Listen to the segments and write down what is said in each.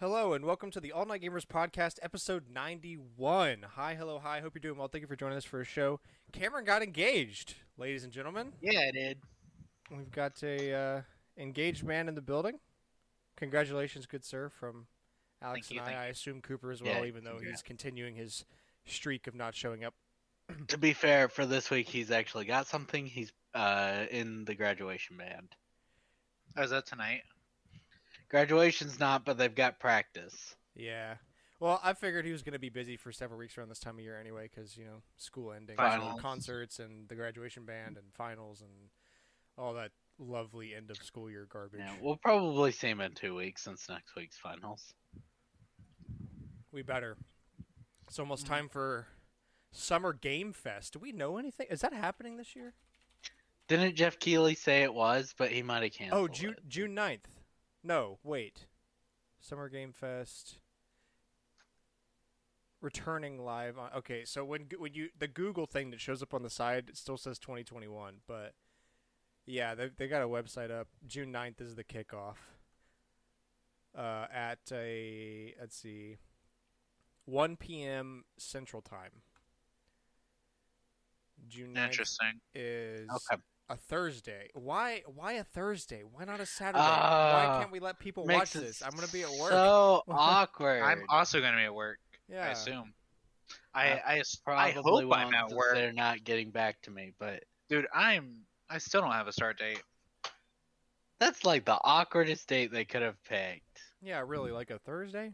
Hello and welcome to the All Night Gamers Podcast, episode 91. Hi, hello, hi. Hope you're doing well. Thank you for joining us for a show. Cameron got engaged, ladies and gentlemen. Yeah, I did. We've got a uh, engaged man in the building. Congratulations, good sir, from Alex Thank you, and I. I assume Cooper as Yeah, well, even though he's continuing his streak of not showing up. To be fair, for this week, he's actually got something. He's uh in the graduation band. Oh, is that tonight? Graduation's not, but they've got practice. Yeah. Well, I figured he was going to be busy for several weeks around this time of year anyway, because you know school ending, so Finals. concerts, and the graduation band, and finals, and all that lovely end of school year garbage. Yeah, we'll probably see him in two weeks since next week's finals. We better. It's almost Mhm. time for Summer Game Fest. Do we know anything? Is that happening this year? Didn't Geoff Keighley say it was, but he might have canceled Oh, June it. June 9th. No, wait. Summer Game Fest returning live on Okay, so when when you the Google thing that shows up on the side it still says 2021, but yeah, they they got a website up. June 9th is the kickoff. Uh at a let's see 1 p.m. Central Time. June 9th Interesting. is Okay. A Thursday. Why? Why a Thursday? Why not a Saturday? why Ah, can't we let people watch this? I'm gonna be at work. So awkward. I'm also going to be at work. I yeah. assume. I Uh, I, as- Probably I hope I'm at work, They're not getting back to me, but dude. I'm. I still don't have a start date. that's like the awkwardest date they could have picked. Yeah, really, like a Thursday.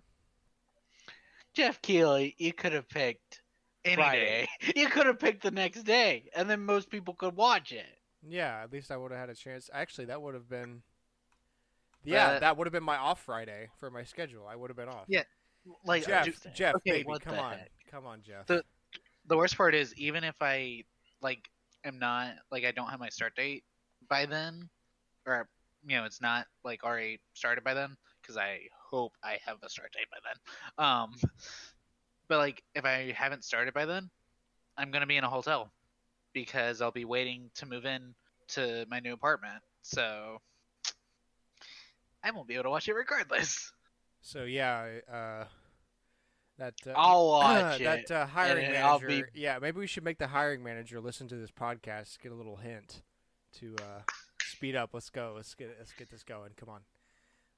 Geoff Keighley, you could have picked Any Friday. day. You could have picked the next day, and then most people could watch it. Yeah, at least I would have had a chance. Actually, that would have been. Yeah, that would have been my off Friday for my schedule. I would have been off. Yeah, Like Geoff, dude, Geoff, okay, baby, come on, heck? come on, Geoff. The- the worst part is even if I like am not like I don't have my start date by then, or you know it's not like already started by then because I hope I have a start date by then. Um, but like if I haven't started by then, I'm gonna be in a hotel because I'll be waiting to move in to my new apartment. So I won't be able to watch it regardless. So yeah, uh, that. Uh, I'll watch that it. uh, hiring manager. be- Yeah, maybe we should make the hiring manager listen to this podcast. Get a little hint to uh, speed up. Let's go. Let's get let's get this going. Come on.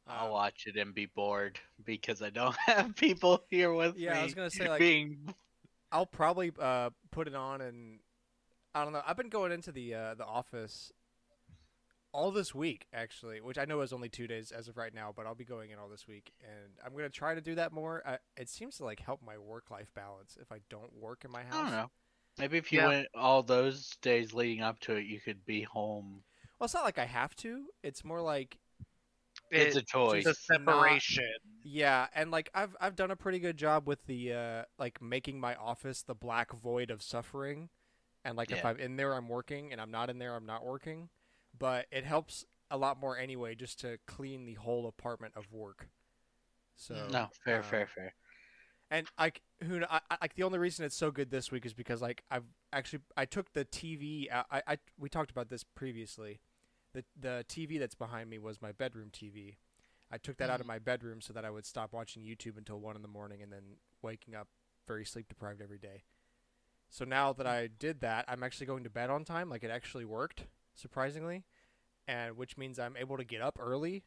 I'll Um, watch it and be bored because I don't have people here with Yeah, me. I was gonna say like being I'll probably uh, put it on and I don't know. I've been going into the uh, the office all this week actually, which I know is only two days as of right now, but I'll be going in all this week, and I'm gonna try to do that more. I, it seems to like help my work life balance if I don't work in my house. I don't know. Maybe if you Yeah. went all those days leading up to it, you could be home. Well, it's not like I have to. It's more like It's a It- choice. the Just not- separation. Yeah, and like I've I've done a pretty good job with the uh like making my office the black void of suffering. And like if I'm in there I'm working and I'm not in there I'm not working. But it helps a lot more anyway just to clean the whole apartment of work. So no, fair, uh, fair, fair. And like who I, like the only reason it's so good this week is because like I've actually I took the TV out, I, I we talked about this previously. The the TV that's behind me was my bedroom TV. I took that out of my bedroom so that I would stop watching YouTube until one in the morning and then waking up very sleep deprived every day. So now that I did that, I'm actually going to bed on time. Like it actually worked surprisingly, and which means I'm able to get up early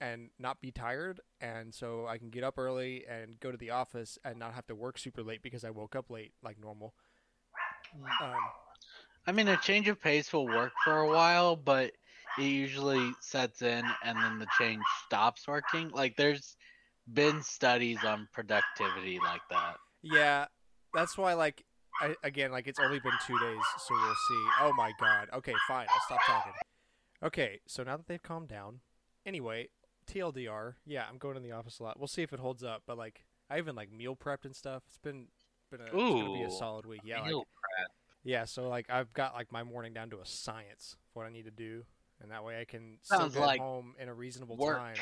and not be tired and so I can get up early and go to the office and not have to work super late because I woke up late like normal. Um, I mean, a change of pace will work for a while, but it usually sets in and then the change stops working. Like, there's been studies on productivity like that. yeah, that's why like I, again like it's only been 2 days so we'll see. Oh my god. Okay, fine. I'll stop talking. Okay, so now that they've calmed down. Anyway, TLDR. Yeah, I'm going in the office a lot. We'll see if it holds up, but like I even like meal prepped and stuff. It's been been a, it's going to be a solid week. Yeah, like, Yeah, so like I've got like my morning down to a science of what I need to do, and that way I can Sounds still get like home in a reasonable work. time.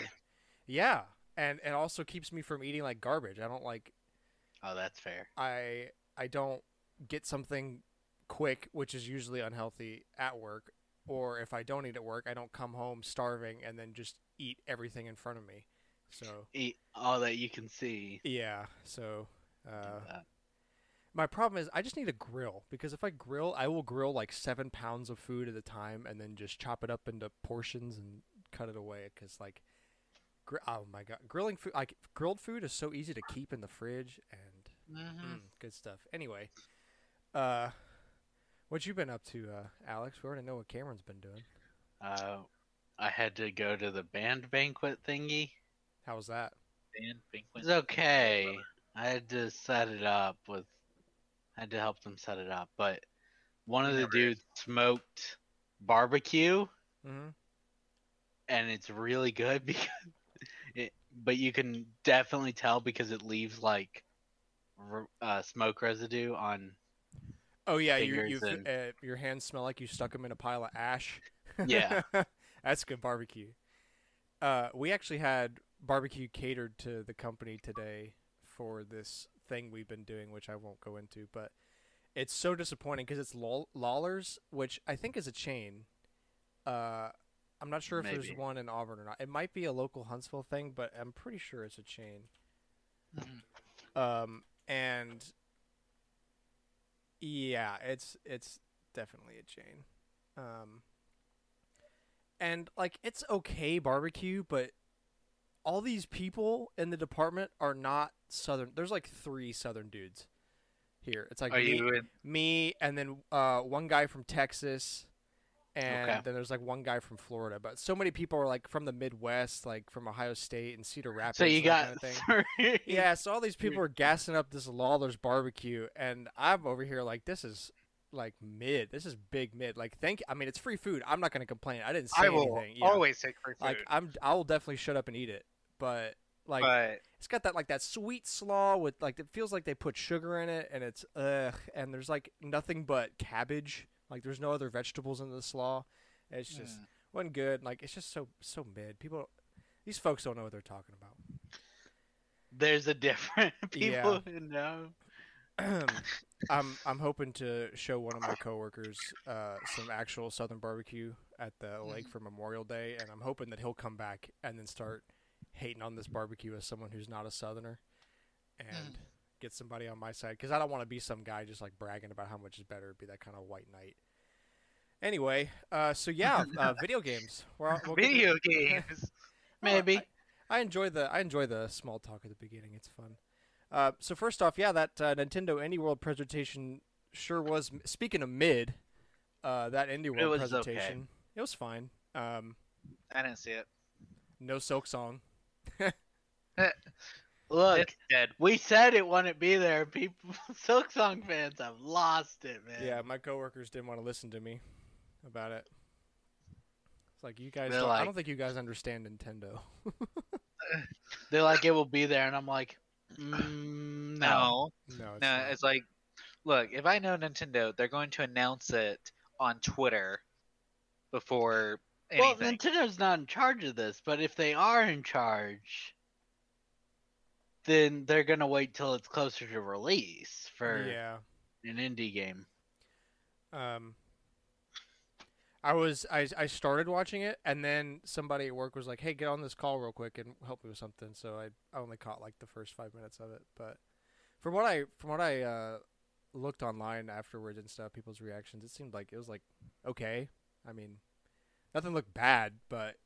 Yeah, and it also keeps me from eating like garbage. I don't like Oh, that's fair. I I don't get something quick, which is usually unhealthy at work, or if I don't eat at work, I don't come home starving and then just eat everything in front of me. So Eat all that you can see. yeah, so uh, my problem is I just need a grill because if I grill, I will grill like seven pounds of food at a time and then just chop it up into portions and cut it away. Because like, gr- oh my god, grilling food like grilled food is so easy to keep in the fridge and Mm-hmm. mm, good stuff. Anyway, uh, what you been up to, uh, Alex? We already know what Cameron's been doing. Uh, I had to go to the band banquet thingy. How was that? Band banquet. It's okay. I had to set it up with. I had to help them set it up, but one of the dudes smoked barbecue, Mm-hmm. and it's really good because it. But you can definitely tell because it leaves like uh, smoke residue on. Oh yeah, you you and- uh, your hands smell like you stuck them in a pile of ash. Yeah. that's good barbecue. Uh, we actually had barbecue catered to the company today for this thing we've been doing, which I won't go into, but it's so disappointing because it's Law- Lawlers, which I think is a chain. Uh, I'm not sure if Maybe. there's one in Auburn or not. It might be a local Huntsville thing, but I'm pretty sure it's a chain. Mhm. Um, and yeah, it's it's definitely a chain. Um, and like it's okay barbecue, but all these people in the department are not southern. There's like three southern dudes here. It's like me, me, and then uh, one guy from Texas, and Okay. then there's like one guy from Florida. But so many people are like from the Midwest, like from Ohio State and Cedar Rapids. So you got kind of. Yeah, so all these people are gassing up this Lawler's barbecue, and I'm over here like, this is like mid. This is big mid. Like, thank. I mean, it's free food. I'm not gonna complain. I didn't say I will anything. Always take free food. like I'm. I will definitely shut up and eat it. But like, but it's got that like that sweet slaw with like it feels like they put sugar in it, and it's ugh. And there's like nothing but cabbage. Like there's no other vegetables in the slaw. It's just mm, wasn't good. Like it's just so so mid. People, these folks don't know what they're talking about. There's a different people Yeah. who know. I'm I'm hoping to show one of my coworkers uh, some actual Southern barbecue at the lake for Memorial Day, and I'm hoping that he'll come back and then start hating on this barbecue as someone who's not a Southerner, and Mm. Get somebody on my side because I don't want to be some guy just like bragging about how much is better, be that kind of white knight. Anyway, uh, so yeah, uh, video games. We're, we'll video games. Maybe. I, I enjoy the I enjoy the small talk at the beginning. It's fun. Uh, so first off, yeah, that uh, Nintendo Indie World presentation sure was. Speaking of mid, uh, that Indie World okay. presentation, it was fine. Um, I didn't see it. no Silksong. Look, it's dead. we said it wouldn't be there. People, Silksong fans have lost it, man. Yeah, my coworkers didn't want to listen to me about it. It's like you guys don't i don't think you guys understand Nintendo. They're like, it will be there, and I'm like, mm, no. No, No, it's no, not. it's like, look, if I know Nintendo, they're going to announce it on Twitter before Anything. Well. Nintendo's not in charge of this, but if they are in charge, then they're gonna wait till it's closer to release for yeah. an indie game. Um, I was I I started watching it, and then somebody at work was like, "Hey, get on this call real quick and help me with something." So I I only caught like the first five minutes of it, but from what I from what I uh, looked online afterwards and stuff, people's reactions, it seemed like it was like okay. I mean, nothing looked bad, but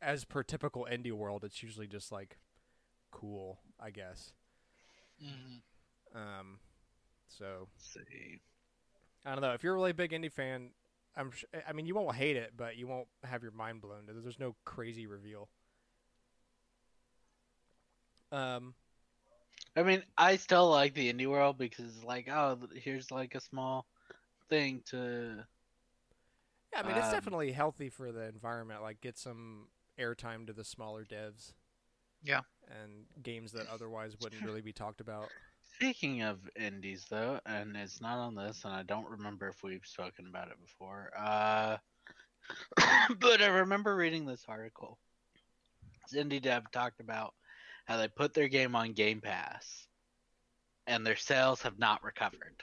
as per typical indie world, it's usually just like cool, I guess. Mhm. Um, so Let's see. I don't know. If you're a really big indie fan, I'm. Sh- I mean, you won't hate it, but you won't have your mind blown. There's no crazy reveal. Um. I mean, I still like the indie world because like, oh, here's like a small thing to. Yeah, I mean, it's Um, definitely healthy for the environment. Like, get some airtime to the smaller devs. Yeah. And games that otherwise wouldn't really be talked about. Speaking of indies, though, and it's not on this, and I don't remember if we've spoken about it before. Uh, but I remember reading this article. This indie dev talked about how they put their game on Game Pass, and their sales have not recovered.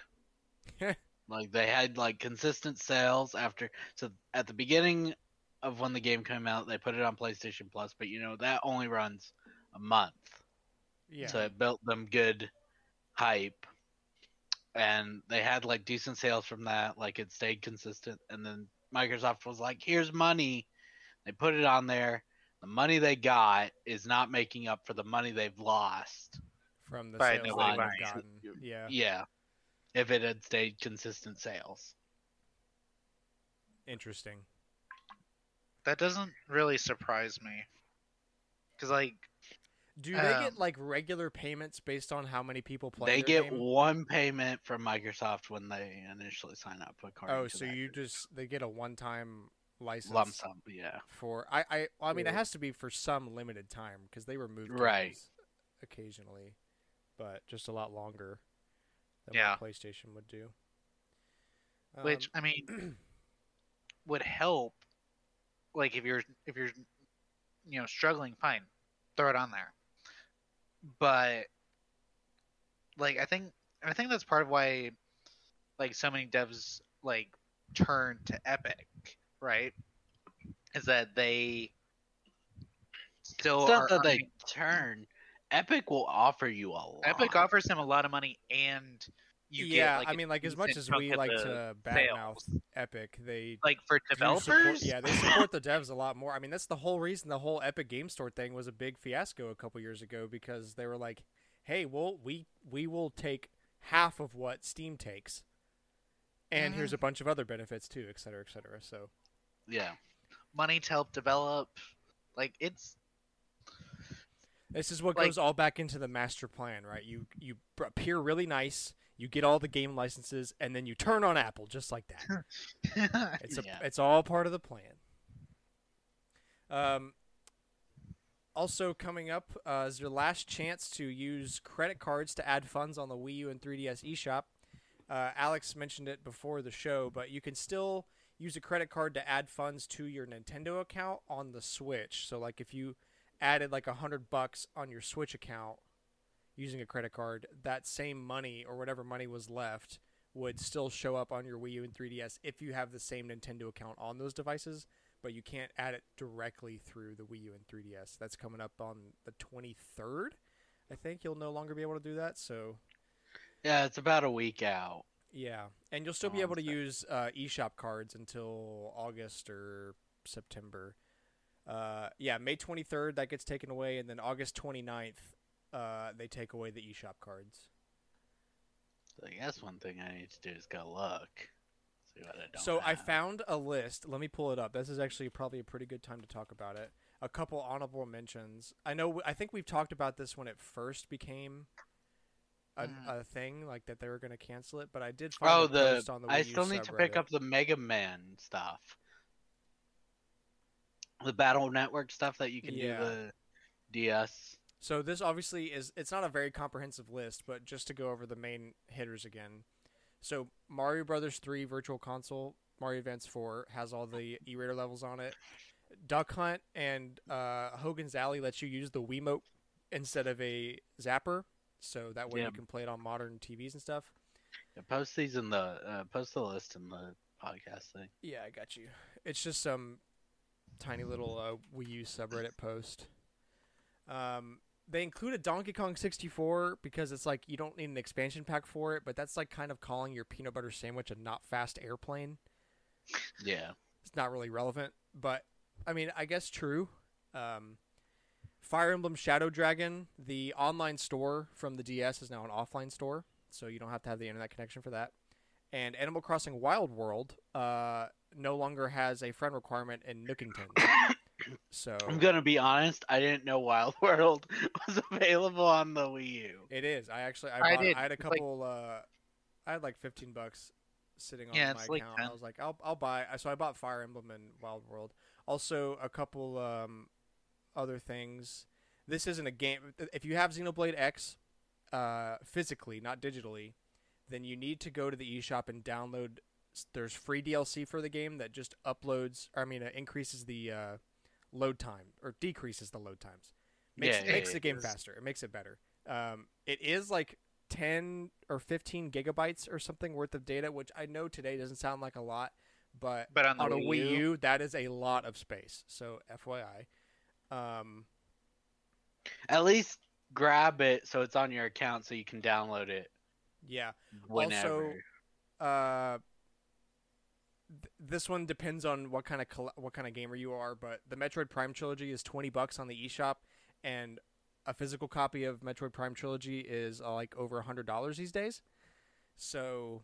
Like they had like consistent sales after. So at the beginning of when the game came out, they put it on PlayStation Plus, but you know that only runs a month. Yeah. So it built them good hype. And they had like decent sales from that, like it stayed consistent. And then Microsoft was like, here's money. They put it on there. The money they got is not making up for the money they've lost. From the By sales they've gotten. Yeah. Yeah. If it had stayed consistent sales. Interesting. That doesn't really surprise me. Cause like Do they Um, get like regular payments based on how many people play? They get game? one payment from Microsoft when they initially sign up. Oh, so you just they get a one-time license lump sum, yeah. for I I well, I mean it has to be for some limited time because they remove Right. occasionally, but just a lot longer than Yeah. what PlayStation would do. which Um, I mean would help like if you're if you're you know struggling fine throw it on there but like i think i think that's part of why like so many devs like turn to epic right is that they still It's not that they turn. Epic will offer you a lot. epic offers them a lot of money and you yeah, get like I mean, like as much as we like to badmouth. Epic, they like for do support- developers yeah, they support the devs a lot more. I mean, that's the whole reason the whole Epic Game Store thing was a big fiasco a couple years ago because they were like, "Hey, well, we we will take half of what Steam takes, and Mhm. here's a bunch of other benefits too, et cetera, et cetera." So Yeah. money to help develop like it's this is what Like- goes all back into the master plan, right? You you appear really nice, you get all the game licenses, and then you turn on Apple just like that. It's a, Yeah. it's all part of the plan. Um, also coming up uh, is your last chance to use credit cards to add funds on the Wii U and 3DS eShop. Uh, Alex mentioned it before the show, but you can still use a credit card to add funds to your Nintendo account on the Switch. So, like if you added like a hundred bucks on your Switch account using a credit card, that same money or whatever money was left would still show up on your Wii U and 3DS if you have the same Nintendo account on those devices, but you can't add it directly through the Wii U and 3DS. That's coming up on the 23rd. I think you'll no longer be able to do that. So, Yeah, it's about a week out. yeah. And you'll still be Oh, able to use uh, eShop cards until August or September. Uh, yeah, May 23rd, that gets taken away. And then August 29th, uh, they take away the eShop cards. So I guess one thing I need to do is go look. See what I don't So I found a list. Let me pull it up. This is actually probably a pretty good time to talk about it. A couple honorable mentions. I know. I think we've talked about this when it first became a, Mhm. a thing, like that they were going to cancel it. But I did find Oh, the, on the I still need to pick up the Mega Man stuff. The Battle Network stuff that you can Yeah. do the DS. So this obviously is it's not a very comprehensive list, but just to go over the main hitters again. So Mario Brothers 3 Virtual Console, Mario Advance 4 has all the e-Reader levels on it. Duck Hunt and uh, Hogan's Alley lets you use the Wiimote instead of a zapper, so that way Yeah. you can play it on modern TVs and stuff. Yeah, post these in the uh, post the list in the podcast thing. Yeah, I got you. It's just some tiny little uh, Wii U subreddit post. Um, they include a Donkey Kong 64 because it's like you don't need an expansion pack for it, but that's like kind of calling your peanut butter sandwich a not fast airplane. Yeah. It's not really relevant, but I mean, I guess true. Um, Fire Emblem Shadow Dragon, the online store from the DS is now an offline store, so you don't have to have the internet connection for that. And Animal Crossing Wild World uh, no longer has a friend requirement in Nookington. So I'm gonna be honest. I didn't know Wild World was available on the Wii U. it is. I actually I, I did. I had a It's like- couple. uh, I had like 15 bucks sitting on Yeah, my it's like account. I was like, I'll I'll buy. So I bought Fire Emblem and Wild World. Also, a couple um, other things. This isn't a game. If you have Xenoblade X uh, physically, not digitally, then you need to go to the eShop and download. There's free DLC for the game that just uploads. Or I mean, uh, increases the uh, load time or decreases the load times. Makes Yeah, yeah, makes yeah, the game faster. It makes it better. Um, it is like 10 or 15 gigabytes or something worth of data, which I know today doesn't sound like a lot, but But on the on a Wii U? U, that is a lot of space. So FYI. Um, At least grab it so it's on your account so you can download it yeah. whenever. uh, th- this one depends on what kind of coll- what kind of gamer you are, but the Metroid Prime trilogy is twenty bucks on the eShop, and a physical copy of Metroid Prime trilogy is uh, like over hundred dollars these days. So,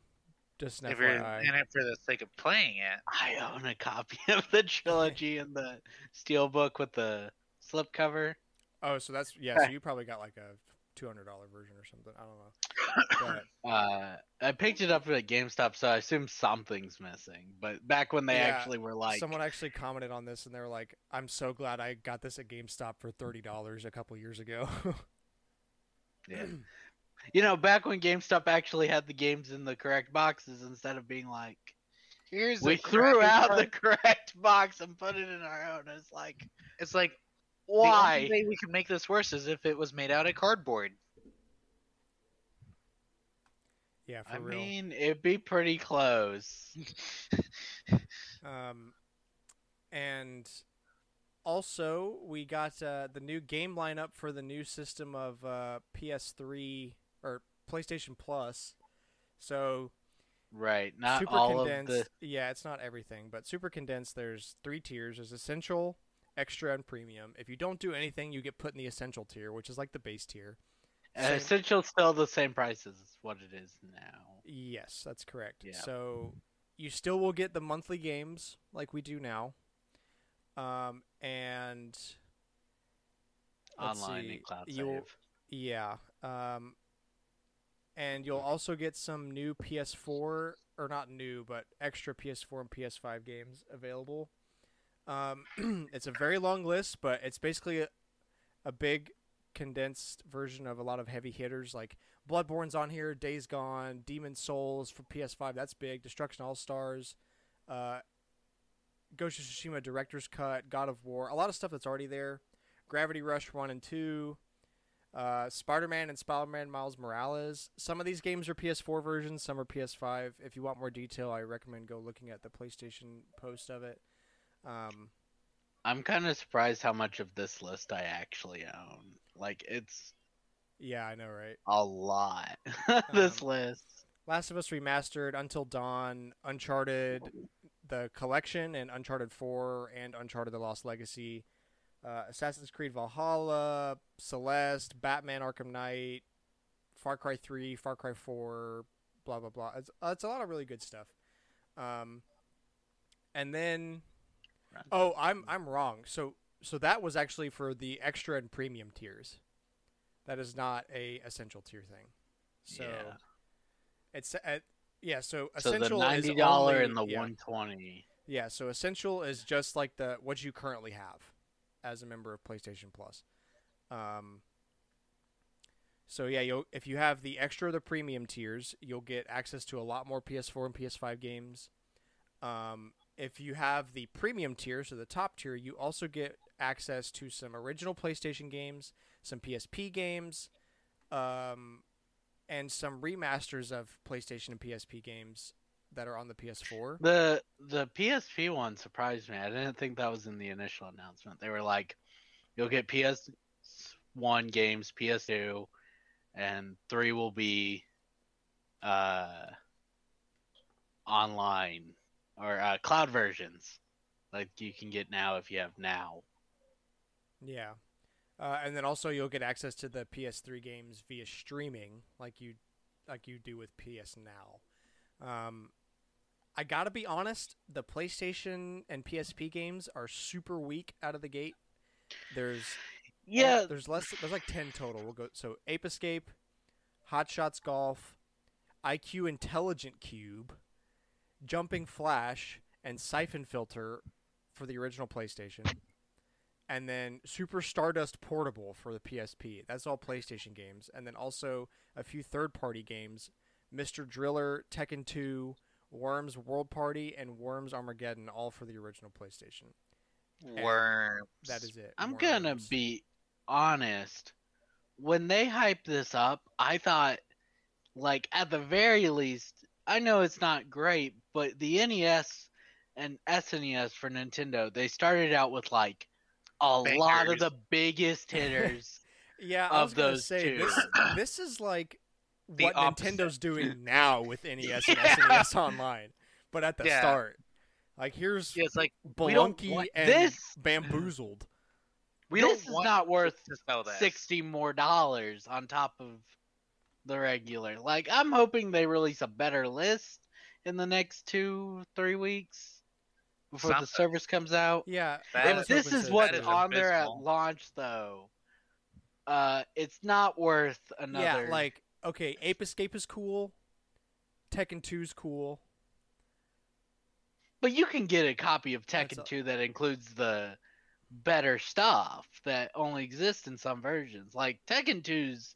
just an if you're in it for the sake of playing it. I own a copy of the trilogy and the steelbook with the slipcover. Oh, so that's yeah. So you probably got like a two hundred dollar version or something. I don't know. But Uh, I picked it up at GameStop, so I assume something's missing. But back when they Yeah, actually were like, someone actually commented on this, and they were like, "I'm so glad I got this at GameStop for thirty dollars a couple years ago." yeah. you know, back when GameStop actually had the games in the correct boxes instead of being like, Here's we threw out card- the correct box and put it in our own. It's like, It's like the why? only way we could make this worse is if it was made out of cardboard. yeah, for I real. mean, it'd be pretty close. Um, and also we got uh, the new game lineup for the new system of uh, PS3 or PlayStation Plus. So Right, not super all condensed. of the. Yeah, it's not everything, but super condensed. There's three tiers. There's essential, extra, and premium. If you don't do anything, you get put in the essential tier, which is like the base tier. Uh, Essential still the same price as what it is now. Yes, that's correct. Yeah. So you still will get the monthly games like we do now. Um, and Online see, and cloud save. Yeah. Um, and you'll also get some new PS4 or not new, but extra PS4 and PS5 games available. Um, it's a very long list, but it's basically a, a big condensed version of a lot of heavy hitters like Bloodborne's on here, Days Gone, Demon Souls for PS5. That's big. Destruction All Stars, uh, Ghost of Tsushima Director's Cut, God of War. A lot of stuff that's already there. Gravity Rush one and two. Uh, Spider-Man and Spider-Man Miles Morales. Some of these games are PS4 versions, some are PS5. If you want more detail, I recommend go looking at the PlayStation post of it. Um, I'm kind of surprised how much of this list I actually own. Like, it's yeah, I know, right? a lot. this Um, list. Last of Us Remastered, Until Dawn, Uncharted, the collection, and Uncharted 4 and Uncharted: The Lost Legacy, uh, Assassin's Creed Valhalla, Celeste, Batman: Arkham Knight, Far Cry 3, Far Cry 4, blah blah blah. It's, uh, it's a lot of really good stuff. Um, and then, oh, I'm I'm wrong. So so that was actually for the extra and premium tiers. That is not a essential tier thing. So. yeah. It's uh, yeah. So essential So the ninety is only- and the yeah, one twenty. Yeah. So essential is just like the what you currently have as a member of PlayStation Plus. Um. So yeah, you'll if you have the extra or the premium tiers, you'll get access to a lot more PS4 and PS5 games. Um, if you have the premium tier, so the top tier, you also get access to some original PlayStation games, some PSP games, um, and some remasters of PlayStation and PSP games that are on the PS4. The the PSP one surprised me. I didn't think that was in the initial announcement. They were like, you'll get PS one games, PS2, and three will be uh online or uh, cloud versions, like you can get now if you have now. Yeah. Uh, and then also you'll get access to the PS3 games via streaming, like you, like you do with PS Now. Um, I gotta be honest, the PlayStation and PSP games are super weak out of the gate. There's Yeah, there's less. There's like ten total. We'll go. So Ape Escape, Hot Shots Golf, IQ Intelligent Cube, Jumping Flash, and Siphon Filter for the original PlayStation, and then Super Stardust Portable for the PSP. That's all PlayStation games, and then also a few third-party games: Mr. Driller, Tekken 2, Worms World Party, and Worms Armageddon, all for the original PlayStation. Worms. That is it. I'm gonna be honest. When they hyped this up, I thought like at the very least, I know it's not great, but the NES and SNES for Nintendo, they started out with like a lot of the biggest hitters. Yeah, I was of gonna those say two. this. This is like The what opposite. Nintendo's doing now with NES and Yeah. SNES Online, but at the Yeah. start, like here's Yeah, it's like we don't Belunky want and this- Bamboozled. we this don't is want not worth to sell that. sixty more dollars on top of the regular. Like I'm hoping they release a better list in the next two, three weeks before the service comes out. Yeah, That if this is what's that is too. on there at launch though, uh it's not worth another Yeah, like okay, Ape Escape is cool. Tekken 2's cool. But you can get a copy of Tekken a- 2 that includes the better stuff that only exists in some versions. Like Tekken 2's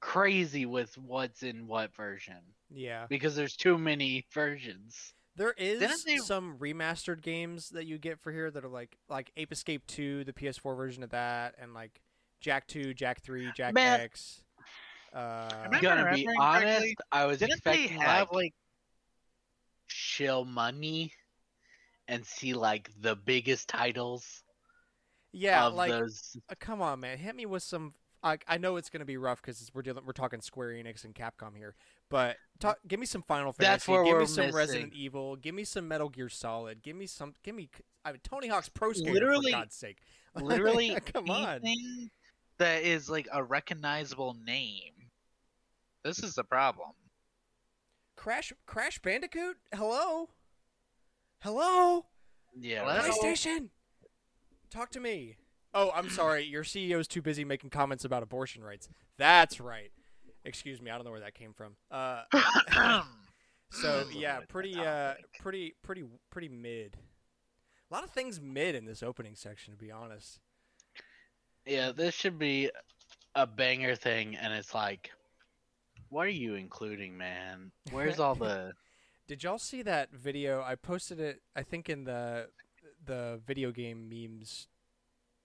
crazy with what's in what version Yeah, because there's too many versions. there is they- some remastered games that you get for here that are like like Ape Escape 2, the PS4 version of that, and like Jak 2, Jak 3, Jack Man. X. Uh, Am Gonna be honest, correctly? I was Didn't they expecting have like, like chill money and see like the biggest titles yeah, like those. Uh, come on, man, hit me with some. I I know it's gonna be rough because we're dealing, we're talking Square Enix and Capcom here, but talk, give me some Final Fantasy. Give me some missing. Resident Evil. Give me some Metal Gear Solid. Give me some. Give me. I mean, Tony Hawk's Pro Skater Literally- for God's sake. literally come on. that is like a recognizable name. This is the problem. Crash Crash Bandicoot. Hello. Hello. Yeah, Hello? PlayStation. Talk to me. Oh, I'm sorry. Your CEO's too busy making comments about abortion rights. That's right. Excuse me. I don't know where that came from. Uh, so yeah, pretty, uh, pretty, pretty, pretty mid. A lot of things mid in this opening section, to be honest. Yeah, this should be a banger thing, and it's like, what are you including, man? Where's all the? Did y'all see that video? I posted it, I think, in the the video game memes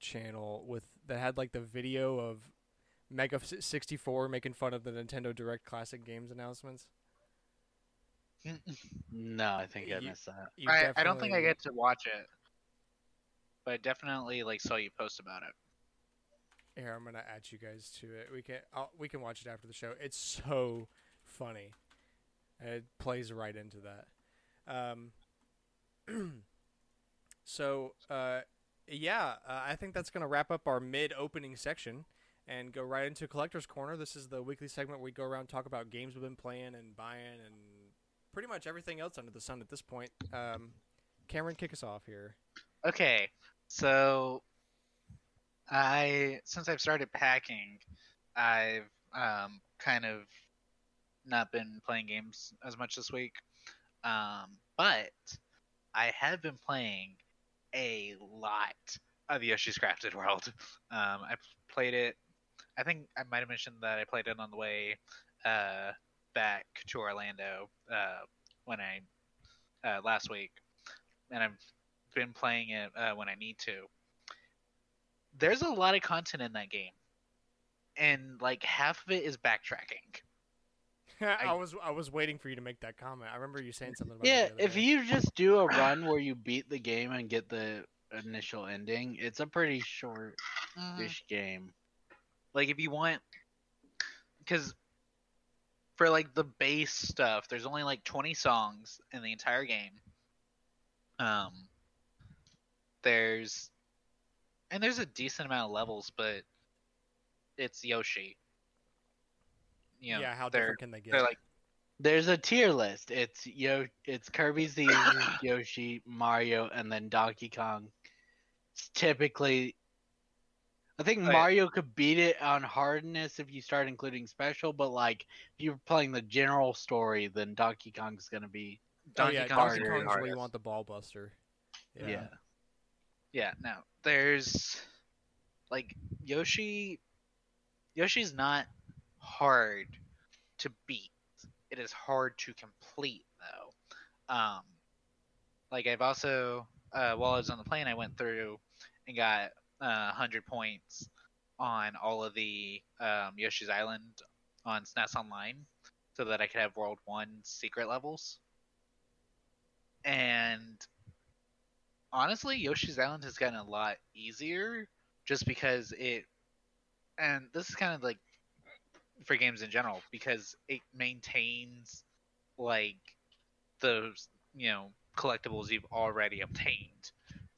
channel with that had like the video of Mega sixty four making fun of the Nintendo Direct Classic Games announcements. No, I think I You- missed that. You I, I don't think I get to watch it, but I definitely like saw you post about it. Here, I'm gonna add you guys to it. We can I'll, we can watch it after the show. It's so funny. It plays right into that. Um, so uh, yeah, uh, I think that's gonna wrap up our mid-opening section and go right into collector's corner. This is the weekly segment where we go around talk about games we've been playing and buying and pretty much everything else under the sun at this point. Um, Cameron, kick us off here. Okay, so I since I've started packing, I've um, kind of not been playing games as much this week, um, but I have been playing a lot of Yoshi's Crafted World. Um, I played it. I think I might have mentioned that I played it on the way uh, back to Orlando uh, when I uh, last week, and I've been playing it uh, when I need to. There's a lot of content in that game, and like half of it is backtracking. I, was I was waiting for you to make that comment. I remember you saying something about Yeah, it. the if day. you just do a run where you beat the game and get the initial ending, it's a pretty short-ish game. Like if you want, because for like the base stuff, there's only like 20 songs in the entire game. Um, there's and there's a decent amount of levels, but it's Yoshi. You know, yeah, how different can they get? they're like There's a tier list. It's Yo, it's Kirby's the Yoshi, Mario, and then Donkey Kong. It's typically, I think Oh, yeah. Mario could beat it on hardness if you start including special, but like if you're playing the general story, then Donkey Kong's gonna be oh Donkey yeah, Kong's Donkey Kong's where you want the ball buster. yeah. Yeah, no. There's like Yoshi Yoshi's not hard to beat. It is hard to complete though. Um like I've also uh while I was on the plane I went through and got uh 100 points on all of the um Yoshi's Island on SNES Online so that I could have World One secret levels. And honestly, Yoshi's Island has gotten a lot easier just because it, and this is kind of like for games in general because it maintains like the you know collectibles you've already obtained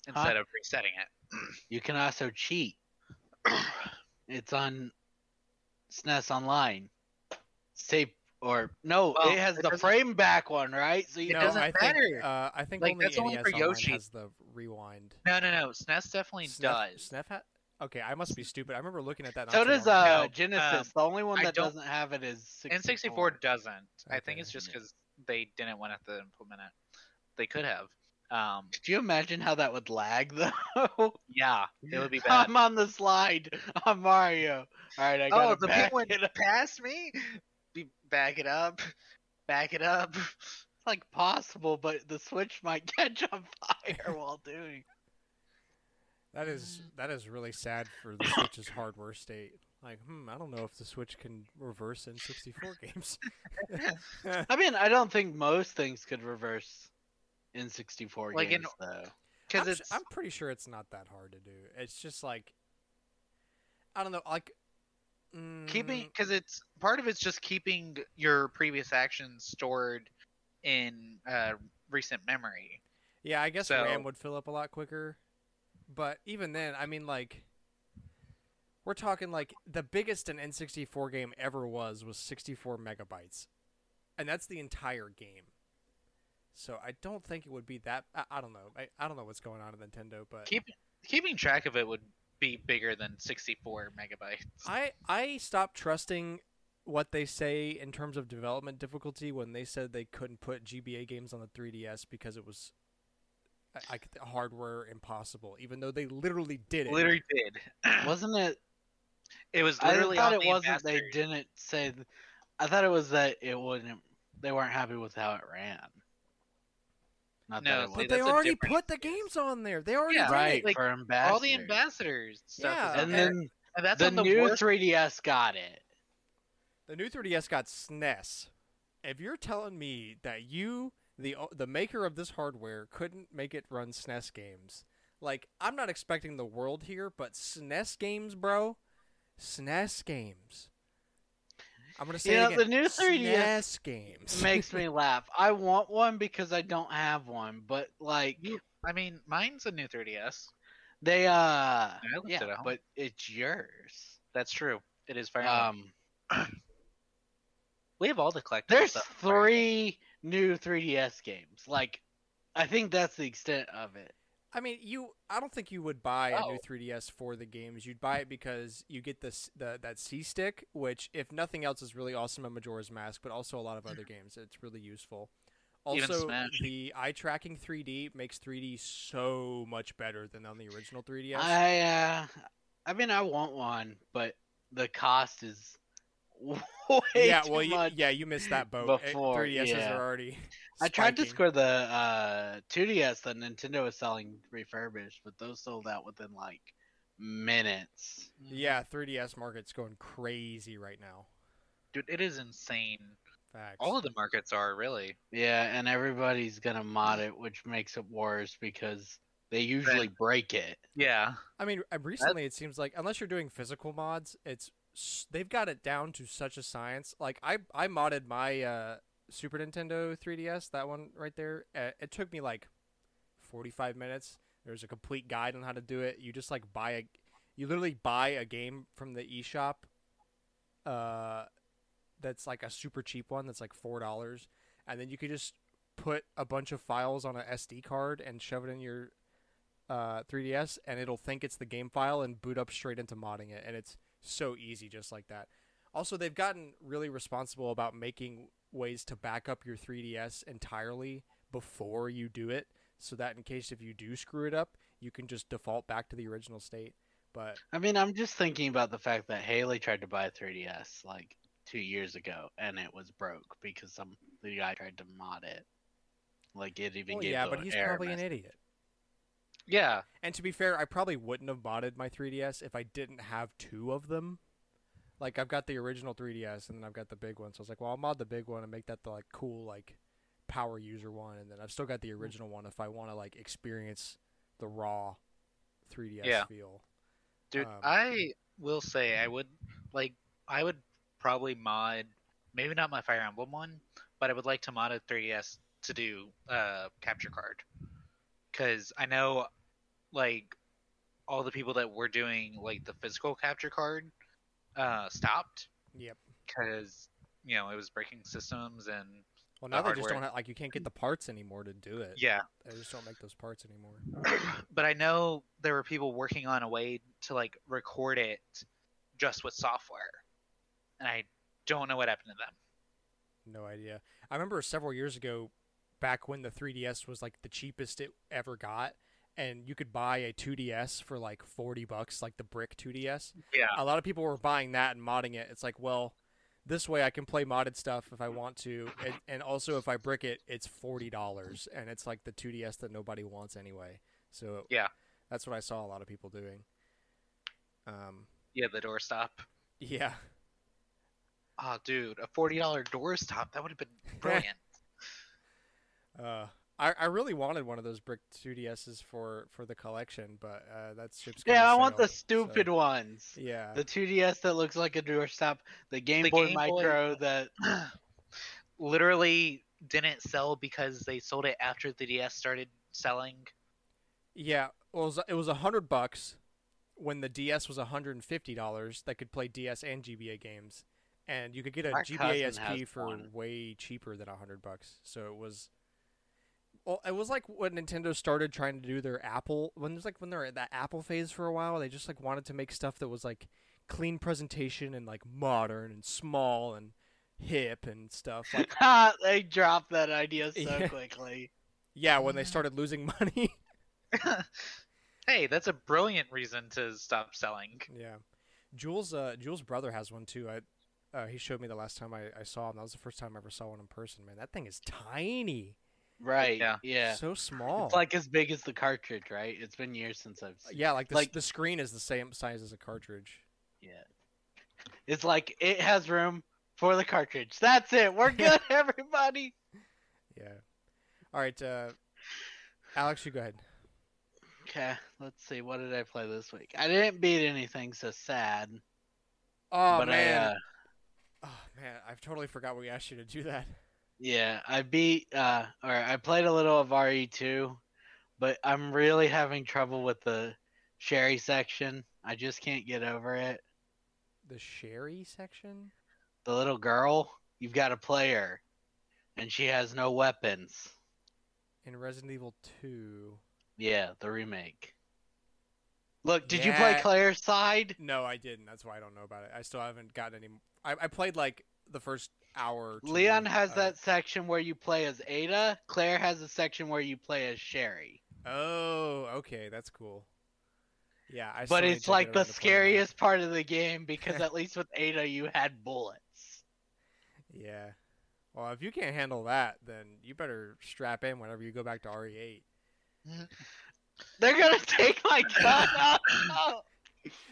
instead of resetting it. You can also cheat. it's on SNES Online. Save or no, Well, it has it the frame back one, right? So you It no, doesn't I think matter. uh, I think Like, only that's only for Online Yoshi. has the rewind. No, no, no. SNES definitely Snef, does. Snef ha- Okay, I must be stupid. I remember looking at that. So not too does uh No, Genesis. um, the only one that doesn't have it is 64 doesn't. I think it's just because they didn't want to implement it. They could have. Um, Could you imagine how that would lag though? yeah, it would be bad. I'm on the slide. I'm Mario. All right, I got oh, the back pit went it up. past me. Be back it up, back it up. It's like possible, but the Switch might catch on fire while doing. That is that is really sad for the Switch's hardware state. Like, hmm, I don't know if the Switch can reverse N64 games. I mean, I don't think most things could reverse in 64 Like in- games though. Because I'm, it's I'm pretty sure it's not that hard to do. It's just like, I don't know, like keeping mm, because it's part of it's just keeping your previous actions stored in uh, recent memory. Yeah, I guess So- RAM would fill up a lot quicker. But even then, I mean, like, we're talking like the biggest an N64 game ever was was 64 megabytes, and that's the entire game. So I don't think it would be that. I, I don't know. I, I don't know what's going on at Nintendo, but Keep keeping track of it would be bigger than 64 megabytes. I I stopped trusting what they say in terms of development difficulty when they said they couldn't put GBA games on the 3DS because it was I- like hardware impossible, even though they literally did it. Literally did. Wasn't it? It was literally? I thought it wasn't. They didn't say. I thought it was that it wouldn't. They weren't happy with how it ran. Not No, that it see, But they already different put the games on there. They already Yeah, did right it. like, for ambassadors. All the ambassadors stuff. Yeah. And there. then and that's the the new worst 3DS got it. The new 3DS got SNES. If you're telling me that you, the the maker of this hardware, couldn't make it run SNES games, like I'm not expecting the world here, but SNES games, bro, SNES games. I'm gonna say You it know, again. the new 3DS SNES games makes me laugh. I want one because I don't have one, but like I mean, mine's a new 3DS. they uh left yeah, it at but it's yours. That's true. It is very. Um we have all the collectors. there's stuff for Fire three new 3DS games. Like I think that's the extent of it. I mean, you. I don't think you would buy a new Oh. 3DS for the games. You'd buy it because you get this the that C stick, which, if nothing else, is really awesome in Majora's Mask, but also a lot of other games. It's really useful. Also, the eye tracking 3D makes 3D so much better than on the original 3DS. I uh I mean I want one, but the cost is yeah, too well, you, much. yeah, you missed that boat. Before, 3DSs yeah. are already. I tried to score the uh 2DS that Nintendo was selling refurbished, but those sold out within like minutes. Yeah, 3DS market's going crazy right now. dude, it is insane. Facts. All of the markets are really. Yeah, and everybody's gonna mod it, which makes it worse because they usually break it. Yeah. I mean, uh, recently it seems like unless you're doing physical mods, it's s- they've got it down to such a science. Like I I modded my uh, Super Nintendo 3DS, that one right there. It took me like 45 minutes. There's a complete guide on how to do it. You just like buy a you literally buy a game from the eShop uh that's like a super cheap one that's like $4 and then you could just put a bunch of files on a SD card and shove it in your uh, 3DS, and it'll think it's the game file and boot up straight into modding it, and it's so easy just like that. Also, they've gotten really responsible about making ways to back up your 3DS entirely before you do it, so that in case if you do screw it up, you can just default back to the original state. But I mean, I'm just thinking about the fact that Haley tried to buy a 3DS like two years ago, and it was broke because some the guy tried to mod it. Like it even well, gave yeah, but he's probably an idiot. Yeah. And to be fair, I probably wouldn't have modded my 3DS if I didn't have two of them. Like I've got the original 3DS and then I've got the big one. So I was like, well, I'll mod the big one and make that the like cool like power user one, and then I've still got the original one if I want to like experience the raw 3DS Yeah. feel. Dude, Um, I will say I would like I would probably mod maybe not my Fire Emblem one, but I would like to mod a 3DS to do uh capture card. Cuz I know like all the people that were doing like the physical capture card uh stopped Yep. cuz you know, it was breaking systems and Well, The now they just don't have like you can't get the parts anymore to do it. yeah. They just don't make those parts anymore. but I know there were people working on a way to like record it just with software. And I don't know what happened to them. No idea. I remember several years ago, back when the 3DS was like the cheapest it ever got, and you could buy a 2DS for like 40 bucks, like the brick 2DS. Yeah. A lot of people were buying that and modding it. It's like, well, this way I can play modded stuff if I want to, and, and also if I brick it, it's forty dollars, and it's like the 2DS that nobody wants anyway. So Yeah. that's what I saw a lot of people doing. Um, Yeah, the doorstop. yeah, Oh, dude, a forty dollar doorstop. That would have been brilliant. Uh, I, I really wanted one of those brick 2DSs for, for the collection, but uh, that ship's Yeah, gonna I want the sail, so- stupid ones. Yeah, The 2DS that looks like a doorstop, the Game The Boy Game Boy- Micro that Literally didn't sell because they sold it after the DS started selling. yeah. Well, it was, it was a hundred bucks when the DS was hundred and fifty dollars. That could play DS and GBA games, and you could get a My GBA SP for one. way cheaper than a hundred bucks. So it was. Well, it was like when Nintendo started trying to do their Apple when there's like when they're at that Apple phase for a while. They just like wanted to make stuff that was like clean presentation and like modern and small and hip and stuff. Like they dropped that idea so Yeah. quickly. yeah, when they started losing money. hey, that's a brilliant reason to stop selling. Yeah, Jules. Uh, Jules' brother has one too. I, uh, he showed me the last time I, I saw him. That was the first time I ever saw one in person. Man, that thing is tiny. Right. Yeah. Yeah. So small. It's like as big as the cartridge, right? It's been years since I've seen yeah, like the like- the screen is the same size as a cartridge. Yeah. It's like it has room for the cartridge. That's it. We're good, everybody. Yeah. All right, uh, Alex, you go ahead. Okay, let's see. What did I play this week? I didn't beat anything so sad. Oh but man. I, uh, Oh man, I've totally forgot we asked you to do that. Yeah, I beat uh or I played a little of RE2, but I'm really having trouble with the Sherry section. I just can't get over it. The Sherry section. The little girl, you've got a player and she has no weapons. in Resident Evil 2. Yeah, the remake. Look, did you play Claire's side? No, I didn't. That's why I don't know about it. I still haven't gotten any. I, I played like the first hour. Leon has that section where you play as Ada. Claire has a section where you play as Sherry. Oh, okay, that's cool. Yeah, I. But it's like the around to playing that. scariest part of the game because at least with Ada you had bullets. Yeah. Well, if you can't handle that, then you better strap in whenever you go back to RE8. They're gonna take my gun. Oh,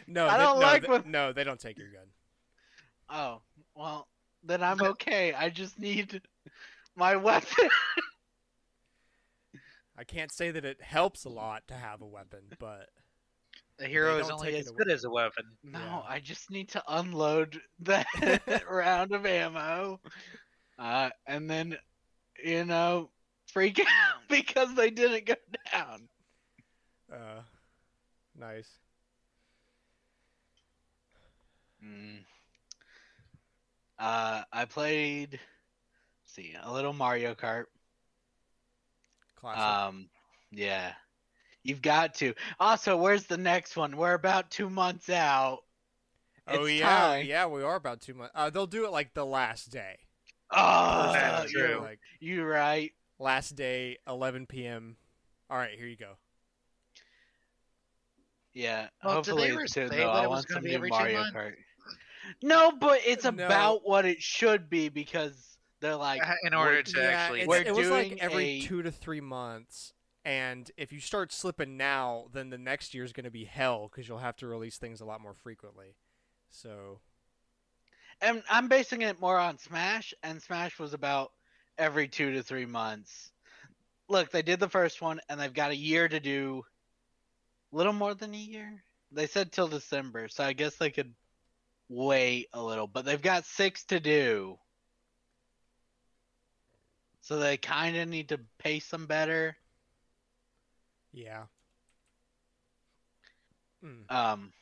No, I don't no, like they- when- no, they don't take your gun. oh, well, then I'm okay. I just need my weapon. I can't say that it helps a lot to have a weapon, but The hero is only as it good as a weapon. No, Yeah. I just need to unload that round of ammo, uh, and then, you know, freak out because they didn't go down. uh, nice. Mm. Uh, I played, let's see, a little Mario Kart. Classic. Um, yeah, you've got to. Also, where's the next one? We're about two months out. oh it's yeah, time. yeah, we are about two months. Uh, they'll do it like the last day. Oh, That's you're, true. Like you're right. last day, 11 p.m. All right, here you go. Yeah, Well, did they hopefully ever soon though. that I want some new Mario months? Kart. No, but it's No. about what it should be because they're like uh, In order to yeah, actually, it's- We're it was like doing every a- two to three months. And if you start slipping now, then the next year's going to be hell because you'll have to release things a lot more frequently. So, and I'm basing it more on Smash, and Smash was about every two to three months. Look, they did the first one, and they've got a year to do. Little more than a year. They said till December, so I guess they could wait a little, but they've got six to do. So they kind of need to pace them better. Yeah. Mm. Um.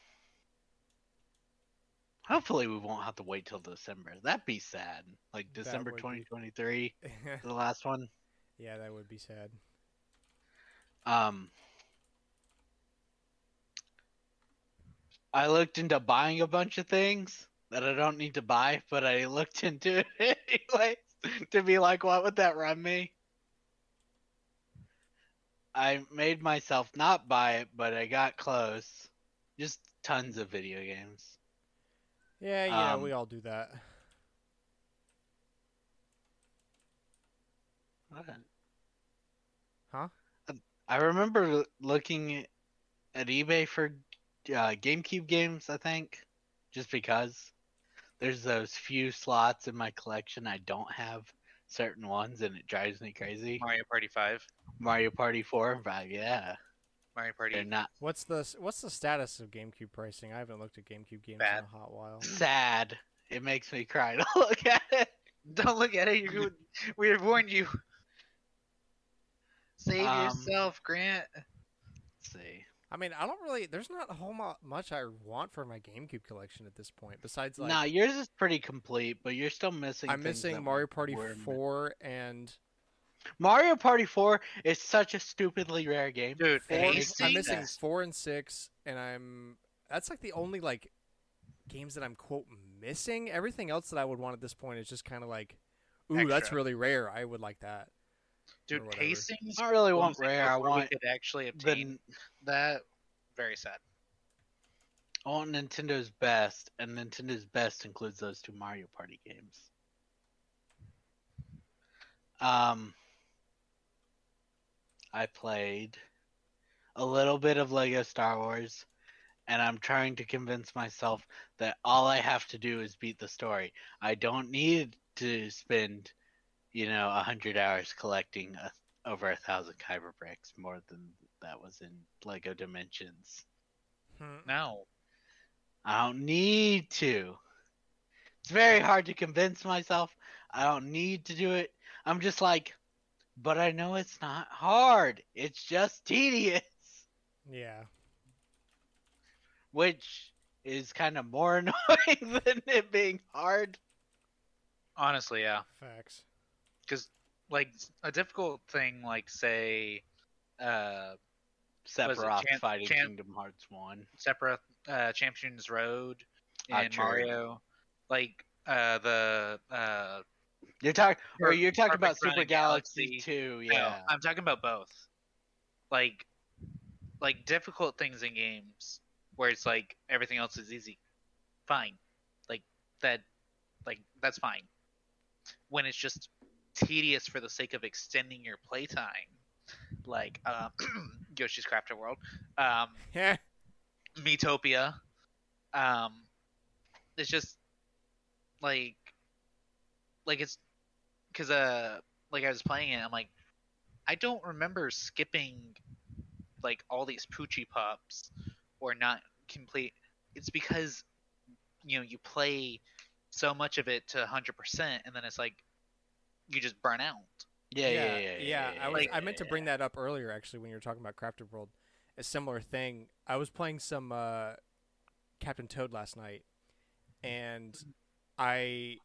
Hopefully, we won't have to wait till December. That'd be sad. Like December would be- 2023, the last one. yeah, that would be sad. Um, I looked into buying a bunch of things that I don't need to buy, but I looked into it anyway to be like, what would that run me? I made myself not buy it, but I got close. Just tons of video games. Yeah, yeah, Um, we all do that. What? Huh? I remember looking at eBay for uh, GameCube games. I think just because there's those few slots in my collection I don't have certain ones, and it drives me crazy. Mario Party Five, Mario Party Four and Five, yeah, Mario Party. they're not What's the what's the status of GameCube pricing? I haven't looked at GameCube games Bad. in a hot while. sad. It makes me cry to look at it. Don't look at it. You, we have warned you. Save Um, yourself, Grant. Let's see. I mean, I don't really. There's not a whole mo- much I want for my GameCube collection at this point. Besides, like, nah, yours is pretty complete, but you're still missing. I'm missing Mario Party Four and Mario Party Four is such a stupidly rare game. Dude, four. I'm makes pacing. missing sense. four and six, and I'm. That's like the only like games that I'm quote missing. Everything else that I would want at this point is just kind of like, ooh, that's really rare. I would like that. Dude, whatever. pacing's I don't really want thing rare. I want we could actually obtain the that. Very sad. I want Nintendo's best, and Nintendo's best includes those two Mario Party games. Um, I played a little bit of Lego Star Wars, and I'm trying to convince myself that all I have to do is beat the story. I don't need to spend, you know, a hundred hours collecting a, over a thousand Kyber bricks more than that was in Lego Dimensions. Hmm. No. I don't need to. It's very hard to convince myself I don't need to do it. I'm just like, but I know it's not hard. It's just tedious, Yeah. which is kind of more annoying than it being hard. Honestly, yeah. Facts. Because, like, a difficult thing, like, say, uh, Sephiroth fighting Kingdom Hearts 1. Sephiroth, uh, Champions Road and. Mario, like, uh, the, uh, You're talking, or you're talking about Perfect Run Super Galaxy, Galaxy. 2, no, yeah. I'm talking about both. Like, like, difficult things in games where it's like everything else is easy. Fine. Like, that, like, that's fine. When it's just tedious for the sake of extending your playtime, like, uh, Yoshi's Crafted World, um, Yeah. Miitopia. Um, it's just like, like it's because uh, like I was playing it, I'm like, I don't remember skipping like all these Poochy pups or not complete. It's because you know you play so much of it to 100%, and then it's like you just burn out. yeah, yeah, yeah, yeah, yeah, I was. Like- I meant to bring that up earlier, actually, when you were talking about Crafted World. A similar thing. I was playing some uh, Captain Toad last night, and I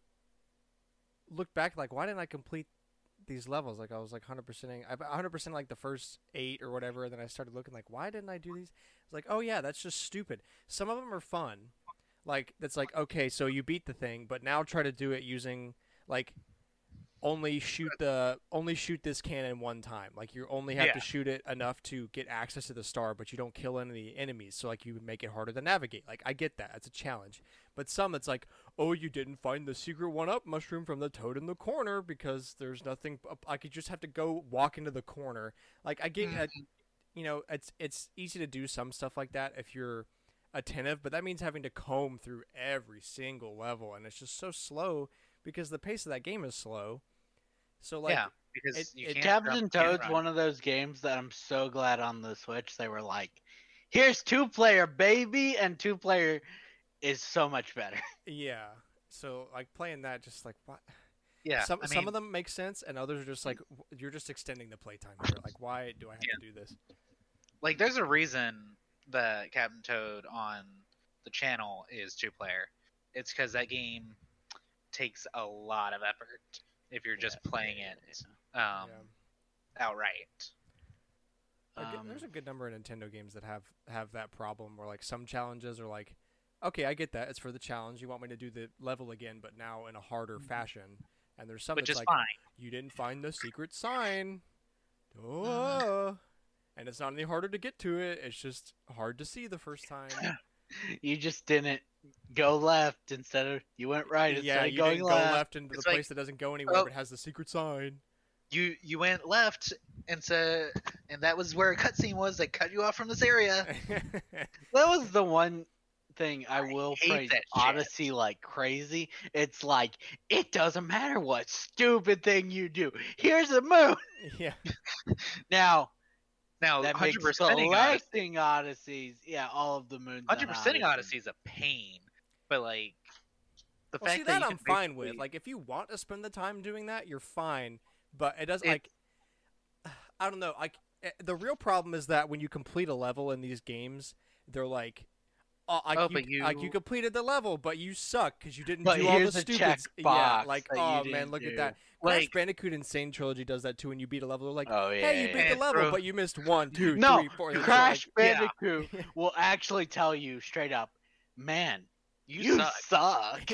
looked back like, why didn't I complete these levels? Like I was like 100%ing, I 100% like the first eight or whatever, and then I started looking like, why didn't I do these? It's like, oh yeah, that's just stupid. Some of them are fun, like that's like okay, so you beat the thing, but now try to do it using like only shoot the only shoot this cannon one time. Like you only have Yeah. to shoot it enough to get access to the star, but you don't kill any of the enemies. So like you would make it harder to navigate. Like I get that. It's a challenge. But some it's like, oh, you didn't find the secret one up mushroom from the toad in the corner because there's nothing. I could just have to go walk into the corner. Like I get, I- you know, it's it's easy to do some stuff like that if you're attentive, but that means having to comb through every single level, and it's just so slow because the pace of that game is slow. So like, yeah, because it- you it- can't Captain jump, Toad's one of those games that I'm so glad on the Switch they were like, here's two player baby, and two player is so much better. yeah. So like playing that, just like what? Yeah, some I some of them make sense, and others are just like you're just extending the playtime here. Like, why do I have to do this? like there's a reason that Captain Toad on the channel is two player. It's because that game takes a lot of effort if you're just playing yeah, it um, yeah. outright. Um, there's a good number of Nintendo games that have have that problem where like some challenges are like, okay, I get that it's for the challenge. You want me to do the level again, but now in a harder fashion. And there's some Which that's is like fine. you didn't find the secret sign. Oh. And it's not any harder to get to it. It's just hard to see the first time. You just didn't go left instead of you went right instead yeah, of you going didn't left. go left into the like, place that doesn't go anywhere, oh. but has the secret sign. You you went left and so and that was where a cutscene was that cut you off from this area. That was the one thing I will hate praise that shit. Odyssey like crazy. It's like it doesn't matter what stupid thing you do. Here's a moon. yeah. Now Now, that hundred makes percent Odyssey, collecting Odysseys, yeah, all of the moons. hundred percent Odyssey is a pain, but like the Well, fact see that, that you I'm can fine with. Like, if you want to spend the time doing that, you're fine. But it doesn't It- like. I don't know. Like eh, the real problem is that when you complete a level in these games, they're like, "Oh, like, Oh, you, but like you you- completed the level, but you suck because you didn't But do all the stupid." yeah, like you oh man, look at do. that. Crash Bandicoot N. Sane Trilogy does that too. When you beat a level, they're like, Oh yeah. "Hey, you beat yeah. the level, Bro. but you missed one, two, no, three, four." Crash like- yeah. Bandicoot will actually tell you straight up, man, you, you, suck. suck.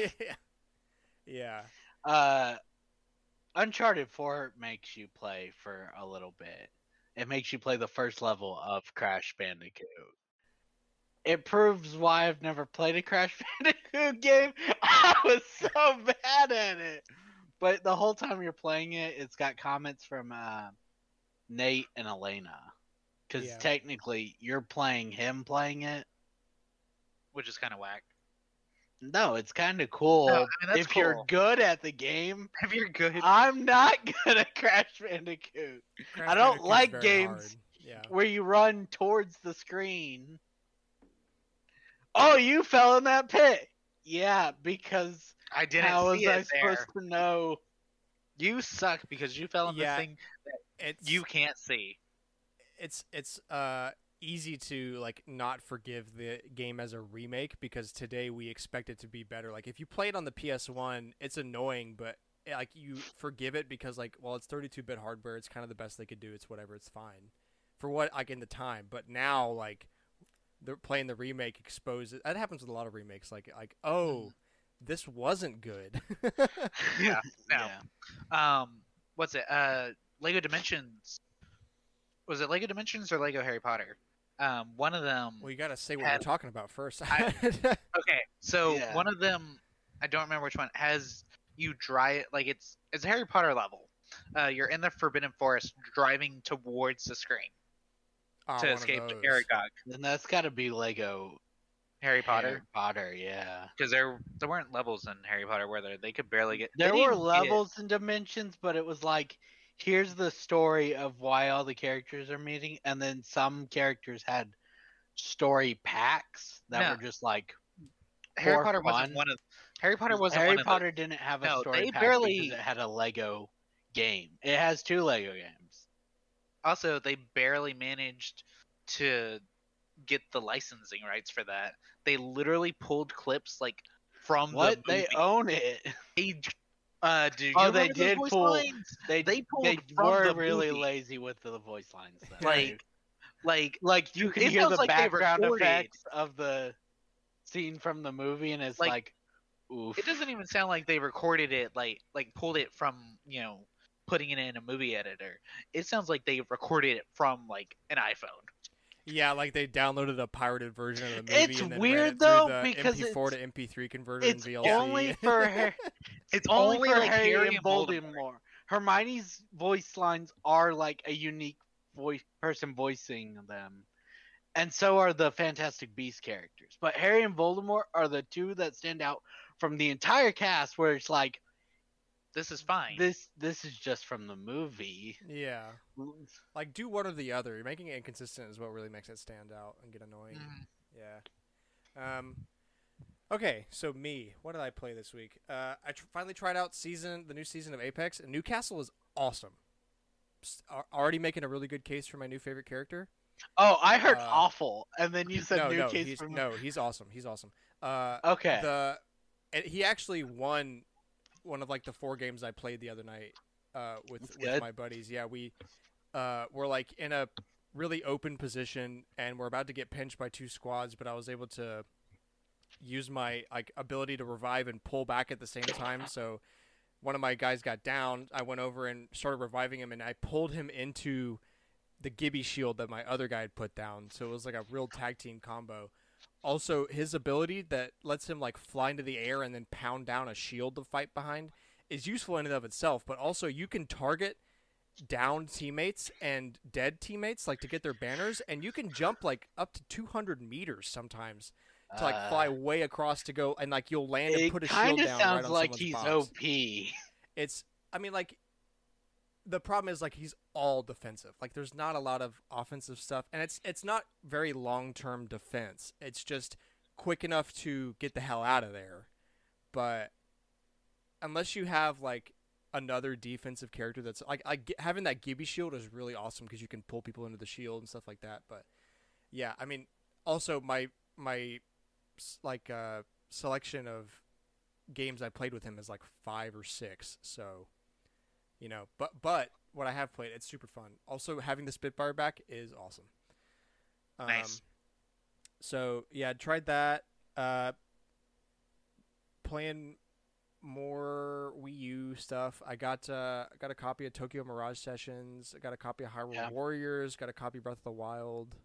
yeah. Uh, Uncharted 4 makes you play for a little bit. It makes you play the first level of Crash Bandicoot. It proves why I've never played a Crash Bandicoot game. I was so bad at it. But the whole time you're playing it, it's got comments from uh, Nate and Elena. Because Yeah. technically, you're playing him playing it. which is kind of whack. No, it's kind of cool. No, I mean, that's if you're good at the game, If you're good, I'm not good at Crash Bandicoot. Crash don't Bandicoot's like games. Yeah. Where you run towards the screen. Oh, you fell in that pit. Yeah, because I didn't how was see I there. supposed to know? You suck because you fell in Yeah. this thing It's you can't see. it's it's uh easy to like not forgive the game as a remake because today we expect it to be better. Like if you play it on the PS1, it's annoying, but eh, like you forgive it because like well it's 32-bit hardware, it's kind of the best they could do. It's whatever, it's fine. For what like in the time, but now like they're playing the remake exposes that happens with a lot of remakes like like oh this wasn't good. Yeah. No. Yeah. Um, what's it? Uh, Lego Dimensions. Was it Lego Dimensions or Lego Harry Potter? Um, one of them. well, you got to say what Had- you're talking about first. I- Okay, so Yeah. one of them, I don't remember which one, has you drive like it's it's a Harry Potter level. Uh, you're in the Forbidden Forest, driving towards the screen To escape those. Aragog. Then that's got to be Lego Harry Potter, Harry Potter, yeah. because there there weren't levels in Harry Potter where they they could barely get. There were levels and dimensions, but it was like, here's the story of why all the characters are meeting, and then some characters had story packs that No. were just like Harry Potter fun. wasn't one of Harry Potter wasn't Harry one of Potter didn't have a No, story they pack barely- because it had a Lego game. It has two Lego games. The, also they barely managed to get the licensing rights for that. They literally pulled clips like from What the they own it. They, uh, you Oh, they did voice pull- lines? They They pulled they were the really movie. lazy with the voice lines. Though. Like, like like you can hear the like background effects of the scene from the movie, and it's Like, like, oof. it doesn't even sound like they recorded it like like pulled it from you know putting it in a movie editor. It sounds like they recorded it from like an iPhone. Yeah, like they downloaded a pirated version of the movie. It's and then weird, ran it though, the because MP4 to MP3 converter It's and VLC. only for Har- It's only, only for like Harry, Harry and and Voldemort. Voldemort. Hermione's voice lines are like a unique voice person voicing them, and so are the Fantastic Beast characters. But Harry and Voldemort are the two that stand out from the entire cast, where it's like This is fine. this this is just from the movie. Yeah. Like do one or the other. You're making it inconsistent is what really makes it stand out and get annoying. Mhm. Yeah. Um. Okay, so me, what did I play this week? Uh, I tr- finally tried out season the new season of Apex, and Newcastle is awesome. S- a- already making a really good case for my new favorite character. Oh, I heard Uh, awful, and then you said no, new no, case he's, from no, he's awesome. He's awesome. Uh, Okay, the and he actually won one of like the four games I played the other night uh, with with my buddies. Yeah, we uh, were like in a really open position and we're about to get pinched by two squads, but I was able to use my like ability to revive and pull back at the same time. So one of my guys got down. I went over and started reviving him, and I pulled him into the Gibby shield that my other guy had put down. So it was like a real tag team combo. Also, his ability that lets him like fly into the air and then pound down a shield to fight behind is useful in and of itself. But also, you can target down teammates and dead teammates like to get their banners, and you can jump like up to 200 meters sometimes to like fly Uh, way across to go and like you'll land and put a kind shield of down sounds right on like someone's he's box. OP. It's I mean like the problem is like he's all defensive. Like there's not a lot of offensive stuff and it's it's not very long-term defense. It's just quick enough to get the hell out of there. But unless you have like another defensive character that's like, like having that Gibby shield is really awesome because you can pull people into the shield and stuff like that. But yeah, I mean, also my my like uh, selection of games I played with him is like five or six. So you know, but but what I have played, it's super fun. Also, having the Spitfire back is awesome. Um, Nice. So yeah, I tried that. Uh, playing more Wii U stuff. I got uh, I got a copy of Tokyo Mirage Sessions. I got a copy of Hyrule Yeah. Warriors. Got a copy of Breath of the Wild.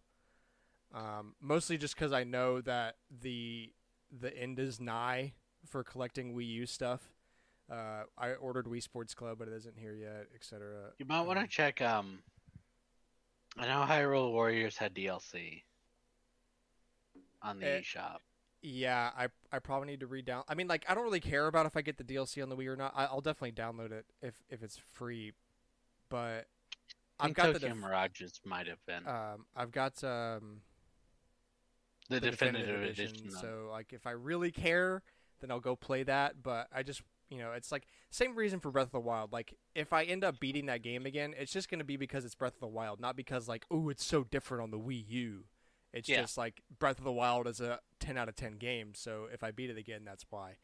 Um, mostly just because I know that the the end is nigh for collecting Wii U stuff. Uh, I ordered Wii Sports Club, but it isn't here yet, etc. You might want to Um, check. Um, I know Hyrule Warriors had DLC on the Eh, eShop. Yeah, I I probably need to read down. I mean, like I don't really care about if I get the DLC on the Wii or not. I, I'll definitely download it if if it's free. But I've got Tokyo the def- Mirages might have been um I've got um the, the definitive, edition. though. So like if I really care, then I'll go play that. But I just you know it's like same reason for Breath of the Wild. Like if I end up beating that game again, it's just gonna be because it's Breath of the Wild, not because like oh it's so different on the Wii U. It's Yeah. just like Breath of the Wild is a ten out of ten game. So if I beat it again, that's why.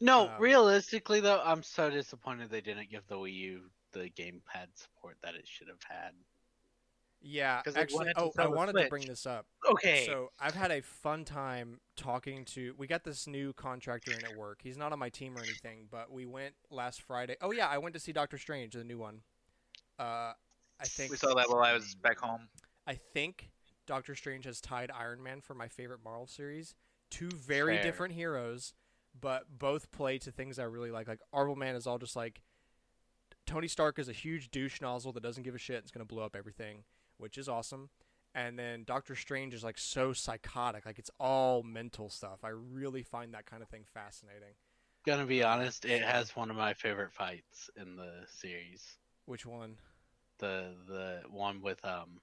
No, um, realistically though, I'm so disappointed they didn't give the Wii U the gamepad support that it should have had. Yeah, actually, oh, I wanted to bring this up. Okay. So I've had a fun time talking to. We got this new contractor in at work. He's not on my team or anything, but we went last Friday. Oh yeah, I went to see Doctor Strange, the new one. Uh, I think we saw that while I was back home. I think Doctor Strange has tied Iron Man for my favorite Marvel series. Two very Fair. different heroes, but both play to things I really like. Like Marvel Man is all just like Tony Stark is a huge douche nozzle that doesn't give a shit. It's gonna blow up everything, which is awesome. And then Doctor Strange is like so psychotic, like it's all mental stuff. I really find that kind of thing fascinating. Gonna be honest, it has one of my favorite fights in the series. Which one? The the one with um.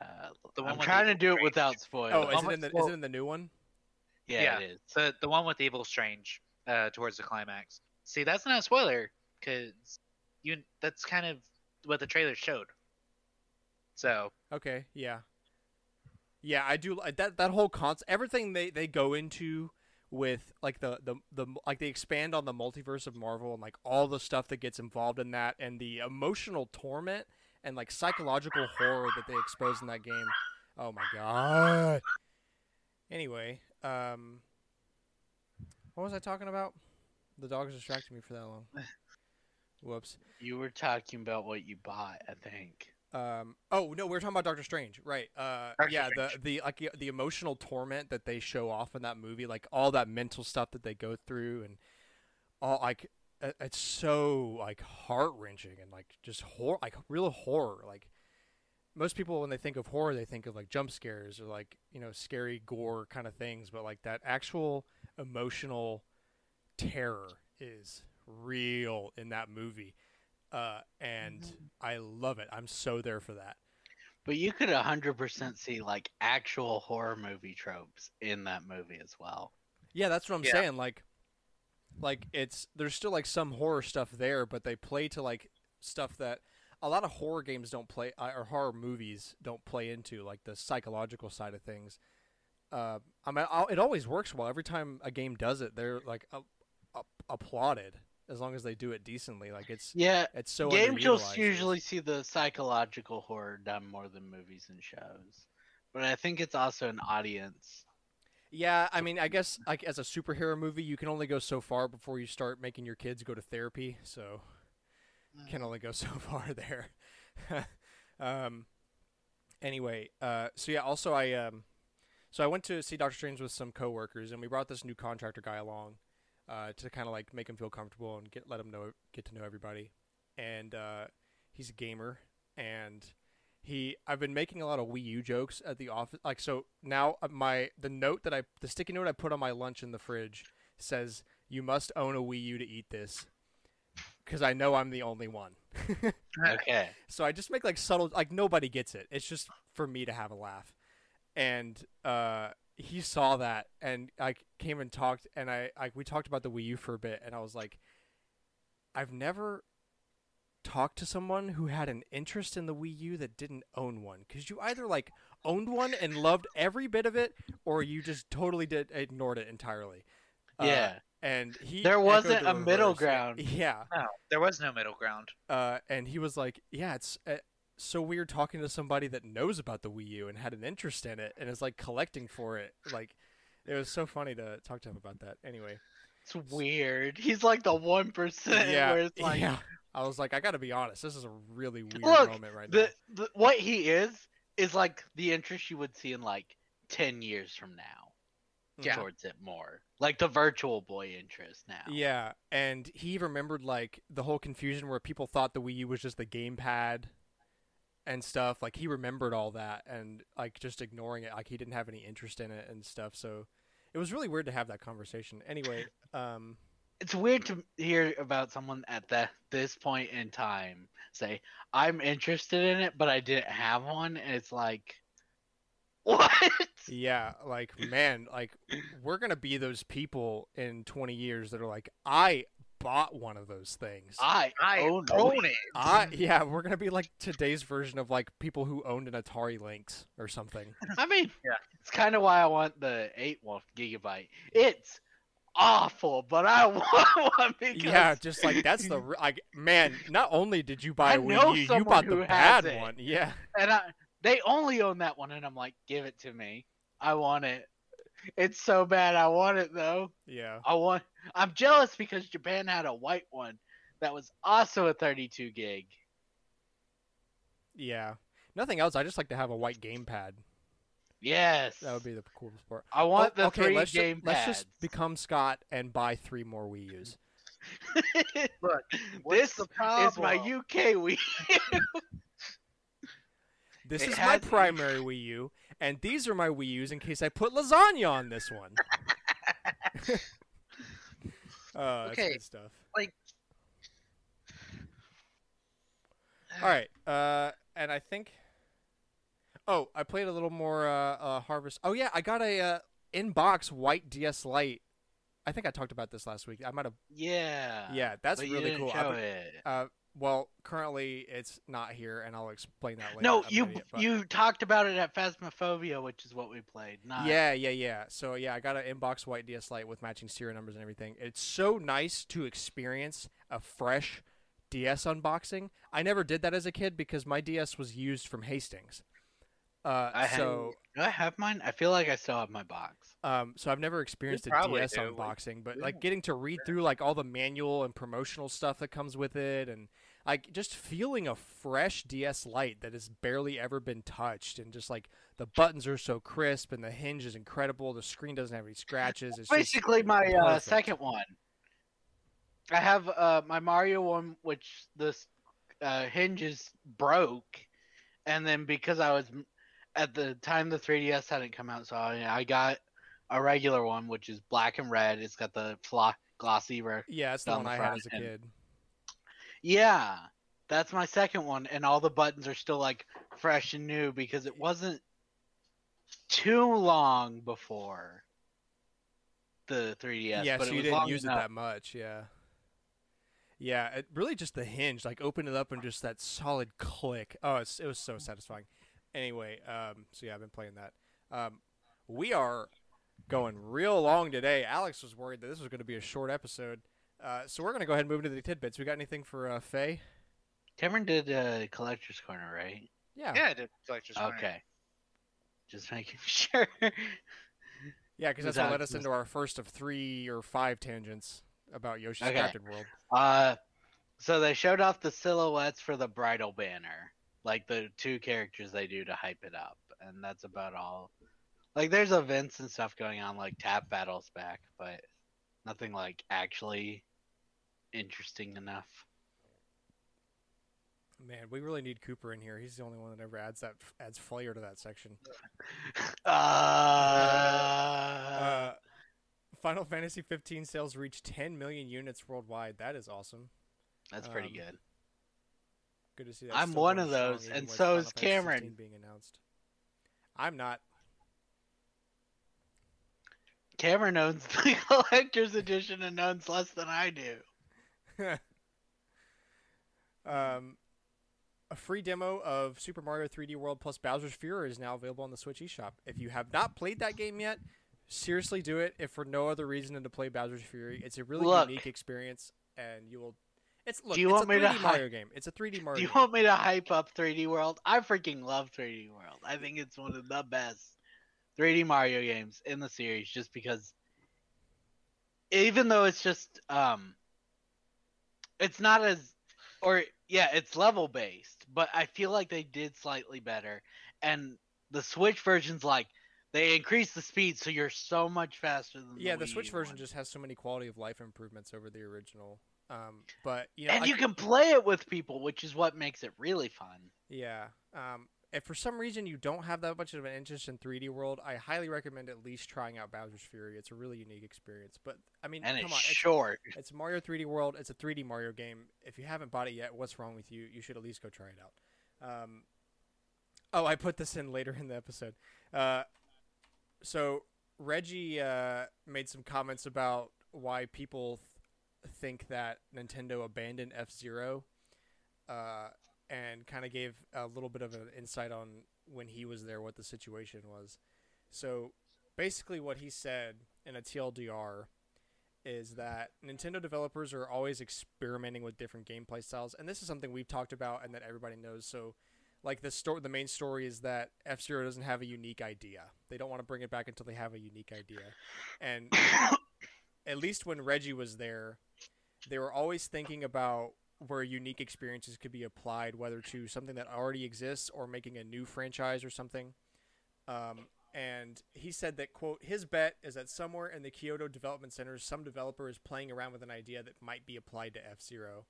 Uh, The one I'm trying to do it without spoilers. Oh, is it in the is it in the new one? yeah, yeah. it is. The the one with Evil Strange uh, towards the climax. See, that's not a spoiler because you that's kind of what the trailer showed. So Okay, yeah, yeah. I do like that. That whole concept, everything they they go into with like the, the the like they expand on the multiverse of Marvel and like all the stuff that gets involved in that and the emotional torment and like psychological horror that they expose in that game. Oh my god. Anyway, um, what was I talking about? The dogs distracted me for that long. Whoops. You were talking about what you bought, I think. Um, oh no, we are talking about Doctor Strange, right? Uh, Doctor yeah, the Strange. the like the- the emotional torment that they show off in that movie, like all that mental stuff that they go through, and all like it's so like heart wrenching and like just horror, like real horror. Like most people when they think of horror, they think of like jump scares or like you know scary gore kind of things, but like that actual emotional terror is real in that movie, uh, and Mhm. I love it. I'm so there for that. But you could 100% see like actual horror movie tropes in that movie as well. Yeah, that's what I'm Yeah. saying. Like, like it's there's still like some horror stuff there, but they play to like stuff that a lot of horror games don't play uh, or horror movies don't play into, like the psychological side of things. Uh, I mean, I'll, it always works well. Every time a game does it, they're like a, a, applauded as long as they do it decently. Like it's Yeah, it's so games you'll usually see the psychological horror done more than movies and shows. But I think it's also an audience. Yeah, I mean, I guess like as a superhero movie, you can only go so far before you start making your kids go to therapy. So can only go so far there. um, anyway, uh, so yeah. Also, I um, so I went to see Doctor Strange with some coworkers, and we brought this new contractor guy along uh, to kind of like make him feel comfortable and get let him know get to know everybody. And uh, he's a gamer, and he I've been making a lot of Wii U jokes at the office. Like so now, uh, my the note that I the sticky note I put on my lunch in the fridge says, "You must own a Wii U to eat this." Because I know I'm the only one. Okay. So I just make like subtle, like nobody gets it. It's just for me to have a laugh. And uh, he saw that and I came and talked, and I like we talked about the Wii U for a bit, and I was like, I've never talked to someone who had an interest in the Wii U that didn't own one, because you either like owned one and loved every bit of it, or you just totally did ignored it entirely. Uh, yeah. and he There wasn't the a middle ground. Yeah, No, there was no middle ground. uh, and he was like, "Yeah, it's uh, so weird talking to somebody that knows about the Wii U and had an interest in it and is like collecting for it." Like, it was so funny to talk to him about that. Anyway, It's weird. He's like the 1% yeah, where it's like yeah. I was like, I got to be honest, this is a really weird Look, moment right the, the what he is is like the interest you would see in like 10 years from now now. Yeah. towards it more. Like the virtual boy interest now. Yeah, and he remembered like the whole confusion where people thought the Wii U was just the gamepad and stuff. Like he remembered all that and like just ignoring it, like he didn't have any interest in it and stuff. So it was really weird to have that conversation. Anyway, um, It's weird to hear about someone at that this point in time say, "I'm interested in it, but I didn't have one." And it's like, what? yeah, like man, like we're gonna be those people in 20 years that are like, I bought one of those things. I I own, own it. I yeah, we're gonna be like today's version of like people who owned an Atari Lynx or something. I mean, Yeah. it's kind of why I want the eight one gigabyte. It's awful, but I want one because Yeah, just like that's the like man. Not only did you buy a know Wii U, you bought the bad it. one. Yeah, and I, they only own that one, and I'm like, give it to me. I want it. It's so bad. I want it though. yeah. I want. I'm jealous because Japan had a white one that was also a 32 gig. Yeah. Nothing else. I just like to have a white gamepad. Yes, That would be the coolest part. I want Oh, the okay, three let's game just, let's just become Scott and buy three more Wii U's. Look, this what's the is my? UK Wii. This It is my has- primary Wii U, and these are my Wii U's in case I put lasagna on this one. uh, that's Okay, good stuff. like- All right, uh, and I think. Oh, I played a little more uh, uh, Harvest. Oh yeah, I got a uh, in-box white DS Lite. I think I talked about this last week. I might have. yeah. Yeah, that's but really cool. It. Uh, well, currently it's not here, and I'll explain that later. No, I'm you idiot, but- you talked about it at Phasmophobia, which is what we played. Not Yeah, yeah, yeah. So yeah, I got an inbox white DS Lite with matching serial numbers and everything. It's so nice to experience a fresh DS unboxing. I never did that as a kid because my DS was used from Hastings. Uh, I had- so Do I have mine? I feel like I still have my box. um, so I've never experienced a DS do. unboxing, but Yeah. like getting to read through like all the manual and promotional stuff that comes with it, and like just feeling a fresh DS Lite that has barely ever been touched, and just like the buttons are so crisp and the hinge is incredible. The screen doesn't have any scratches. It's Basically, my uh, second one. I have uh, my Mario one, which this uh, hinges broke, and then because I was at the time the 3DS hadn't come out, so I, I got a regular one, which is black and red. It's got the flo- glossy. Yeah, it's the one the I had as a kid. Yeah, that's my second one, and all the buttons are still like fresh and new because it wasn't too long before the 3DS. yeah, but so you didn't use enough. it that much. Yeah. Yeah, it really just the hinge, like open it up and just that solid click. Oh, it's, it was so satisfying. Anyway, um, so yeah, I've been playing that. Um, we are going real long today. Alex was worried that this was going to be a short episode, uh, so we're going to go ahead and move into the tidbits. We got anything for uh, FEH? Cameron did uh, collector's corner, right? Yeah, Yeah, I did collector's Corner. Okay. Just making sure. yeah, because that's Was what led us into our first of three or five tangents about Yoshi's Okay. Crafted World. Uh, so they showed off the silhouettes for the bridal banner, like the two characters they do to hype it up, and that's about all. Like, there's events and stuff going on, like Tap Battles back, but nothing like actually interesting enough. Man, we really need Cooper in here. He's the only one that ever adds that adds flair to that section. Uh, Uh, Final Fantasy 15 sales reached 10 million units worldwide. That is awesome. that's pretty um, good. Good to see that. I'm one of those, and so Final is Cameron. being announced. I'm not. Cameron owns the collector's edition and owns less than I do. um, a free demo of Super Mario 3D World plus Bowser's Fury is now available on the Switch eShop. If you have not played that game yet, seriously do it. If for no other reason than to play Bowser's Fury, it's a really Look. unique experience, and you will. It's look. Do you it's want a me to 3D hi- Mario game. It's a 3D Mario. Do you game. want me to hype up 3D World? I freaking love 3D World. I think it's one of the best 3D Mario games in the series just because even though it's just um it's not as or yeah, it's level based, but I feel like they did slightly better and the Switch version's like they increase the speed so you're so much faster than Yeah, the the Switch version one. just has so many quality of life improvements over the original. Um, but you know, and like- you can play it with people, which is what makes it really fun. Yeah. Um, if for some reason you don't have that much of an interest in 3D World, I highly recommend at least trying out Bowser's Fury. It's a really unique experience. But I mean, And come it's on, it's, short. it's Mario 3D World. It's a 3D Mario game. If you haven't bought it yet, what's wrong with you? You should at least go try it out. Um, oh, I put this in later in the episode. Uh, so Reggie uh, made some comments about why people th- think that Nintendo abandoned F Zero, uh, and kind of gave a little bit of an insight on when he was there, what the situation was. So basically, what he said in a TLDR is that Nintendo developers are always experimenting with different gameplay styles, and this is something we've talked about and that everybody knows. So, like the story, the main story is that F Zero doesn't have a unique idea. They don't want to bring it back until they have a unique idea, and at least when Reggie was there, they were always thinking about where unique experiences could be applied, whether to something that already exists or making a new franchise or something. Um, and he said that quote his bet is that somewhere in the Kyoto Development Center, some developer is playing around with an idea that might be applied to F Zero.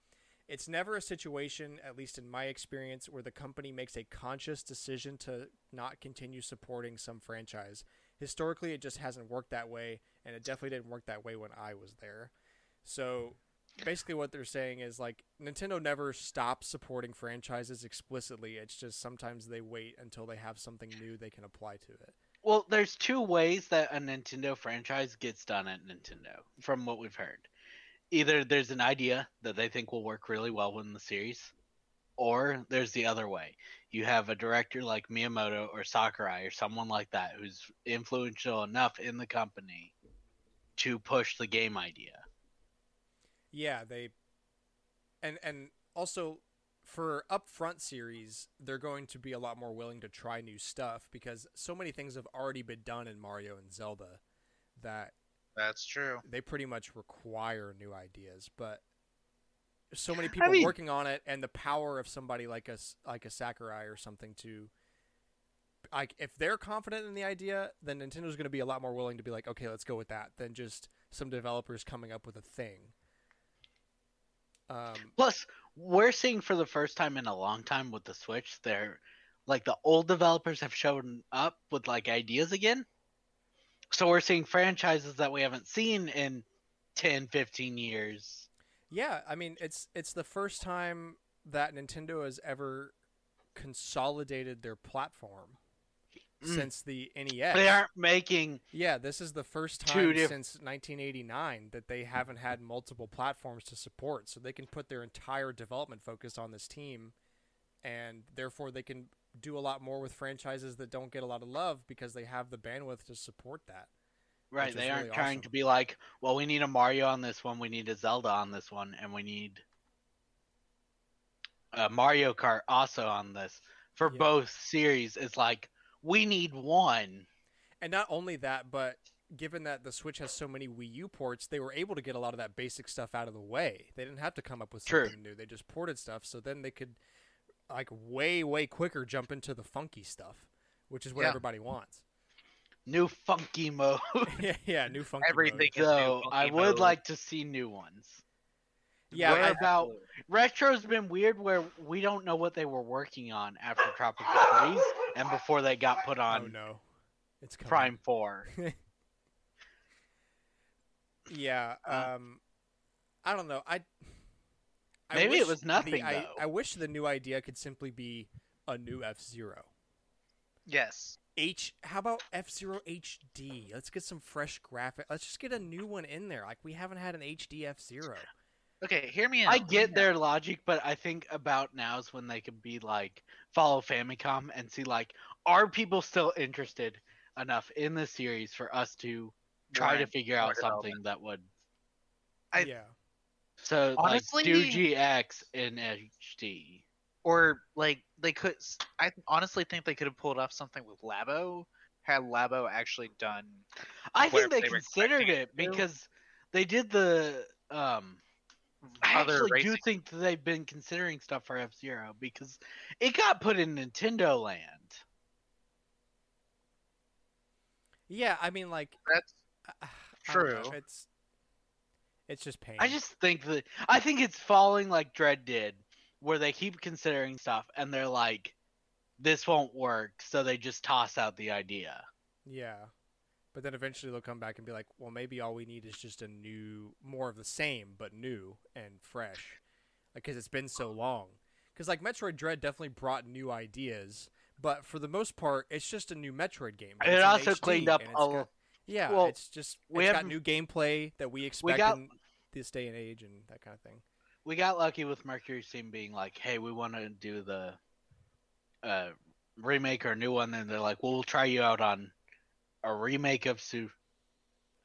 It's never a situation, at least in my experience, where the company makes a conscious decision to not continue supporting some franchise. Historically, it just hasn't worked that way, and it definitely didn't work that way when I was there. So basically what they're saying is like Nintendo never stops supporting franchises explicitly. It's just sometimes they wait until they have something new they can apply to it. Well, there's two ways that a Nintendo franchise gets done at Nintendo, from what we've heard. Either there's an idea that they think will work really well in the series, or there's the other way. You have a director like Miyamoto or Sakurai or someone like that who's influential enough in the company to push the game idea. Yeah, they and and also for upfront series, they're going to be a lot more willing to try new stuff because so many things have already been done in Mario and Zelda that That's true. they pretty much require new ideas, but so many people mean- working on it, and the power of somebody like a s- like a Sakurai or something to like if they're confident in the idea, then Nintendo's going to be a lot more willing to be like, okay, let's go with that, than just some developers coming up with a thing. Um, Plus, we're seeing for the first time in a long time with the Switch, they're like the old developers have shown up with like ideas again. So we're seeing franchises that we haven't seen in 10, 15 years. Yeah, I mean it's it's the first time that Nintendo has ever consolidated their platform Mm. since the NES. They aren't making Yeah, this is the first time diff- since 1989 that they haven't had multiple platforms to support, so they can put their entire development focus on this team, and therefore they can do a lot more with franchises that don't get a lot of love because they have the bandwidth to support that. right. They aren't really trying awesome. to be like, well, we need a Mario on this one, we need a Zelda on this one, and we need a Mario Kart also on this. For Yeah. both series, it's like we need one. And not only that, but given that the Switch has so many Wii U ports, they were able to get a lot of that basic stuff out of the way. They didn't have to come up with True. something new. They just ported stuff, so then they could like way way quicker jump into the funky stuff, which is what Yeah. everybody wants. New funky mode. yeah, yeah, new funky. Everything mode. is new so I would mode. like to see new ones. Yeah, Where about Retro's been weird where we don't know what they were working on after Tropical Freeze and before they got put on. Oh on no, it's coming. Prime Four. Yeah. Uh, Um, I don't know. I. I Maybe it wish was the nothing, I, though. I wish the new idea could simply be a new F Zero. yes. H. How about F Zero HD? Let's get some fresh graphic. Let's just get a new one in there. Like we haven't had an HD F Zero. Okay, hear me out. I get their out. logic, but I think about now is when they could be like follow Famicom and see like are people still interested enough in the series for us to try to figure more out something that would I- yeah. so Honestly- like do GX in HD. Or like they could. I honestly think they could have pulled off something with Labo had Labo actually done. I think they, they considered it it because they did the um I Other actually do think that they've been considering stuff for F Zero because it got put in Nintendo Land. Yeah. I mean, like. That's I don't know, True. It's. It's just pain. I just think that I think it's falling like Dread did, where they keep considering stuff and they're like, "This won't work," so they just toss out the idea. Yeah. But then eventually they'll come back and be like, well, maybe all we need is just a new, more of the same, but new and fresh. Like, because it's been so long. Because, like, Metroid Dread definitely brought new ideas, but for the most part, it's just a new Metroid game. It also HD, cleaned up a got- Yeah, well, it's just, we it's got new gameplay that we expect got- in this day and age and that kind of thing. We got lucky with Mercury Steam being like, "Hey, we want to do the uh, remake or new one," and they're like, "Well, we'll try you out on a remake of Su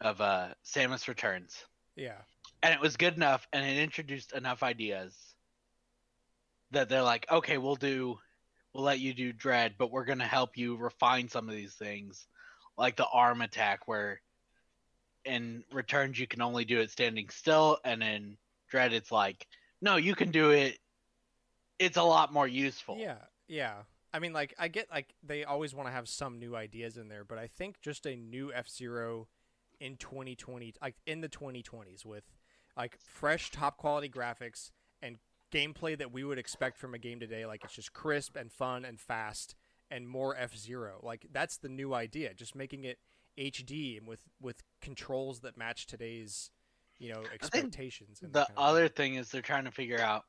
of uh, Samus Returns." Yeah. and it was good enough and it introduced enough ideas that they're like okay we'll do we'll let you do dread but we're going to help you refine some of these things like the arm attack where in returns you can only do it standing still and in dread it's like no you can do it it's a lot more useful Yeah, yeah. I mean, like, I get like they always want to have some new ideas in there, but I think just a new F Zero in 2020, like in the 2020s, with like fresh, top quality graphics and gameplay that we would expect from a game today. Like, it's just crisp and fun and fast and more F Zero. Like, that's the new idea. Just making it HD and with with controls that match today's, you know, expectations. and the kind of other thing. thing is they're trying to figure out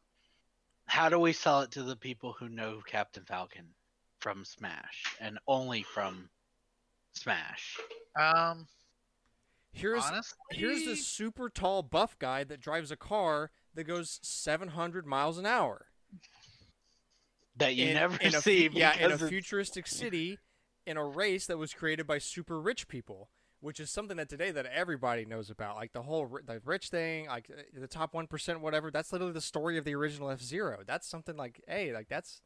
how do we sell it to the people who know captain falcon from smash and only from smash um. here's honestly, Here's this super tall buff guy that drives a car that goes 700 miles an hour. that you in, never in a, see fu- yeah, in a it's- futuristic city in a race that was created by super rich people, which is something that today that everybody knows about. Like the whole the rich thing, like uh, the top 1% whatever, that's literally the story of the original F-Zero. That's something like, hey, like that's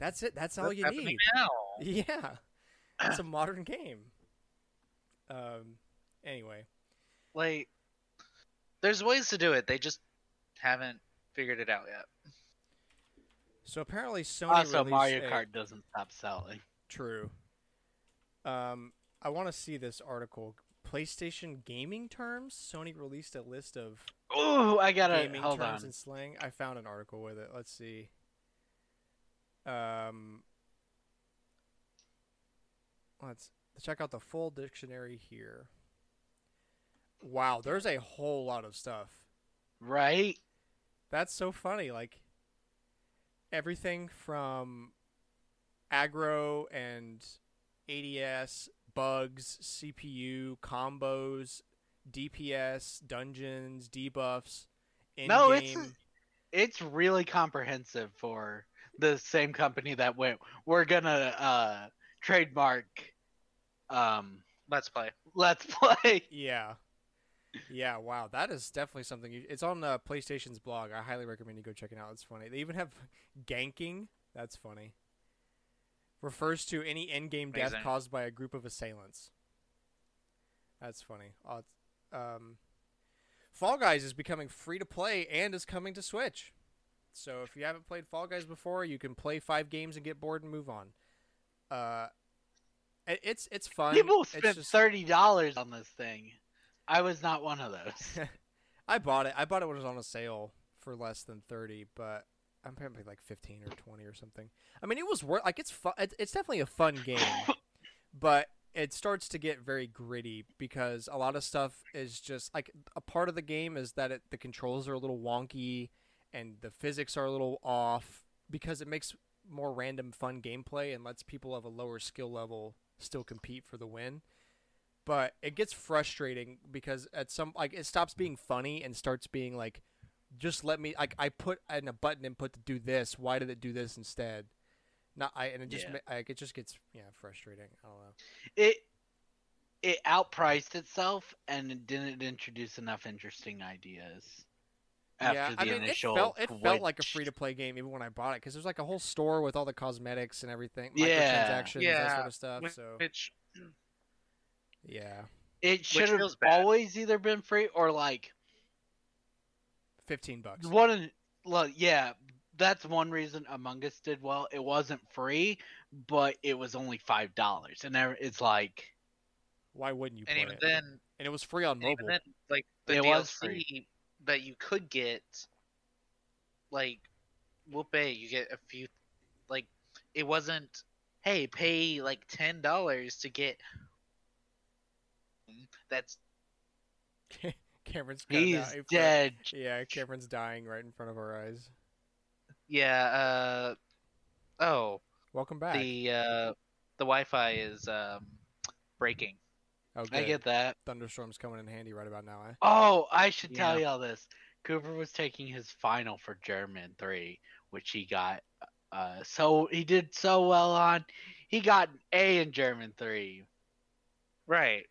that's it. That's all what's you need. now? Yeah. It's a modern game. Um anyway, Like, there's ways to do it. They just haven't figured it out yet. so apparently Sony also released mario a- kart doesn't stop selling True. Um, I want to see this article. PlayStation gaming terms. Sony released a list of oh i gotta gaming hold terms on and slang. I found an article with it. Let's see. Um, let's check out the full dictionary here. Wow, there's a whole lot of stuff. Right? That's so funny. Like everything from aggro and ADS, bugs, CPU, combos, DPS, dungeons, debuffs, in No, it's- It's really comprehensive for the same company that went. We're gonna uh, trademark. Um, Let's play. let's play. Yeah. Yeah, wow. That is definitely something. You, it's on uh, PlayStation's blog. I highly recommend you go check it out. It's funny. They even have ganking. That's funny. Refers to any in-game death Amazing. caused by a group of assailants. That's funny. Uh, um, Fall Guys is becoming free to play and is coming to Switch. So if you haven't played Fall Guys before, you can play five games and get bored and move on. Uh, it's it's fun. People It's spent just- thirty dollars on this thing. I was not one of those. I bought it. I bought it when it was on a sale for less than thirty, but I'm probably like fifteen or twenty or something. I mean, it was worth. Like it's fun. It's definitely a fun game, but it starts to get very gritty because a lot of stuff is just like a part of the game is that it, the controls are a little wonky and the physics are a little off because it makes more random fun gameplay and lets people of a lower skill level still compete for the win. But it gets frustrating because at some like it stops being funny and starts being like just let me like I put in a button input to do this. Why did it do this instead? Not I and it just Yeah. like it just gets yeah frustrating. I don't know. It it outpriced itself and it didn't introduce enough interesting ideas. After yeah the I mean initial it felt it felt like a free to play game even when I bought it because there's like a whole store with all the cosmetics and everything Yeah. microtransactions that Yeah, sort of stuff so Which yeah It should have always either been free or like 15 bucks one. of- Well, yeah, that's one reason Among Us did well. It wasn't free, but it was only five dollars, and there- it's like why wouldn't you and play even it then, and it was free on mobile then, like the It was DLC that you could get, like Whoop you get a few, like it wasn't. Hey, pay like ten dollars to get. That's Cameron's he's dead. yeah Cameron's dying right in front of our eyes yeah. Uh oh, welcome back the uh the Wi-Fi is um breaking. Oh, I get that. thunderstorms coming in handy right about now eh? Oh, I should tell Yeah. y'all this. Cooper was taking his final for German three, which he got. Uh, so he did so well on. He got an A in German three, Right.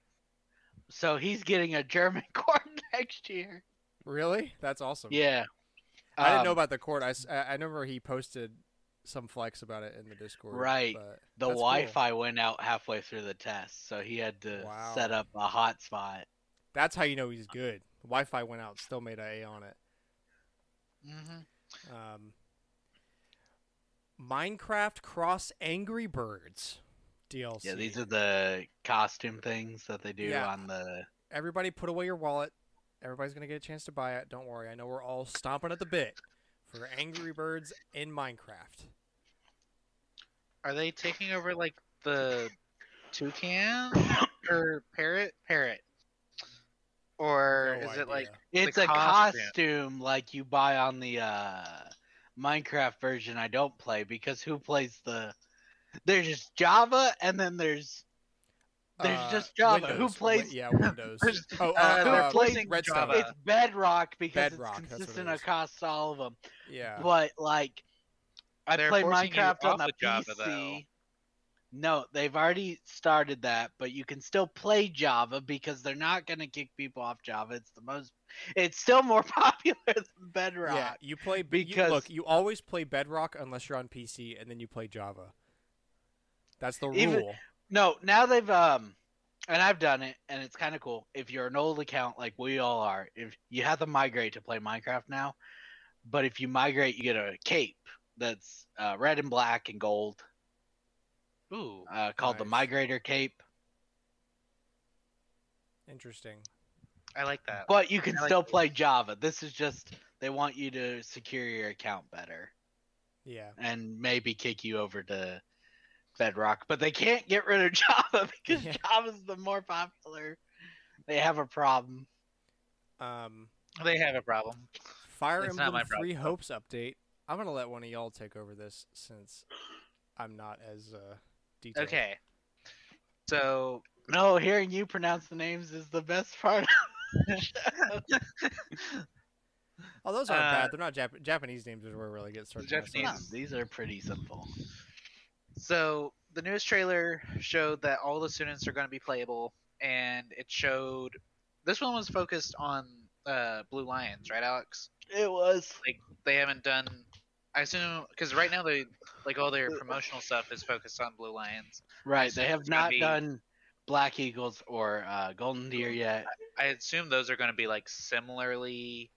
so he's getting a German court next year. Really? That's awesome. Yeah, I didn't know Um, about the court. I, s- I- I remember he posted some flex about it in the Discord. Right. the. Wi-Fi went out halfway through the test, so he had to Wow. set up a hotspot. That's how you know he's good. The Wi-Fi went out, still made an A on it. Mm-hmm. Um, Minecraft Cross Angry Birds DLC. Yeah, these are the costume things that they do Yeah. on the. Everybody, put away your wallet. Everybody's gonna get a chance to buy it. Don't worry. I know we're all stomping at the bit for Angry Birds in Minecraft. Are they taking over like the toucan or parrot? Parrot. Or No is it like. It's a costume. costume like you buy on the uh, Minecraft version. I don't play because who plays the? There's just Java, and then there's there's Uh, just Java. Who plays- Yeah, Windows. There's- oh, uh, uh, they're uh, playing Redstone. Java. it's Bedrock because Bedrock, it's what it consistent is. across all of them. Yeah. But like, I They're play Minecraft on off the Java, PC. though. No, they've already started that, but you can still play Java because they're not going to kick people off Java. It's the most. It's still more popular than Bedrock. Yeah, you play Because- because look, you always play Bedrock unless you're on PC, and then you play Java. That's the rule. Even- No, now they've um, and I've done it, and it's kind of cool. If you're an old account like we all are, if you have to migrate to play Minecraft now, but if you migrate, you get a cape that's uh, red and black and gold, ooh? uh, called the Migrator cape. Interesting. I like that. But you can I still those. play Java. This is just they want you to secure your account better Yeah. and maybe kick you over to Bedrock, but they can't get rid of Java because Yeah. Java's the more popular. They have a problem. Um, They have a problem. Fire It's not Emblem problem, Three. Hopes update. I'm gonna let one of y'all take over this since I'm not as uh, detailed. Okay. So No, hearing you pronounce the names is the best part. Oh, those aren't Uh, bad. They're not Jap- Japanese names. Is where it really gets started. to mess up. Japanese- These are pretty simple. So the newest trailer showed that all the students are going to be playable, and it showed this one was focused on uh, Blue Lions, right, Alex? It was. Like They haven't done. I assume because right now they like all their promotional stuff is focused on Blue Lions. Right. They have not be- done Black Eagles or uh, Golden Deer yet. I assume those are going to be like similarly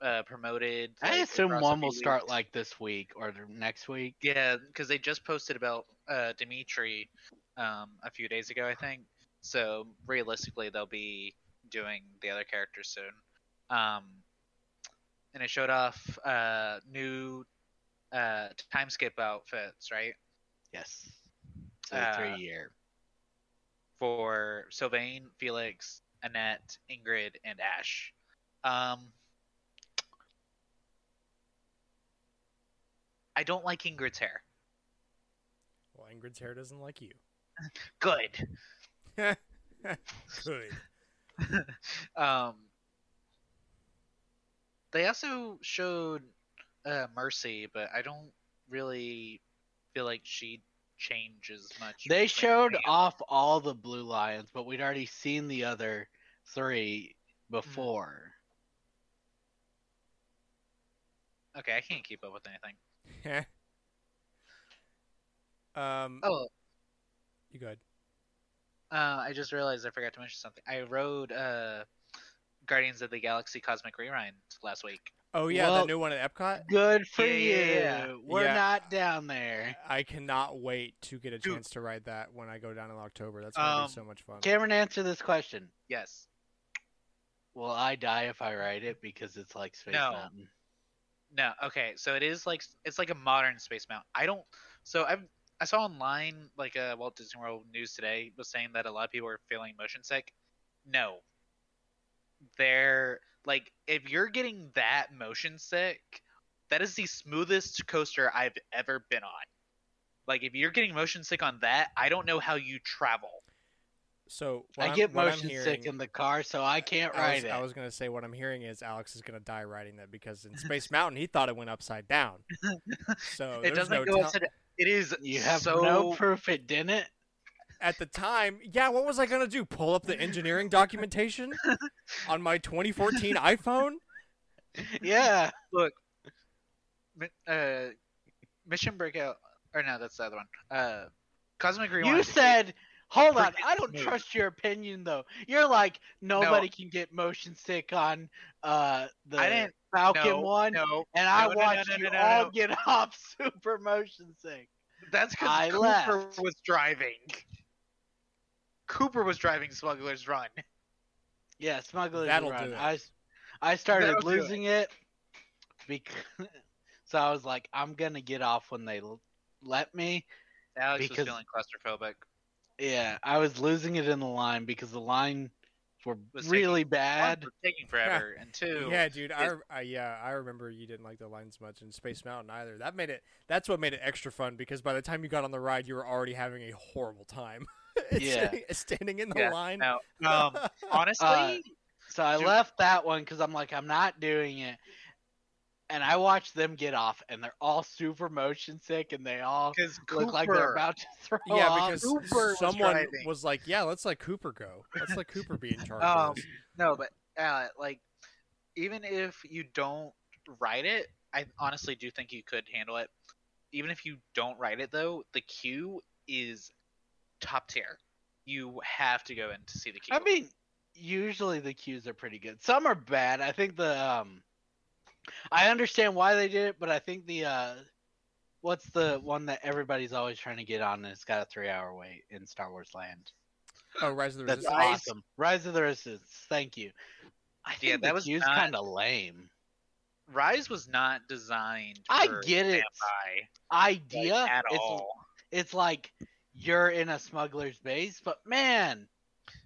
uh, promoted. I like, assume one will start like this week or next week. Yeah, because they just posted about uh, Dimitri um, a few days ago, I think. So realistically, they'll be doing the other characters soon. Um, and it showed off uh, new uh, time skip outfits, right? Yes. So Uh, three year. For Sylvain, Felix, Annette, Ingrid, and Ashe. Um, I don't like Ingrid's hair. Well, Ingrid's hair doesn't like you. Good. Good. um, they also showed uh, Mercy, but I don't really feel like she changes much. They showed them. off all the Blue Lions, but we'd already seen the other three before. Okay, I can't keep up with anything. um. Oh, You go ahead. uh, I just realized I forgot to mention something. I rode uh, Guardians of the Galaxy Cosmic Rewind last week. Oh yeah, Well- the new one at Epcot. Good for Yeah, you. yeah, yeah. We're Yeah. not down there. I cannot wait to get a Dude. chance to ride that when I go down in October. That's gonna Um, be so much fun. Cameron, answer this question. Yes. Will I die if I ride it because it's like Space No. Mountain? No, okay, so it is like it's like a modern Space Mountain. I don't. So I I saw online like uh, Walt Disney World News today was saying that a lot of people are feeling motion sick. No, they're like if you're getting that motion sick, that is the smoothest coaster I've ever been on. Like if you're getting motion sick on that, I don't know how you travel. So I get I'm motion hearing- sick in the car, so I can't I ride was, it. I was gonna say what I'm hearing is Alex is gonna die riding that because in Space Mountain he thought it went upside down. So it doesn't no go upside down. It is You have so no proof it didn't. at the time. Yeah, what was I gonna do? Pull up the engineering documentation on my 2014 iPhone? Yeah. Look. uh, Mission Breakout, or no, that's the other one. Uh, Cosmic Rewind. You said, hold on, I don't smooth. trust your opinion though. You're like, nobody can get motion sick on uh the I didn't. Falcon no, one, No, and I No, no, no, watched no, you no, no, all no. get off super motion sick. that's because Cooper left. was driving. Cooper was driving Smuggler's Run. Yeah, Smuggler's That'll Run. do it. I, s- I started That'll do it. losing it because so I was like, I'm gonna get off when they l- let me. Alex Because- was feeling claustrophobic. Yeah, I was losing it in the line because the line were Was really One, bad. for taking forever, and two, Yeah, dude. I, it- re- I yeah, I remember you didn't like the lines much in Space Mountain either. That made it. That's what made it extra fun because by the time you got on the ride, you were already having a horrible time. Yeah. standing, standing in the Yeah, line. no, um, honestly, Uh, So I Dude. left that one because I'm like, I'm not doing it. And I watched them get off, and they're all super motion sick, and they all because look like they're about to throw yeah, off. because Cooper was someone driving. was like, "Yeah, let's let Cooper go. Let's let Cooper be in charge." Um, no, but uh, like, even if you don't write it, I honestly do think you could handle it. Even if you don't write it, though, the queue is top tier. You have to go in to see the queue. I mean, usually the queues are pretty good. Some are bad. I think the um, I understand why they did it, but I think the uh, what's the one that everybody's always trying to get on, and it's got a three-hour wait in Star Wars Land. Oh, Rise of the That's Resistance. awesome. Rise of the Resistance. Thank you. I think Yeah, that was not- kind of lame. Rise was not designed. I get it. standby, like, Idea at it's, all. It's like you're in a smuggler's base, but man,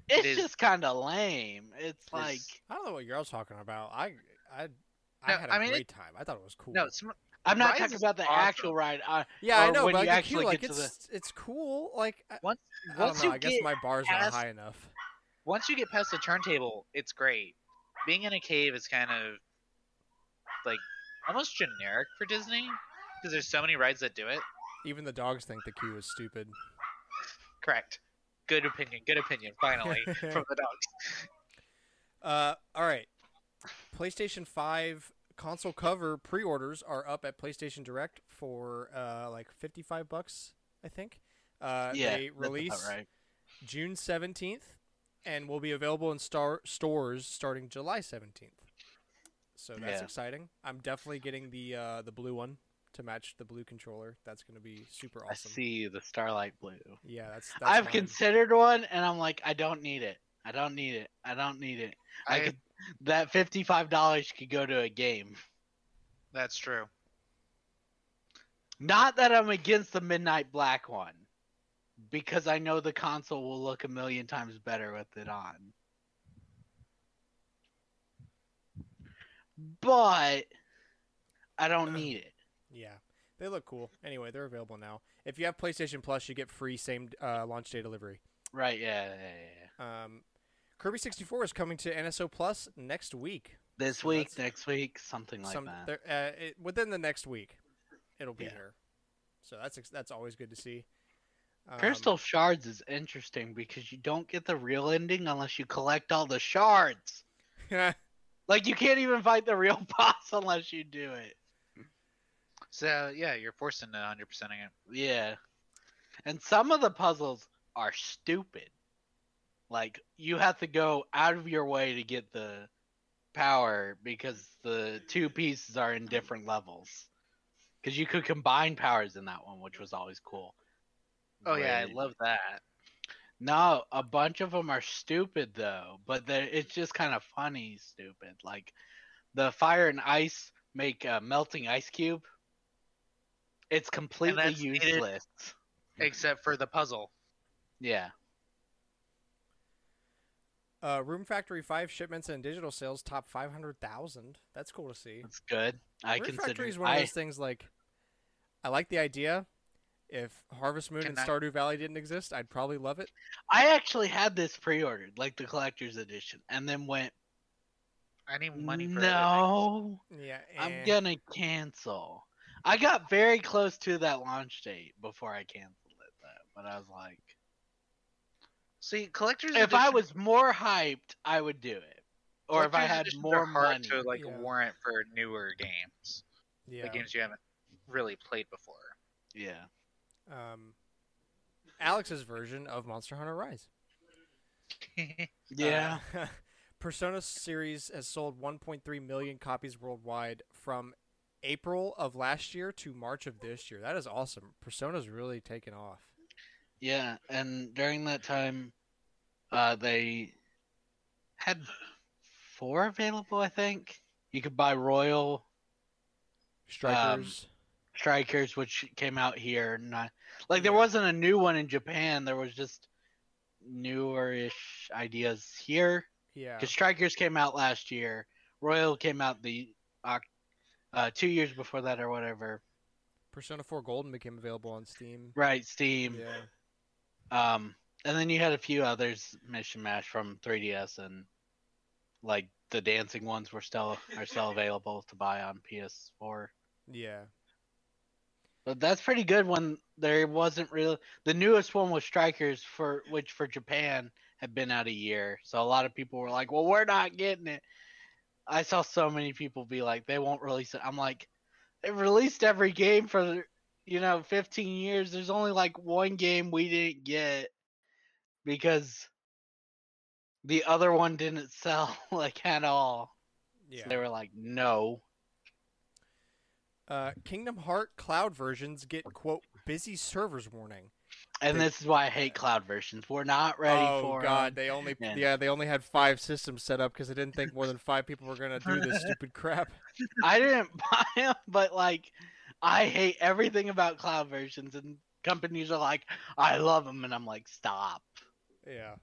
it's is- just kind of lame. It's like I don't know what you're all talking about. I I I No, had a I mean, it- great time. I thought it was cool. No, sm- I'm not Rise talking about the awesome. actual ride. Uh, yeah, I know, but you like, actually like get to the- it's it's cool. Like I, once I don't once know. you I guess get my bar's not past- high enough. once you get past the turntable, it's great. Being in a cave is kind of like almost generic for Disney because there's so many rides that do it. Even the dogs think the queue is stupid. Correct. Good opinion. Good opinion. Finally from the dogs. Uh, all right. PlayStation 5 console cover pre-orders are up at PlayStation Direct for uh, like 55 bucks, I think. Uh, yeah, they that's about release right. June 17th and will be available in star- stores starting July 17th. So that's Yeah. exciting. I'm definitely getting the uh, the blue one to match the blue controller. That's going to be super awesome. I awesome. see the Starlight Blue. Yeah, that's, that's I've mine. considered one, and I'm like, I don't need it. I don't need it. I don't need it. I I, could, that fifty-five dollars could go to a game. that's true. Not that I'm against the Midnight Black one, because I know the console will look a million times better with it on. But I don't need it. Yeah, they look cool. Anyway, they're available now. If you have PlayStation Plus, you get free same uh, launch day delivery. Right? Yeah. yeah, yeah. Um, Kirby 64 is coming to NSO Plus next week. This So week, next week, something like Some that. there- uh, it, within the next week, it'll be Yeah. here. So that's that's always good to see. Um, Crystal Shards is interesting because you don't get the real ending unless you collect all the shards. Like you can't even fight the real boss unless you do it. So yeah, you're forced into 100 percenting it. Yeah. And some of the puzzles are stupid. Like you have to go out of your way to get the power because the two pieces are in different levels. Cuz you could combine powers in that one, which was always cool. Oh yeah, I love that. No, a bunch of them are stupid though, but it's just kind of funny stupid. Like the fire and ice make a melting ice cube. It's completely that's needed- useless. Except for the puzzle. Yeah. Uh, Rune Factory 5 shipments and digital sales top 500,000. That's cool to see. That's good. I Rune consider Factory is one of I, those things like I like the idea. If Harvest Moon Can and I- Stardew Valley didn't exist, I'd probably love it. I actually had this pre-ordered, like the collector's edition, and then went I need money for everything. no. Yeah, I'm eh. gonna cancel. I got very close to that launch date before I canceled it, though. But I was like, See, collectors. if I was more hyped, I would do it. Or if I had more are hard money. to like Yeah. warrant for newer games, Yeah. like games you haven't really played before. Yeah. Um, Alex's version of Monster Hunter Rise. Yeah. Uh, Persona series has sold 1.3 million copies worldwide from April of last year to March of this year. That is awesome. Persona's really taken off. Yeah, and during that time, uh, they had four available. I think you could buy Royal Strikers. Strikers, which came out here. Not like there wasn't a new one in Japan. There was just newer-ish ideas here. yeah. Because Strikers came out last year. Royal came out the uh, two years before that or whatever. Persona 4 Golden became available on Steam. Right, Steam. Yeah. Um, and then you had a few others, Mission Mash from 3DS, and like the dancing ones were still are still available to buy on PS4. Yeah. But that's pretty good when there wasn't real. The newest one was Strikers for which for Japan had been out a year, so a lot of people were like, "Well, we're not getting it." I saw so many people be like, "They won't release it." I'm like, "They've released every game for you know 15 years. There's only like one game we didn't get because the other one didn't sell like at all." Yeah. So they were like, "No." Uh, Kingdom Heart cloud versions get quote busy servers warning. And They- this is why I hate cloud versions. We're not ready for oh for 'em. god, they only Yeah. yeah. they only had five systems set up because they didn't think more than five people were gonna do this stupid crap. I didn't buy them, but like, I hate everything about cloud versions, and companies are like, I love them, and I'm like, stop. Yeah.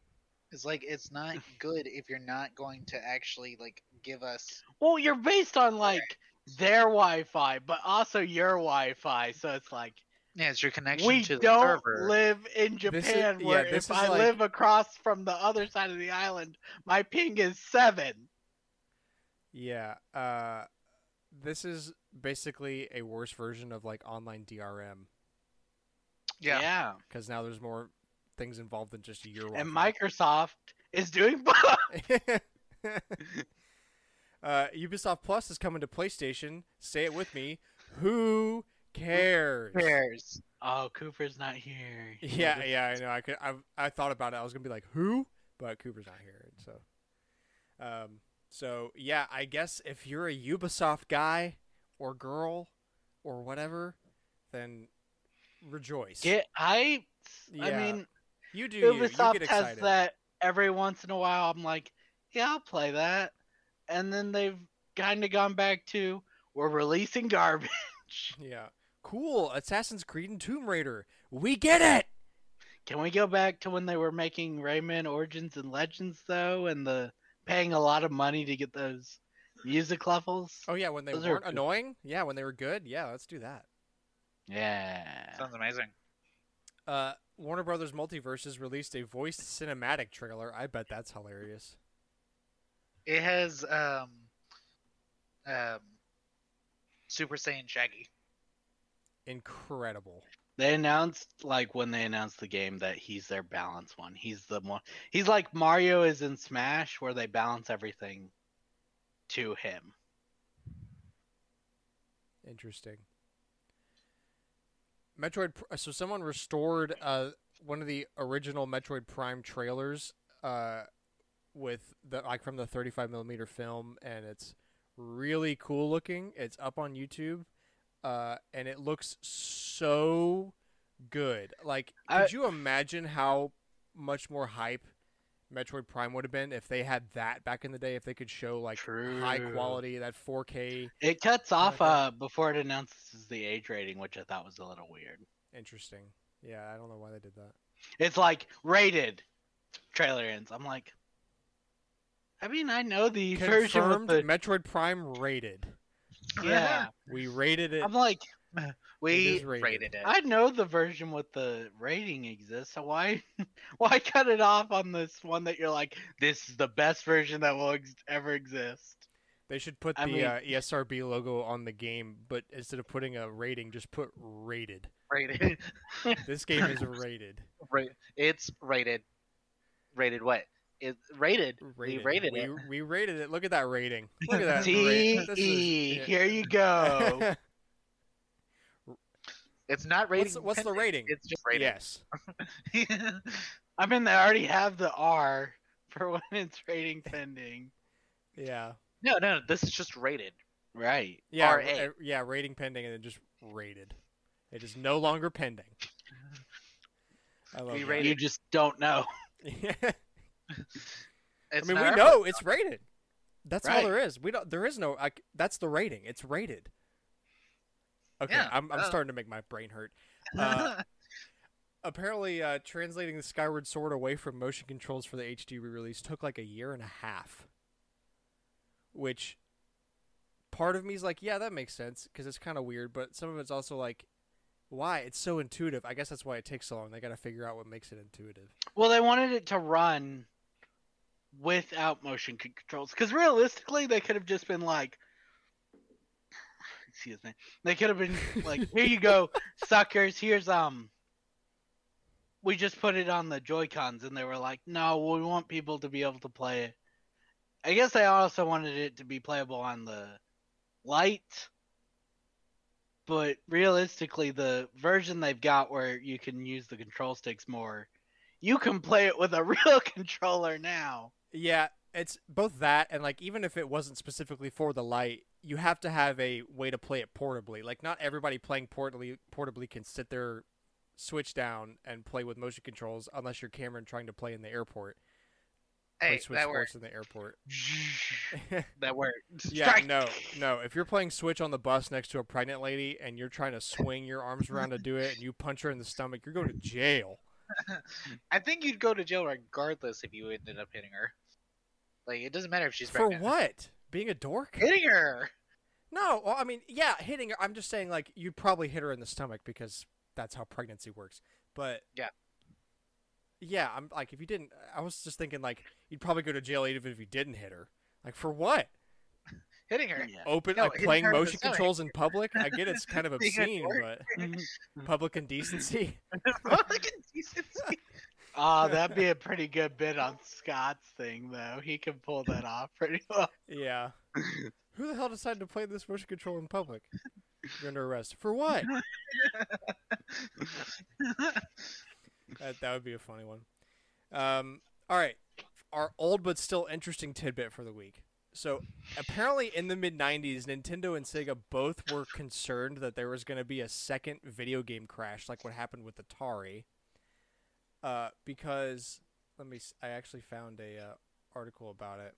It's like it's not good if you're not going to actually like give us. Well, you're based on like their Wi-Fi, but also your Wi-Fi, so it's like Yeah, it's your connection we to the don't server. live in This is- Japan, yeah, where this if I like- live across from the other side of the island, my ping is seven. Yeah. Uh, this is basically a worse version of like online DRM yeah. Yeah. because now there's more things involved than just your. and Microsoft is doing both. uh, Ubisoft Plus is coming to PlayStation. Say it with me. Who cares? Cares. Oh, Cooper's not here. He Yeah, was- yeah, I know. I could. I, I thought about it. I was gonna be like, who? But Cooper's not here, so. Um. So yeah, I guess if you're a Ubisoft guy or girl or whatever, then rejoice. Get. I Yeah, mean, you do. You, you Ubisoft get has that every once in a while. I'm like, yeah, I'll play that, and then they've kind of gone back to we're releasing garbage. Yeah. Cool. Assassin's Creed and Tomb Raider. We get it. Can we go back to when they were making Rayman Origins and Legends though, and the paying a lot of money to get those music levels? Oh yeah, when they Those weren't cool. annoying. Yeah, when they were good. Yeah, let's do that. Yeah. Sounds amazing. Uh, Warner Brothers MultiVersus released a voiced cinematic trailer. I bet that's hilarious. It has um, um, Super Saiyan Shaggy. Incredible. They announced like when they announced the game that he's their balance one. He's the one. He's like Mario is in Smash, where they balance everything to him. Interesting. Metroid. So someone restored uh one of the original Metroid Prime trailers uh with the like from the 35 millimeter film, and it's really cool looking. It's up on YouTube, uh, and it looks so good. Like, could I- you imagine how much more hype Metroid Prime would have been if they had that back in the day? If they could show like high quality, that 4K. It cuts off uh before it announces the age rating, which I thought was a little weird. Interesting. Yeah, I don't know why they did that. It's like rated. Trailer ends. I'm like, I mean, I know the version with the Metroid Prime rated. yeah. We rated it. I'm like, We is rated. rated it. I know the version with the rating exists, so why why cut it off on this one that you're like, this is the best version that will ex- ever exist? They should put the mean- uh, ESRB logo on the game, but instead of putting a rating, just put rated. rated. This game is rated. Ra- it's rated. Rated what? It rated. rated. We rated we, it. We rated it. Look at that rating. Look at that. T rate. This is- E. yeah. Here you go. It's not rating. what's, what's the rating? It's just rated. Yes. I mean, they already have the R for when it's rating pending. Yeah. no, no, this is just rated. Right. Yeah. RA. uh, yeah. Rating pending, and then just rated. It is no longer pending. I love rated. You just don't know. Yeah. I mean, we know it's rated. That's all there is. We don't. There is no. I, that's the rating. It's rated. Okay, Yeah, I'm I'm uh. starting to make my brain hurt. Uh, apparently, uh, translating the Skyward Sword away from motion controls for the HD re-release took like a year and a half. Which, part of me is like, yeah, that makes sense because it's kind of weird, but some of it's also like, why? It's so intuitive. I guess that's why it takes so long. They got to figure out what makes it intuitive. Well, they wanted it to run without motion controls because realistically, they could have just been like, excuse me, they could have been like, here you go, suckers. Here's um. We just put it on the Joy Cons, and they were like, "No, we want people to be able to play it." I guess they also wanted it to be playable on the light, but realistically, the version they've got where you can use the control sticks more, you can play it with a real controller now. Yeah, it's both that and like even if it wasn't specifically for the light, you have to have a way to play it portably. Like not everybody playing portably portably can sit there, switch down and play with motion controls unless you're Cameron trying to play in the airport. play Switch that worked. in the airport. That worked. yeah, Strike. no, no. If you're playing Switch on the bus next to a pregnant lady and you're trying to swing your arms around to do it and you punch her in the stomach, you're going to jail. I think you'd go to jail regardless if you ended up hitting her. Like it doesn't matter if she's For pregnant. what? Being a dork? Hitting her. No, well, I mean, yeah, hitting her. I'm just saying, like, you'd probably hit her in the stomach because that's how pregnancy works. But Yeah. yeah, I'm like, if you didn't, I was just thinking, like, you'd probably go to jail even if you didn't hit her. Like, for what? Hitting her. Yeah. Open, No, like, playing her in the motion stomach. controls in public. I get it's kind of obscene, but mm-hmm. public indecency. Public indecency. Oh, that'd be a pretty good bit on Scott's thing, though. He can pull that off pretty well. Yeah. Who the hell decided to play this motion control in public? You're under arrest for what? That, that would be a funny one. Um, all right, our old but still interesting tidbit for the week. So apparently, in the mid '90s, Nintendo and Sega both were concerned that there was going to be a second video game crash, like what happened with Atari. Uh, because let me. I actually found a uh, article about it.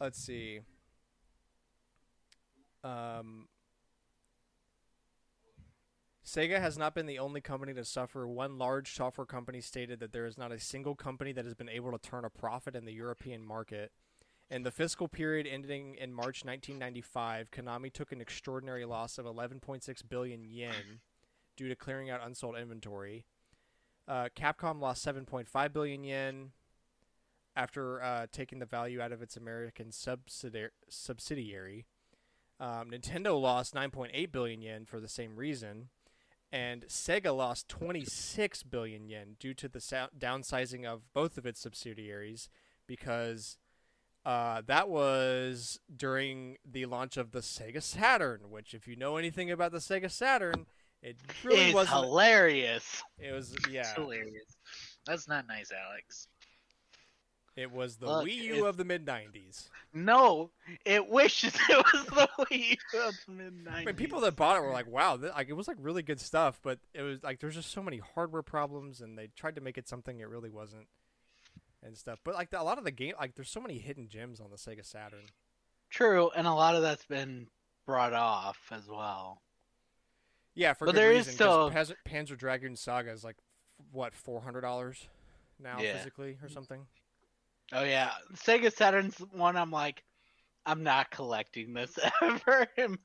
Let's see. Um, Sega has not been the only company to suffer. One large software company stated that there is not a single company that has been able to turn a profit in the European market. In the fiscal period ending in March 1995, Konami took an extraordinary loss of 11.6 billion yen due to clearing out unsold inventory. Uh, Capcom lost 7.5 billion yen after uh, taking the value out of its American subsidiary. subsidiary. Um, Nintendo lost 9.8 billion yen for the same reason and Sega lost 26 billion yen due to the downsizing of both of its subsidiaries because uh, that was during the launch of the Sega Saturn, which, if you know anything about the Sega Saturn, it really wasn't. hilarious. It was yeah, It's hilarious. That's not nice, Alex. it was the Look, Wii U it's- of the mid 90s. No, it wishes it was the Wii U of the mid I mean, people that bought it were like, "Wow, th- like it was like really good stuff," but it was like there's just so many hardware problems, and they tried to make it something it really wasn't, and stuff. But like the, a lot of the game, like there's so many hidden gems on the Sega Saturn. True, and a lot of that's been brought off as well. Yeah, for But good there is reason. still- Panzer, Panzer Dragoon Saga is like what four hundred dollars now Yeah. physically or something. Oh yeah, Sega Saturn's one. I'm like, I'm not collecting this ever.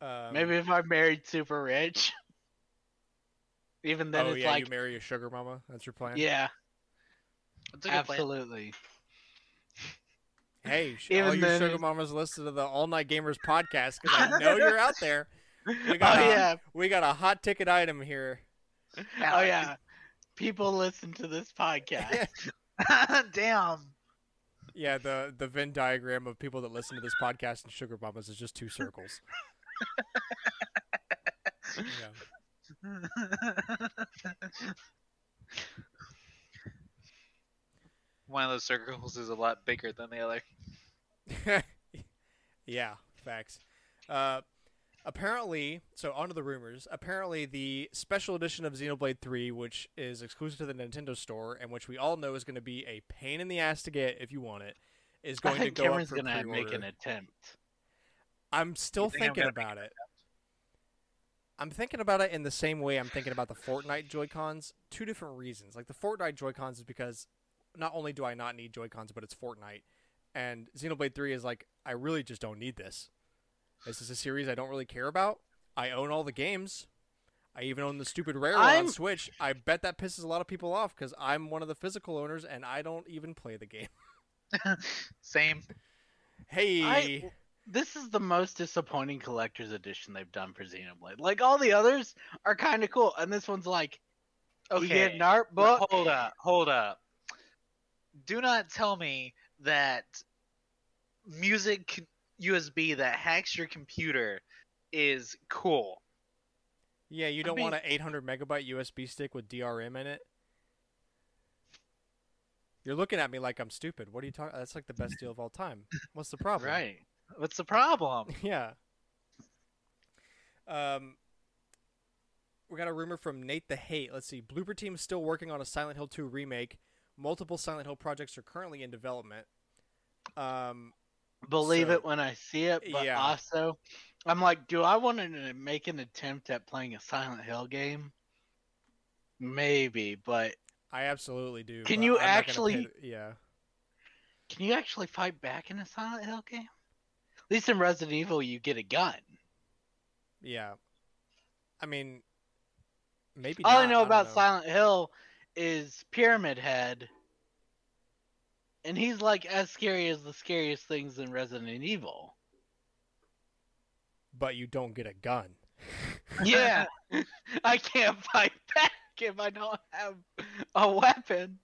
Um, Maybe if I'm married super rich. Even then, oh it's yeah, like, you marry a sugar mama. That's your plan. yeah, That's a good plan. absolutely. Hey, Even all you sugar mamas listen to the All Night Gamers podcast because I know you're out there. We oh got a- yeah, We got a hot ticket item here. oh Alex. yeah. People listen to this podcast. Damn. Yeah, the the Venn diagram of people that listen to this podcast and sugar mamas is just two circles. yeah. One of those circles is a lot bigger than the other. yeah, facts. Uh, apparently, so on to the rumors. Apparently, the special edition of Xenoblade 3, which is exclusive to the Nintendo Store and which we all know is going to be a pain in the ass to get if you want it, is I going to think go Cameron's up for gonna make pre-order. an attempt. I'm still You think I'm thinking about it. I'm thinking about it in the same way I'm thinking about the Fortnite Joy-Cons. Two different reasons. Like the Fortnite Joy-Cons is because not only do I not need Joy-Cons, but it's Fortnite. And Xenoblade 3 is like I really just don't need this. This is a series I don't really care about. I own all the games. I even own the stupid rare on Switch. I bet that pisses a lot of people off because I'm one of the physical owners and I don't even play the game. Same. Hey, I- This is the most disappointing collector's edition they've done for Xenoblade. Like all the others are kind of cool, and this one's like, Okay. you get an art book. Hold up. Hold up. Do not tell me that music USB that hacks your computer is cool. Yeah, you don't mean- want an 800 megabyte USB stick with DRM in it. You're looking at me like I'm stupid. What are you talking? That's like the best deal of all time. What's the problem? Right. What's the problem? Yeah. Um. we got a rumor from Nate the Hate. Let's see. Bloober Team is still working on a Silent Hill 2 remake. Multiple Silent Hill projects are currently in development. Um, Believe So- it when I see it, but Yeah. also, I'm like, do I want to make an attempt at playing a Silent Hill game? Maybe, but I absolutely do. Can you I'm actually- pay yeah. can you actually fight back in a Silent Hill game? At least in Resident Evil, you get a gun. Yeah. I mean, maybe. All I know don't about know. Silent Hill is Pyramid Head, and he's like as scary as the scariest things in Resident Evil. but you don't get a gun. Yeah, I can't fight back if I don't have a weapon.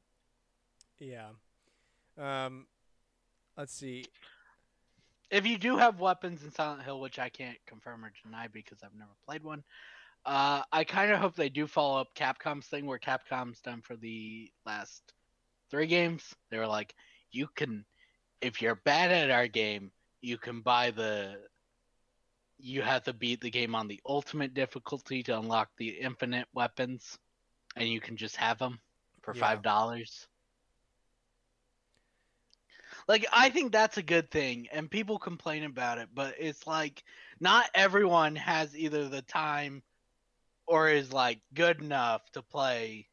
Yeah. Um, let's see. If you do have weapons in Silent Hill, which I can't confirm or deny because I've never played one, uh, I kind of hope they do follow up Capcom's thing where Capcom's done for the last three games. They were like, you can, if you're bad at our game, you can buy the. You have to beat the game on the ultimate difficulty to unlock the infinite weapons, and you can just have them for Yeah. five dollars. Like I think that's a good thing, and people complain about it, but it's like not everyone has either the time or is like good enough to play.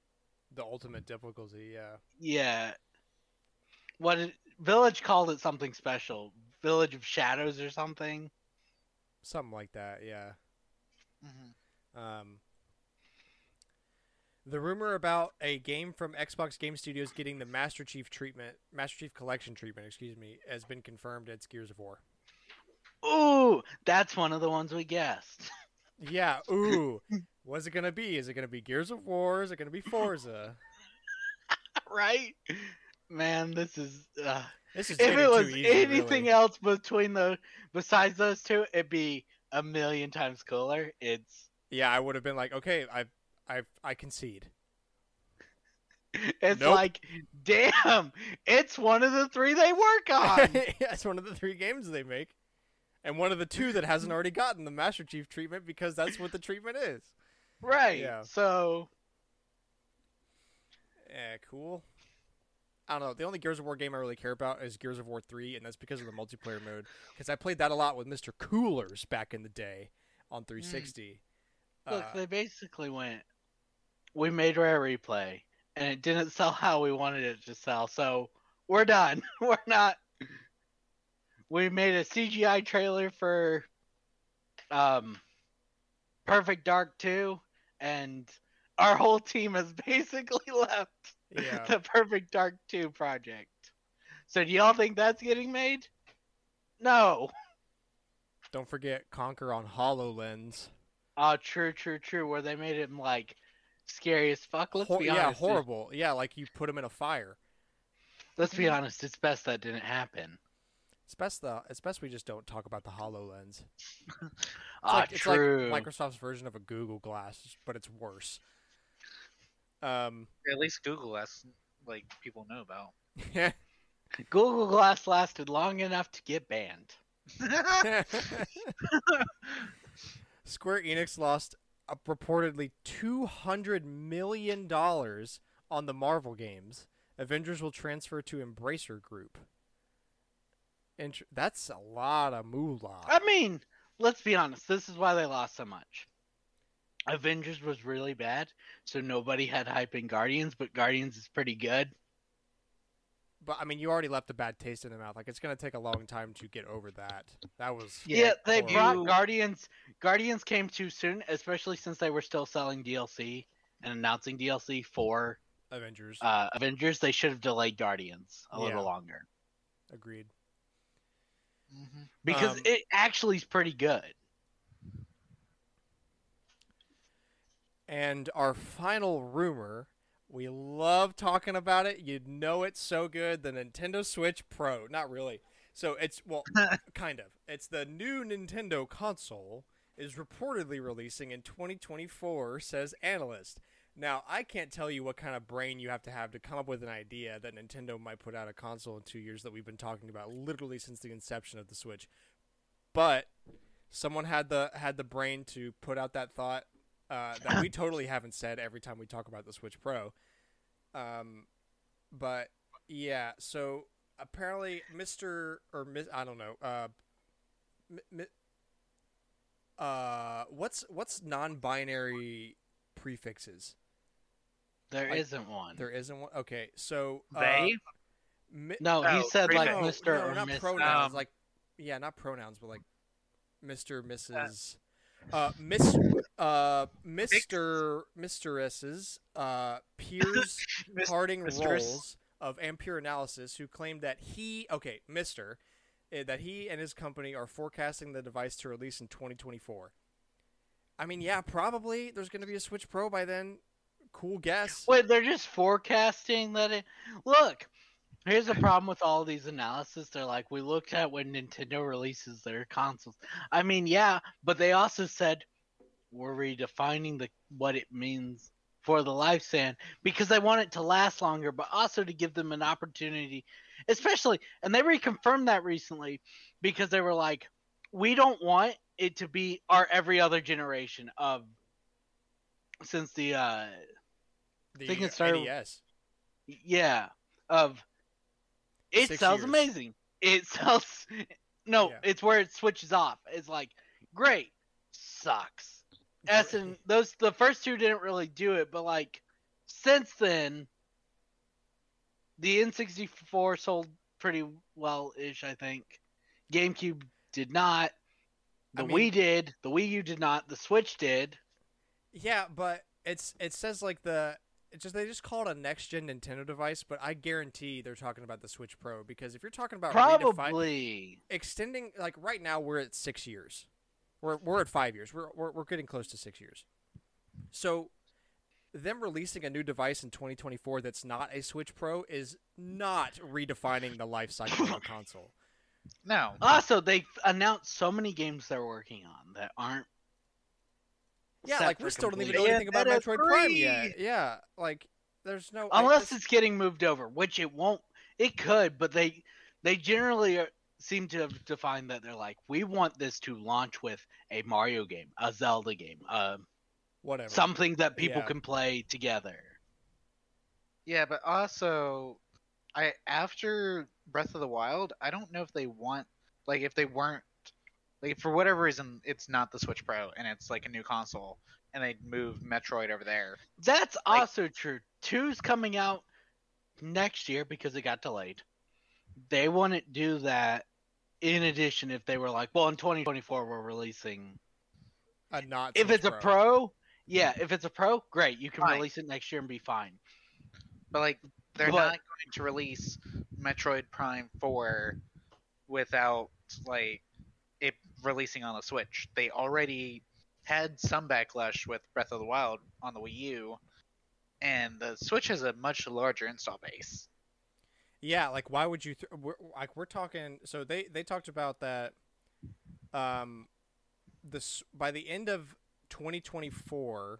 The ultimate difficulty. Yeah. Yeah, what it, Village called it something special, Village of Shadows or something. Something like that. Yeah. Um, the rumor about a game from Xbox Game Studios getting the Master Chief treatment, Master Chief Collection treatment, excuse me, has been confirmed. It's Gears of War. Ooh, that's one of the ones we guessed. Yeah. Ooh. What's it gonna be? Is it gonna be Gears of War? Is it gonna be Forza? right? Man, this is. Uh, This is if it was easy, anything really. else between the besides those two, it'd be a million times cooler. It's Yeah, I would have been like, okay, I, I, I concede. it's Nope. like, damn, it's one of the three they work on. yeah, it's one of the three games they make, and one of the two that hasn't already gotten the Master Chief treatment because that's what the treatment is. right. Yeah. So Yeah, cool. I don't know. The only Gears of War game I really care about is Gears of War 3, and that's because of the multiplayer mode. Because I played that a lot with Mr. Coolers back in the day on 360. look, Uh, they basically went. We made Rare Replay, and it didn't sell how we wanted it to sell. So we're done. we're not. We made a CGI trailer for um, Perfect Dark 2, and our whole team has basically left yeah. the Perfect Dark 2 project. So do y'all think that's getting made? No. Don't forget Conker on HoloLens. Oh, true, true, true. Where they made him like scary as fuck. Let's Hor- be yeah, honest. horrible. Yeah, like you put him in a fire. Let's be honest. It's best that didn't happen. It's best the it's best we just don't talk about the HoloLens. It's Ah, like, true. It's like Microsoft's version of a Google Glass, but it's worse. Um, At least Google Glass, like people know about. yeah. Google Glass lasted long enough to get banned. Square Enix lost reportedly two hundred million dollars on the Marvel games. Avengers will transfer to Embracer Group. Int- that's a lot of moolah. I mean, let's be honest. This is why they lost so much. Avengers was really bad, so nobody had hype in Guardians, but Guardians is pretty good. But I mean, you already left a bad taste in the mouth. Like it's gonna take a long time to get over that. That was Yeah, they horrible. brought Guardians. Guardians came too soon, especially since they were still selling DLC and announcing DLC for Avengers. uh, Avengers. They should have delayed Guardians a Yeah. little longer Agreed. because Um, it actually is pretty good. And our final rumor, we love talking about it. You know it's so good. The Nintendo Switch Pro. Not really. So it's well, kind of. It's the new Nintendo console is reportedly releasing in 2024, says analyst. Now, I can't tell you what kind of brain you have to have to come up with an idea that Nintendo might put out a console in 2 years that we've been talking about literally since the inception of the Switch. But someone had the had the brain to put out that thought uh, that we totally haven't said every time we talk about the Switch Pro. Um, but yeah, so apparently, Mister or Miss, I don't know. Uh, mi- mi- uh, what's what's non-binary prefixes? There Like, not one. There isn't one. Okay, so uh, They? mi- No, he Oh, said like prefix. no, Mister no, or not Miss. pronouns. Um, like, yeah, not pronouns, but like Mister, Mrs. Uh, Miss, uh, Mister, Misteresses, uh, Piers Harding. Rolls of Ampere Analysis, who claimed that he, okay, Mister, eh, that he and his company are forecasting the device to release in 2024. I mean, yeah, probably there's going to be a Switch Pro by then. Cool guess. Wait, they're just forecasting that it. Look, here's the problem with all these analysis. They're like, we looked at when Nintendo releases their consoles. I mean, yeah, but they also said we're redefining the what it means for the lifespan because they want it to last longer, but also to give them an opportunity, especially. And they reconfirmed that recently because they were like, we don't want it to be our every other generation of since the uh the think it started- NES. yeah of it Six sells years. amazing. It sells no Yeah. it's where it switches off. It's like great sucks. S and those the first two didn't really do it but like since then the n64 sold pretty well ish i think. Gamecube did not. The I mean- wii did. The wii u did not. The switch did. Yeah, but it's it says like the it just they just call it a next gen Nintendo device, but I guarantee they're talking about the Switch Pro because if you're talking about probably extending like right now we're at six years, we're we're at five years, we're we're, we're getting close to six years, so them releasing a new device in 2024 that's not a Switch Pro is not redefining the life cycle of a console. No. Also, they announced so many games they're working on that aren't. Yeah, like for we still don't even know anything about Bayonetta Metroid Prime yet. Yeah, like there's no Unless this- it's getting moved over, which it won't. It could, but they they generally are, seem to have defined that they're like, we want this to launch with a Mario game, a Zelda game, uh, whatever. something that people Yeah. can play together. Yeah, but also, I after Breath of the Wild, I don't know if they want like if they weren't like for whatever reason it's not the Switch Pro and it's like a new console and they move Metroid over there. That's Like- also true. Two's coming out next year because it got delayed. They wouldn't do that. In addition, if they were like, well, in 2024 we're releasing a not if Switch it's a pro, yeah, if it's a pro, great, you can Fine. release it next year and be fine. But like they're But- not going to release Metroid Prime 4 without like it releasing on the Switch. They already had some backlash with Breath of the Wild on the Wii U, and the Switch has a much larger install base. Yeah, like why would you? Th- we're, like we're talking. So they they talked about that. Um, this by the end of 2024,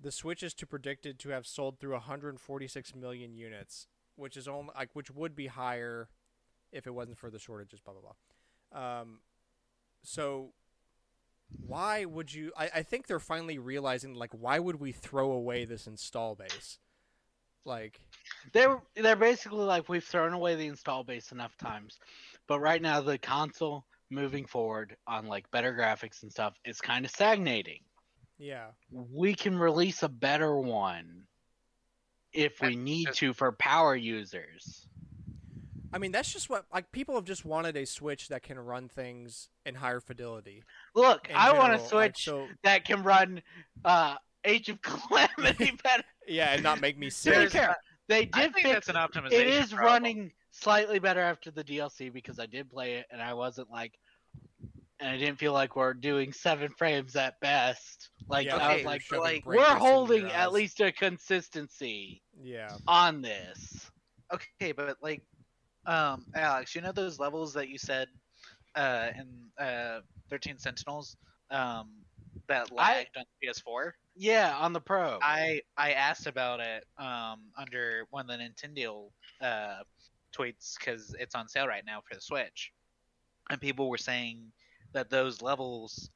the Switch is to predicted to have sold through 146 million units, which is only like which would be higher if it wasn't for the shortages. Blah blah blah. Um, so why would you? I, I think they're finally realizing like why would we throw away this install base? Like They're they're basically like we've thrown away the install base enough times, but right now the console moving forward on like better graphics and stuff is kind of stagnating. yeah. We can release a better one if we need to for power users. I mean, that's just what like people have just wanted a Switch that can run things in higher fidelity. Look, in I want a general, like, Switch so that can run uh Age of Calamity better. yeah, and not make me To be sick. they did I think fix that's an optimization. it is problem. running slightly better after the DLC because I did play it and I wasn't like and I didn't feel like we're doing seven frames at best. Like Yeah, I okay, was like shoving like, we're holding at least a consistency Yeah, on this. Okay, but like, um, Alex, you know those levels that you said, uh, in uh, Thirteen Sentinels, um, that lagged on PS4. Yeah, on the Pro. I I asked about it, um, under one of the Nintendo, uh, tweets because it's on sale right now for the Switch, and people were saying that those levels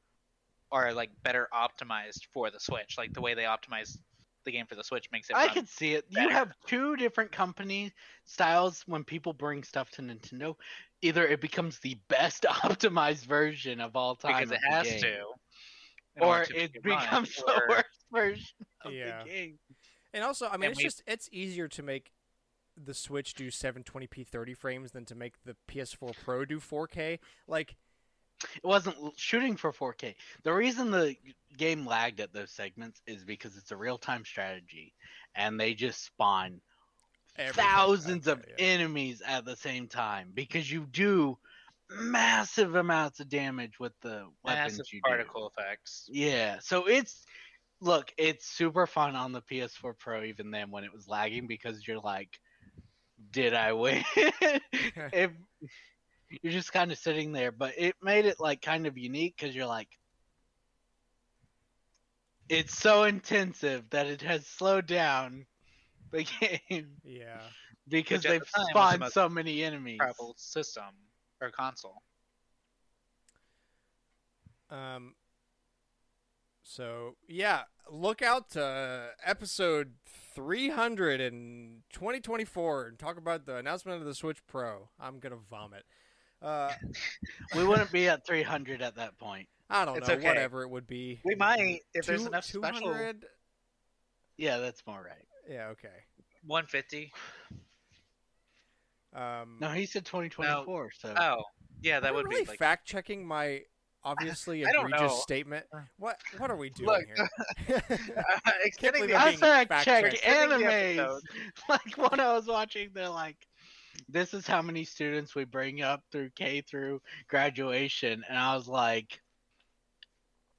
are like better optimized for the Switch. Like the way they optimize the game for the Switch makes it. I can see it. You have two different company styles when people bring stuff to Nintendo. Either it becomes the best optimized version of all time, because it has game, to. or to it make run, becomes the or- worst version of Yeah. the game. And also, I mean, And it's we- just it's easier to make the Switch do 720p 30 frames than to make the PS4 Pro do 4K. Like, It wasn't shooting for 4K. The reason the game lagged at those segments is because it's a real-time strategy, and they just spawn everything- thousands of yeah. enemies at the same time because you do massive amounts of damage with the weapons massive you do. particle effects. Yeah, so it's look, it's super fun on the PS4 Pro even then when it was lagging because you're like, did I win? if you're just kind of sitting there, but it made it like kind of unique because you're like, it's so intensive that it has slowed down the game Yeah. because they've the time was the spawned so many enemies. Travel system or console. Um. So yeah, look out to episode 300 in 2024 and talk about the announcement of the Switch Pro. I'm gonna vomit. Uh, We wouldn't be at 300 at that point. I don't It's know, okay. whatever it would be. We might if there's Two- enough special Yeah, that's more right. Yeah. Okay. 150. Um. No, he said 2024. So Oh, yeah, that am I would really be like fact checking my obviously I egregious know. statement. What What are we doing Look, here? extending believe the I'm I being fact fact check checked. Extending animes. Like when I was watching, they're like, "This is how many students we bring up through K through graduation," and I was like,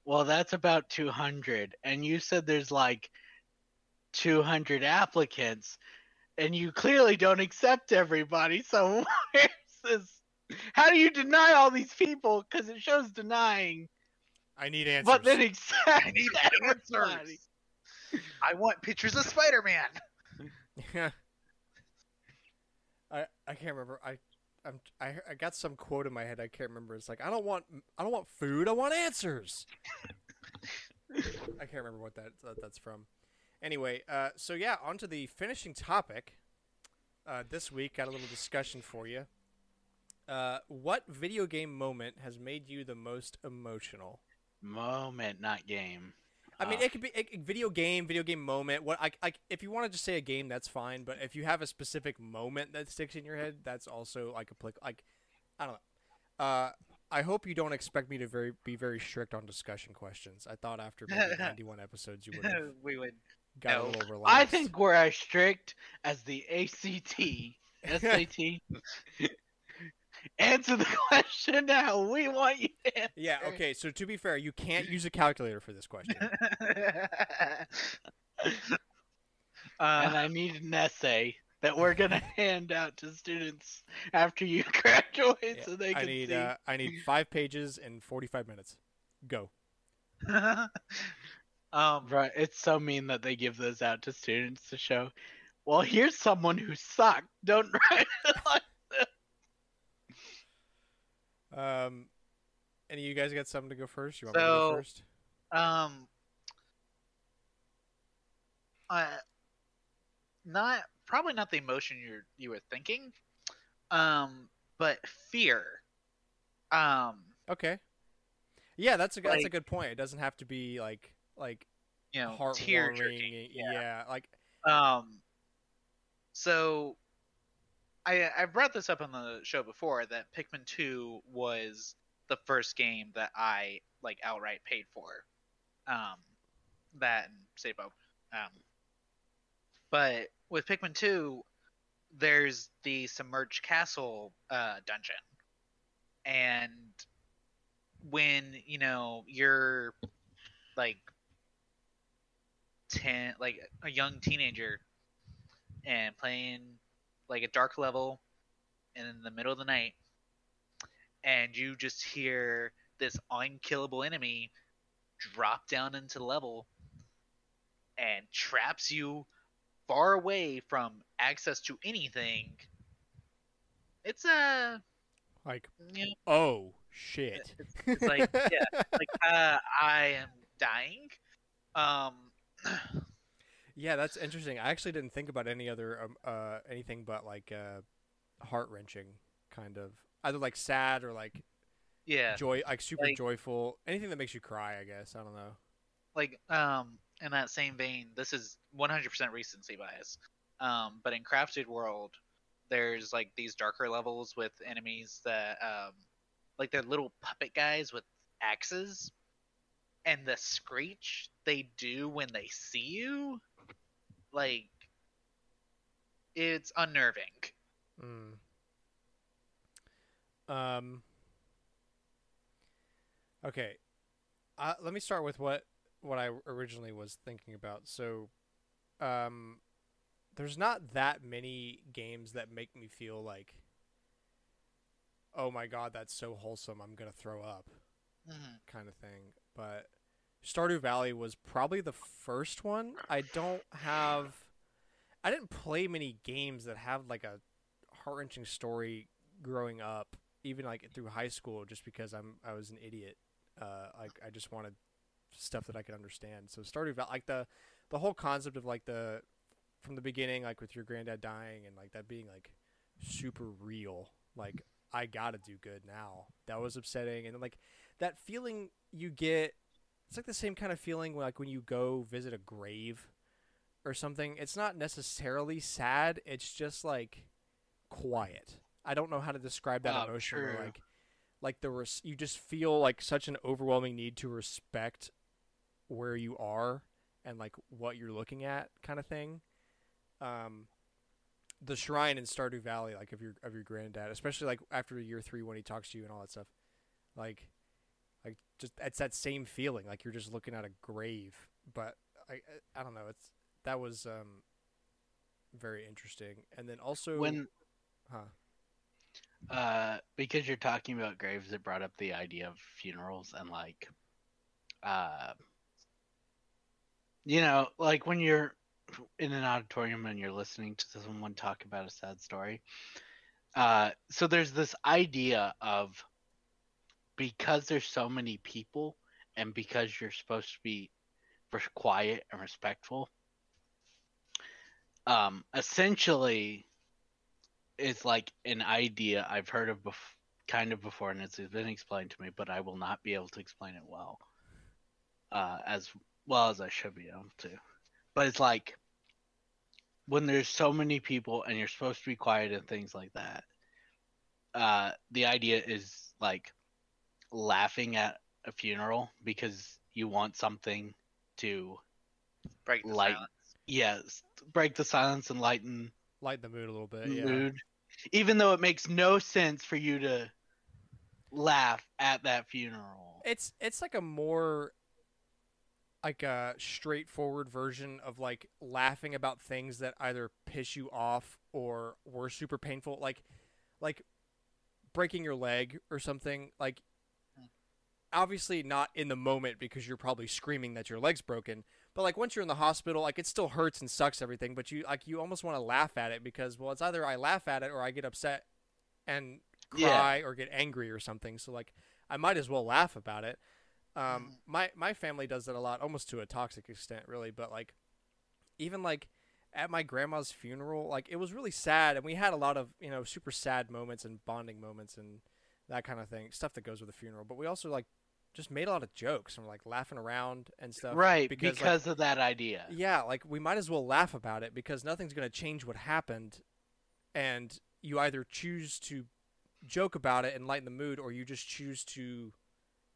"Well, that's about 200." And you said there's like 200 applicants, and you clearly don't accept everybody. So where's this? How do you deny all these people? Because it shows denying, I need answers. but then accept I need everybody. answers. I want pictures of Spider-Man. I I can't remember. I I'm I I got some quote in my head. I can't remember. It's like I don't want I don't want food. I want answers. I can't remember what that, that that's from. Anyway, uh, so yeah, on to the finishing topic. Uh, this week, got a little discussion for you. Uh, what video game moment has made you the most emotional? Moment, not game. I mean, Oh. it could be it- video game, video game moment. What I, I if you want to just say a game, that's fine. But if you have a specific moment that sticks in your head, that's also like a like, I don't know. Uh, I hope you don't expect me to very be very strict on discussion questions. I thought after maybe 91 episodes you would we would. got a No. little relaxed. I think we're as strict as the ACT, SAT. Answer the question now. We want you to answer. Yeah. Okay. So to be fair, you can't use a calculator for this question. And uh, I need an essay that we're gonna hand out to students after you graduate, Yeah, so they I can need see. uh, I need five pages in 45 minutes. Go. um, Right, it's so mean that they give those out to students to show. Well, here's someone who sucked. Don't write it like Um, any of you guys got something to go first? You want me to go first? um, uh, not probably not the emotion you're you were thinking, um, but fear. Um, Okay. Yeah, that's a that's a good point. It doesn't have to be like like you know, heartwarming. jerking. Yeah. like Um, so I I brought this up on the show before that Pikmin Two was the first game that I like outright paid for. Um, that and Sabo. Um, but with Pikmin Two, there's the submerged castle uh, dungeon, and when you know you're like 10 like a young teenager and playing like a dark level in the middle of the night and you just hear this unkillable enemy drop down into the level and traps you far away from access to anything it's a like you know, oh shit. It's, it's like yeah, like uh, I am dying. Um, Yeah, that's interesting. I actually didn't think about any other um, uh anything but like uh heart wrenching kind of either like sad or like yeah, joy like super Like- joyful anything that makes you cry. I guess I don't know. like um, in that same vein, this is 100% recency bias. Um, but in Crafted World, there's like these darker levels with enemies that um, like they're little puppet guys with axes, and the screech they do when they see you, like it's unnerving. Mm. Um. Okay, uh, let me start with what what I originally was thinking about. So, um, there's not that many games that make me feel like, oh my god, that's so wholesome. I'm gonna throw up, kind of thing. But Stardew Valley was probably the first one. I don't have. I didn't play many games that have like a heart wrenching story growing up, even like through high school, just because I'm I was an idiot. Uh, like I just wanted stuff that I could understand. So Stardew Valley, like the the whole concept of like the from the beginning, like with your granddad dying and like that being like super real. Like I gotta do good now. That was upsetting, and like that feeling you get. It's like the same kind of feeling like when you go visit a grave or something. It's not necessarily sad. It's just like quiet. I don't know how to describe that Oh, emotion. true. like, like the res- you just feel like such an overwhelming need to respect where you are and like what you're looking at, kind of thing. Um, the shrine in Stardew Valley, like of your of your granddad, especially like after year three when he talks to you and all that stuff, like, like just it's that same feeling, like you're just looking at a grave. But I I, I don't know, it's that was um very interesting, and then also When huh uh because you're talking about graves, it brought up the idea of funerals and like uh you know, like when you're in an auditorium and you're listening to someone talk about a sad story. Uh so there's this idea of because there's so many people and because you're supposed to be quiet and respectful um essentially it's like an idea I've heard of bef- kind of before, and it's been explained to me, but I will not be able to explain it well, uh, as well as I should be able to. But it's like when there's so many people and you're supposed to be quiet and things like that. Uh, the idea is like laughing at a funeral because you want something to Break the Like- silence. yes break the silence and lighten lighten the mood a little bit. the Yeah. mood, even though it makes no sense for you to laugh at that funeral. It's it's like a more like a straightforward version of like laughing about things that either piss you off or were super painful like like breaking your leg or something like obviously not in the moment because you're probably screaming that your leg's broken but like once you're in the hospital like it still hurts and sucks everything but you like you almost want to laugh at it because well it's either I laugh at it or I get upset and Yeah. cry or get angry or something so like I might as well laugh about it um, my my family does it a lot, almost to a toxic extent, really. But like, even like at my grandma's funeral, like it was really sad, and we had a lot of you know super sad moments and bonding moments and that kind of thing, stuff that goes with a funeral. But we also like just made a lot of jokes and like laughing around and stuff. right, because, because, like, of that idea. yeah, like we might as well laugh about it because nothing's gonna change what happened, and you either choose to joke about it and lighten the mood, or you just choose to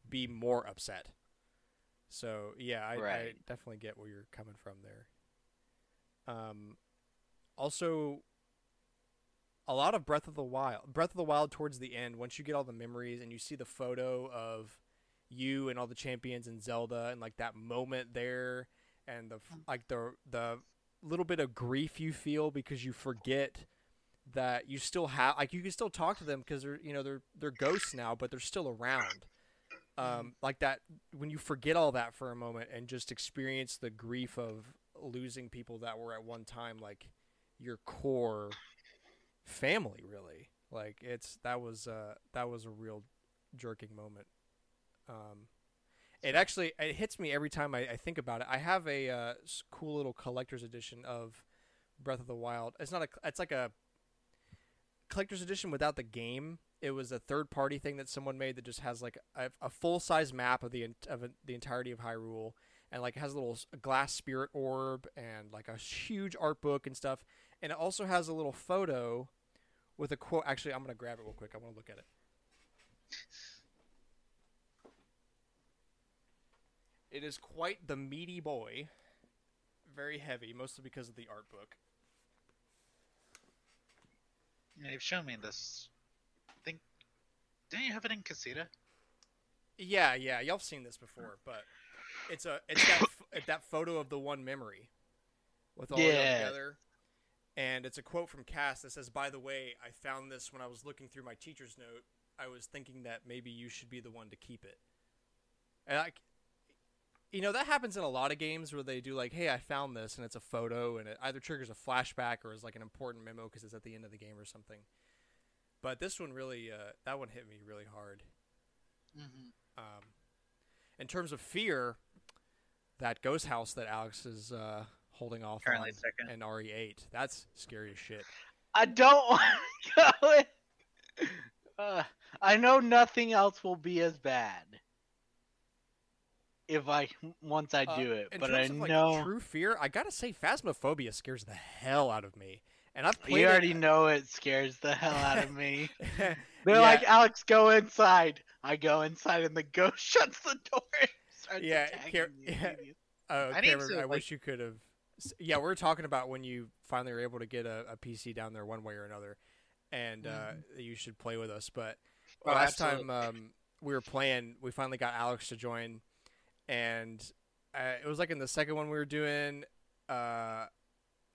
be more upset. So yeah, I, I definitely get where you're coming from there. Um, also, a lot of Breath of the Wild. Breath of the Wild towards the end, once you get all the memories and you see the photo of you and all the champions and Zelda and like that moment there and the like the the little bit of grief you feel because you forget that you still have like you can still talk to them because they're you know they're they're ghosts now but they're still around. Um like that when you forget all that for a moment and just experience the grief of losing people that were at one time like your core family really. Like it's that was uh that was a real jerking moment. Um, it actually it hits me every time I, I think about it. I have a uh, cool little collector's edition of Breath of the Wild. It's not a. It's like a collector's edition without the game. It was a third party thing that someone made that just has like a, a full size map of the of a, the entirety of Hyrule, and like it has a little glass spirit orb and like a huge art book and stuff. And it also has a little photo with a quote. Actually, I'm gonna grab it real quick. I want to look at it. It is quite the meaty boy. Very heavy, mostly because of the art book. Yeah, you've shown me this. I think. Didn't you have it in Casita? Yeah, yeah, y'all have seen this before, but it's a it's that f- that photo of the one memory with all of Yeah. them together, and it's a quote from Kass that says, "By the way, I found this when I was looking through my teacher's note. I was thinking that maybe you should be the one to keep it." And I, you know, that happens in a lot of games where they do like, "Hey, I found this," and it's a photo, and it either triggers a flashback or is like an important memo because it's at the end of the game or something. But this one really, uh, that one hit me really hard. Mm-hmm. Um, in terms of fear, that ghost house that Alex is uh, holding off Currently on second. and RE8, that's scary as shit. I don't want to go in. Uh, I know nothing else will be as bad if I once I Uh, do it, but I of, like, know true fear. I gotta say, Phasmophobia scares the hell out of me, and I've played you it- already know it scares the hell out of me. They're Yeah. like, Alex, go inside. I go inside, and the ghost shuts the door. And Yeah, Car- yeah. Oh, I Cameron, to, I like- wish you could have. Yeah, we're talking about when you finally were able to get a, a PC down there one way or another, and uh, Mm-hmm. you should play with us. But Oh, last time um, we were playing, we finally got Alex to join, and uh, it was like in the second one we were doing. Uh,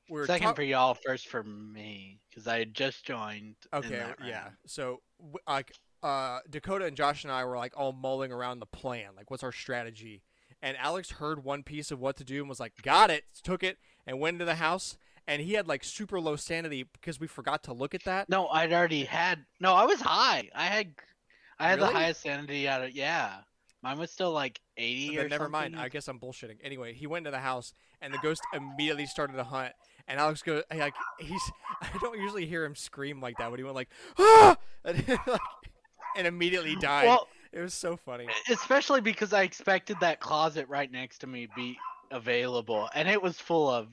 we were Second talk- for y'all, first for me, because I had just joined. in Okay, yeah. So like uh Dakota and Josh and I were like all mulling around the plan, like what's our strategy? And Alex heard one piece of what to do and was like, "Got it." Took it and went into the house and he had like super low sanity because we forgot to look at that. No, I'd already had. No, I was high. I had, I had Really? the highest sanity out of. Yeah, mine was still like eighty or Then never mind. I guess I'm bullshitting. Anyway, he went into the house and the ghost immediately started to hunt. And Alex goes like he's I don't usually hear him scream like that, but he went like ah and, like, and immediately died. Well, it was so funny. especially because I expected that closet right next to me be available, and it was full of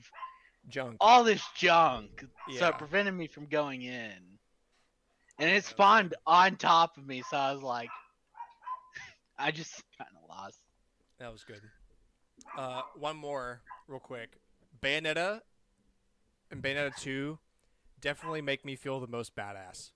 Junk. all this junk, so it prevented me from going in. And it spawned on top of me, so I was like, I just kind of lost. That was good. Uh, one more, real quick. Bayonetta and Bayonetta 2 definitely make me feel the most badass.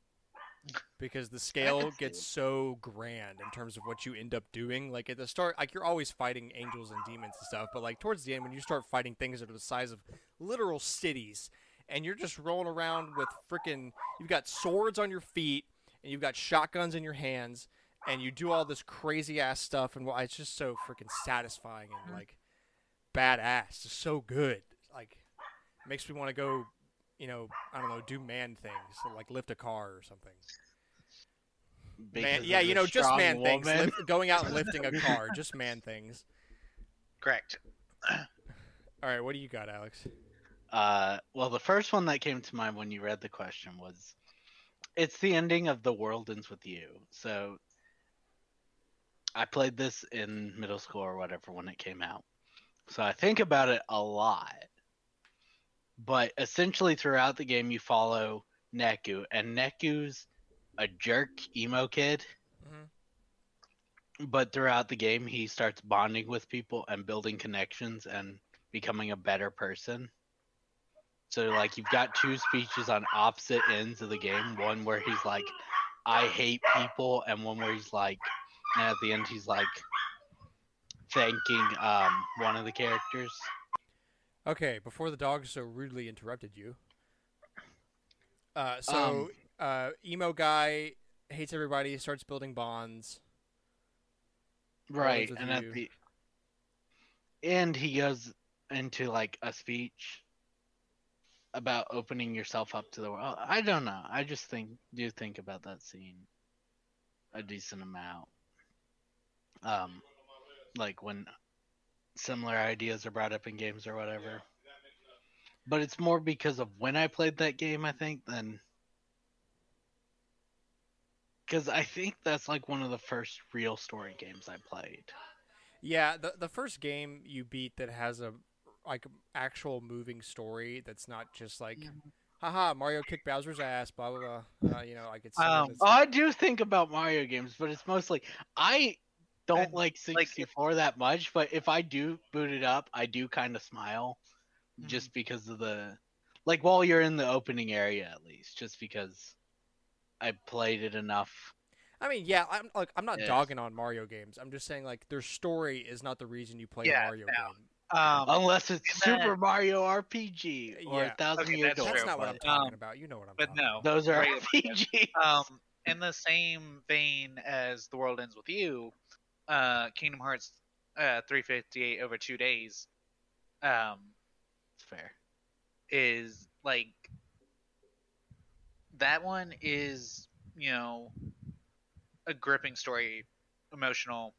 Because the scale gets so grand in terms of what you end up doing. Like at the start, like you're always fighting angels and demons and stuff, but like towards the end, when you start fighting things that are the size of literal cities, and you're just rolling around with freaking, you've got swords on your feet, and you've got shotguns in your hands, and you do all this crazy ass stuff, and well, it's just so freaking satisfying and like badass. It's so good. Like makes me want to go, you know, I don't know, do man things, so, like lift a car or something. Man, yeah, you know, just strong man things. Lift, going out and lifting a car, just man things. Correct. All right, what do you got, Alex? Uh, well, the first one that came to mind when you read the question was, it's the ending of The World Ends with You. So, I played this in middle school or whatever when it came out. So I think about it a lot. But essentially, throughout the game, you follow Neku, and Neku's a jerk emo kid. Mhm. But throughout the game, he starts bonding with people and building connections and becoming a better person. So like you've got two speeches on opposite ends of the game. One where he's like, "I hate people," and one where he's like, and at the end he's like thanking um one of the characters. Okay, before the dog so rudely interrupted you. Uh, so, uh, emo guy hates everybody, starts building bonds. Right, with and you. at the end he goes into like a speech about opening yourself up to the world. I don't know. I just think do think about that scene. a decent amount. Um, like when similar ideas are brought up in games or whatever. But it's more because of when I played that game, I think, than because I think that's like one of the first real story games I played. Yeah, the the first game you beat that has a like actual moving story that's not just like, haha, Mario kicked Bowser's ass, blah blah blah. Uh, you know, like it's. Um, it's Oh, I do think about Mario games, but it's mostly I don't And, like like, 64 that much. But if I do boot it up, I do kind of smile, Mhm. just because of the like while you're in the opening area at least, just because I played it enough. I mean, yeah, I'm like I'm not Yeah. dogging on Mario games. I'm just saying like their story is not the reason you play Yeah, a Mario no. game. Um, Unless it's and then- Super Mario RPG or Yeah. a Thousand Okay, Year that's Door. That's true, not what I'm talking Um, about. You know what I'm but talking no. Those are Regular RPGs. um, in the same vein as The World Ends with You, uh, Kingdom Hearts uh, 358 over two days um, It's fair. is like that one is you know a gripping story, emotional,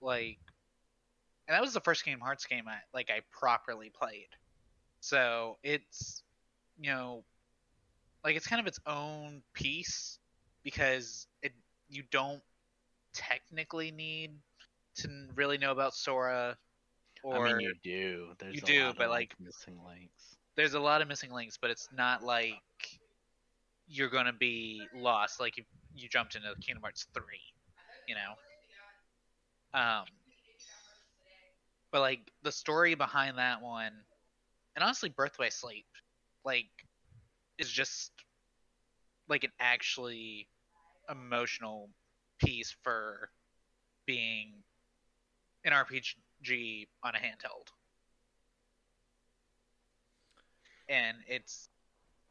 like, and that was the first Kingdom Hearts game I like I properly played. So it's you know like it's kind of its own piece because it you don't technically need to really know about Sora or I mean, you do. There's You a do, lot of, but, like- missing links. there's a lot of missing links, but it's not like you're gonna be lost like if you jumped into Kingdom Hearts three, you know. Um, but like the story behind that one, and honestly, Birth by Sleep, like, is just like an actually emotional piece for being an RPG on a handheld. and it's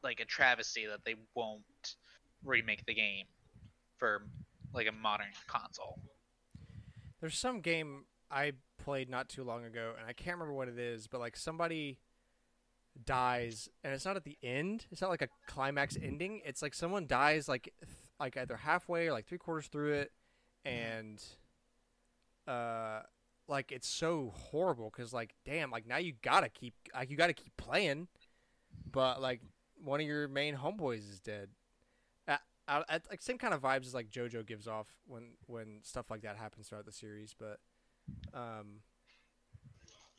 like a travesty that they won't remake the game for like a modern console. There's some game I played not too long ago, and I can't remember what it is, but like somebody dies, and it's not at the end. It's not like a climax ending. It's like someone dies like like either halfway or like three quarters through it, and uh, like it's so horrible because like damn, like now you gotta keep like you gotta keep playing, but like one of your main homeboys is dead. I, like same kind of vibes as like JoJo gives off when when stuff like that happens throughout the series, but um,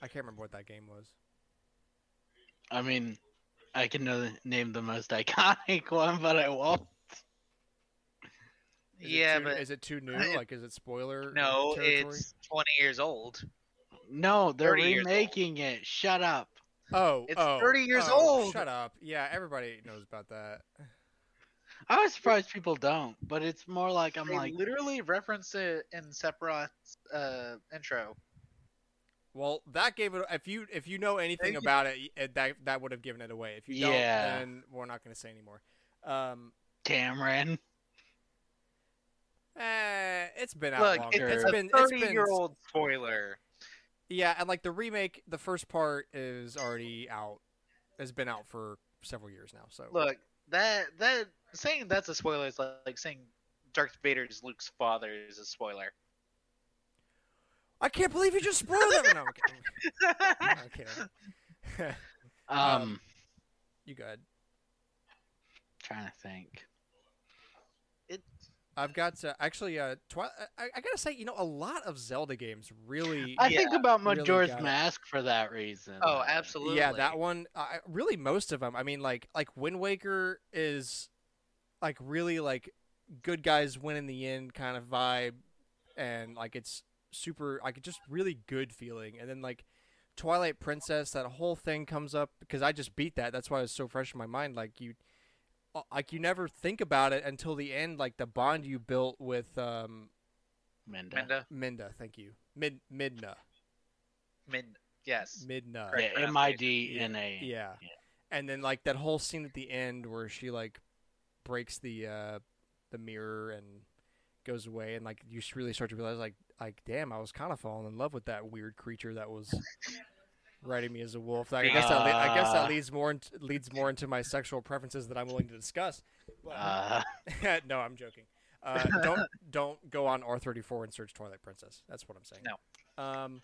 I can't remember what that game was. I mean, I can know, name the most iconic one, but I won't. Is it yeah, too, but is it too new? I- Like, is it spoiler? no, territory? it's 20 years old. No, they're 30 remaking it. Shut up. oh, it's oh, 30 years oh, old. Shut up! Yeah, everybody knows about that. I was surprised people don't, but it's more like I'm they like, literally reference it in Sephiroth's uh, intro. Well, that gave it. If you if you know anything you. about it, it that that would have given it away. If you don't, Yeah. then we're not going to say anymore. Um, Cameron. Eh, it's been out Look, long. it's Sure. a been it's 30 been year old spoiler. Yeah, and like the remake, the first part is already out. Has been out for several years now. So Look, that that saying that's a spoiler is like, like saying Darth Vader is Luke's father is a spoiler. I can't believe you just spoiled it. No, I'm kidding. I'm kidding. Um, Um, you go ahead. trying to think. I've got uh, actually. Uh, twi- I, I gotta say, you know, a lot of Zelda games really. I think Yeah, about really Majora's it. Mask for that reason. Oh, absolutely. Yeah, that one. Uh, really, most of them. I mean, like like Wind Waker is like really like good guys win in the end kind of vibe, and like it's super like just really good feeling. And then like Twilight Princess, that whole thing comes up because I just beat that. That's why it was so fresh in my mind. Like you, like you never think about it until the end. Like the bond you built with um Minda. Minda. Minda. Thank you, Mid Midna Mid. Yes. Midna. Correct. Yeah, M I D N A. Yeah. Yeah. And then like that whole scene at the end where she like breaks the uh the mirror and goes away and like you s- really start to realize like like damn I was kind of falling in love with that weird creature that was writing me as a wolf. I guess that I guess Uh. that leads more int- leads more into my sexual preferences that I'm willing to discuss. But Uh, no, I'm joking. Uh, don't don't go on R34 and search Twilight Princess. That's what I'm saying. No. Um,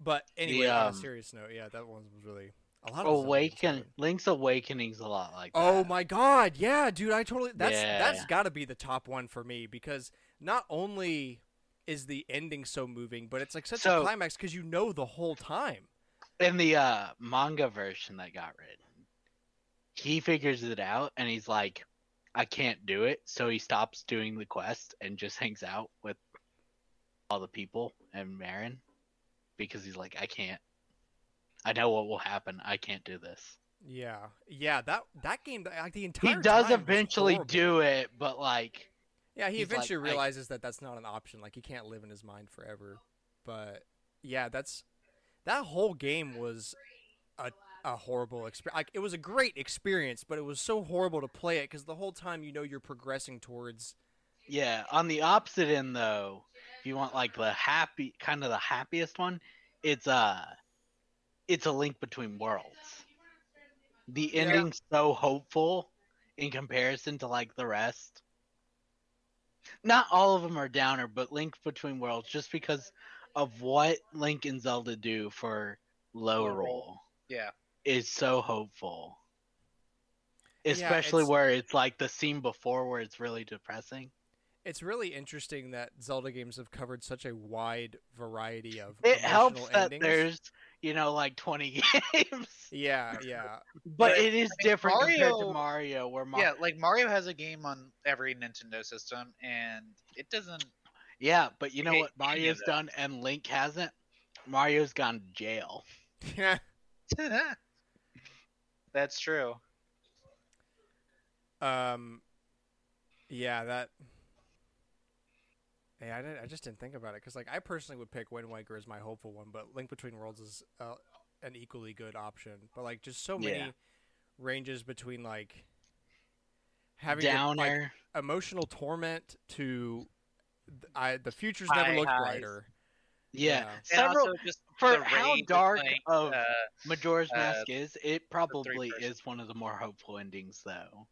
but anyway, The, on a um, serious note, yeah, that one was really a lot of Awaken Link's Awakening's a lot like Oh that. my god, yeah, dude, I totally that's that's Yeah. got to be the top one for me because not only is the ending so moving, but it's like such a climax because you know the whole time. In the uh, manga version that got written, he figures it out and he's like, I can't do it. So he stops doing the quest and just hangs out with all the people and Marin because he's like, I can't. I know what will happen. I can't do this. Yeah, yeah, that that game, like the entire He does eventually do it, but like, Yeah, he He's like, eventually I- realizes that that's not an option. Like he can't live in his mind forever. But yeah, that's that whole game was a a horrible experience. Like it was a great experience, but it was so horrible to play it because the whole time you know you're progressing towards. yeah. On the opposite end, though, if you want like the happy, kind of the happiest one, it's uh it's a link between worlds. The Yeah. ending's so hopeful in comparison to like the rest. Not all of them are downer, but Link Between Worlds, just because of what Link and Zelda do for low Low roll. roll, Yeah. is so hopeful. Yeah, Especially it's- where it's like the scene before where it's really depressing. It's really interesting that Zelda games have covered such a wide variety of. It helps that endings. there's, you know, like 20 games. Yeah, yeah, But But, it is I mean, different compared to Mario- Mario, where Mario. Yeah, like Mario has a game on every Nintendo system, and it doesn't. Yeah, but you know what Mario's done and Link hasn't? Mario's gone to jail. yeah. That's true. Um, yeah, that. Yeah, I, didn't, I just didn't think about it because, like, I personally would pick Wind Waker as my hopeful one, but Link Between Worlds is uh, an equally good option. But like, just so many Yeah. ranges between like having to, like, Downer. emotional torment to th- I the future's High never looked highs. brighter. yeah. yeah. Several just for how dark playing, of uh, Majora's uh, Mask is, it probably is one of the more hopeful endings though.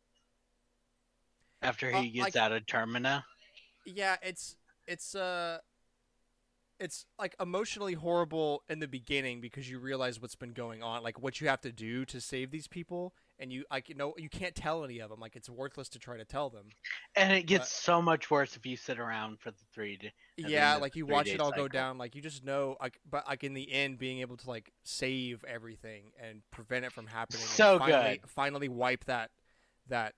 After Uh, he gets like- out of Termina. Yeah, it's it's uh it's like emotionally horrible in the beginning because you realize what's been going on, like what you have to do to save these people, and you like you know you can't tell any of them. Like it's worthless to try to tell them. And it gets but- so much worse if you sit around for the three d At the yeah, like you watch it three-day all go down. Like you just know, like but like in the end, being able to like save everything and prevent it from happening. So finally, good. Finally, wipe that that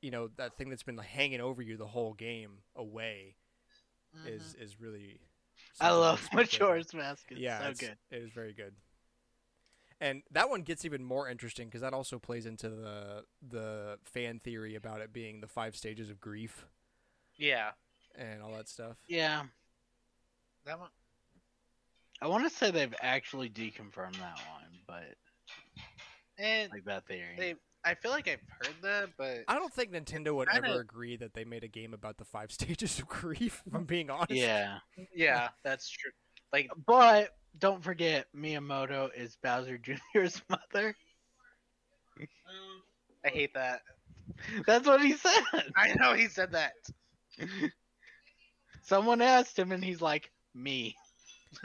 you know that thing that's been hanging over you the whole game away is mm-hmm. is really. I love that's. Majora's Mask. It's yeah, so it's, good. it is very good. And that one gets even more interesting because that also plays into the the fan theory about it being the five stages of grief yeah, and all that stuff. Yeah. that one. I want to say they've actually deconfirmed that one, but And like that theory. they, I feel like I've heard that, but I don't think Nintendo would Kinda- ever agree that they made a game about the five stages of grief. If I'm being honest. yeah. yeah, that's true. Like, But don't forget, Miyamoto is Bowser Jr.'s mother. I hate that. That's what he said. I know he said that. Someone asked him, and he's like, "Me."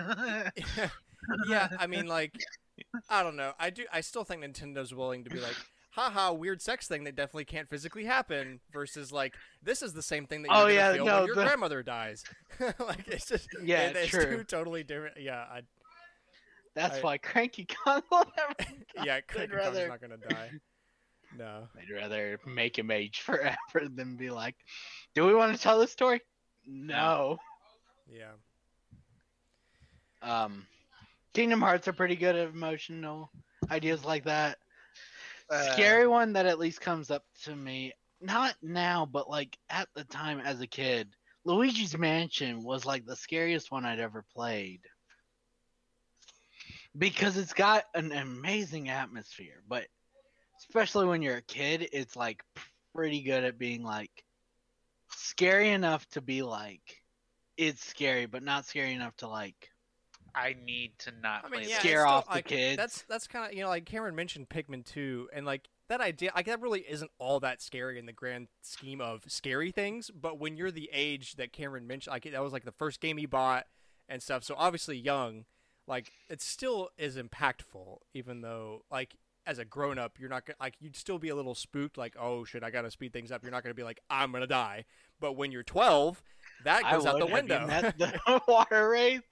yeah, I mean, like, I don't know. I do. I still think Nintendo's willing to be like, haha, weird sex thing that definitely can't physically happen. Versus like, this is the same thing that you're Oh, yeah, feel no, when your the- grandmother dies. like, it's just Yeah, it- it's true. two totally different. Yeah, I, That's I- why Cranky Kong will never. yeah, Cranky rather- Kong's not gonna die. No. I'd rather make him age forever than be like, "Do we want to tell this story?" No. Yeah. Um, Kingdom Hearts are pretty good at emotional ideas like that. Uh, Scary one that at least comes up to me, not now, but like at the time as a kid. Luigi's Mansion was like the scariest one I'd ever played. Because it's got an amazing atmosphere, but especially when you're a kid, it's like pretty good at being like scary enough to be like it's scary, but not scary enough to like I need to not I mean, play yeah. Scare it's still, off the like, kids. That's that's kind of you know like Cameron mentioned Pikmin two, and like that idea like that really isn't all that scary in the grand scheme of scary things. But when you're the age that Cameron mentioned, like that was like the first game he bought and stuff. So obviously young, like it still is impactful, even though like as a grown up, you're not gonna like you'd still be a little spooked, like oh shit, I gotta speed things up. You're not gonna be like I'm gonna die. But when you're 12, that I goes out the would. Have you window. met the water wraith?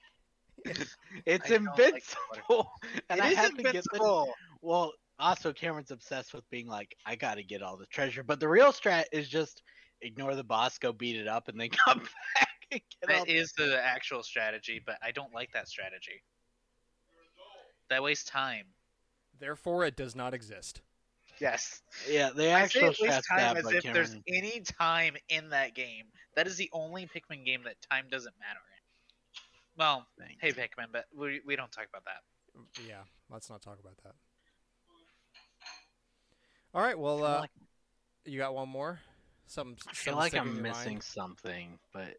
It's I don't like invincible. and it I is had to get the invincible. Well, also Cameron's obsessed with being like, I gotta get all the treasure. But the real strat is just ignore the boss, go beat it up, and then come back and get all That is the actual strategy, but I don't like that strategy. That wastes time. Therefore, it does not exist. Yes. Yeah, they actually say actual it wastes strat's time bad, as but if there's Cameron. any time in that game. That is the only Pikmin game that time doesn't matter in. Well, Thanks. hey Pikmin, but we, we don't talk about that. Yeah, let's not talk about that. All right, well, uh, like, you got one more. Something. I feel like I'm missing mind? something, but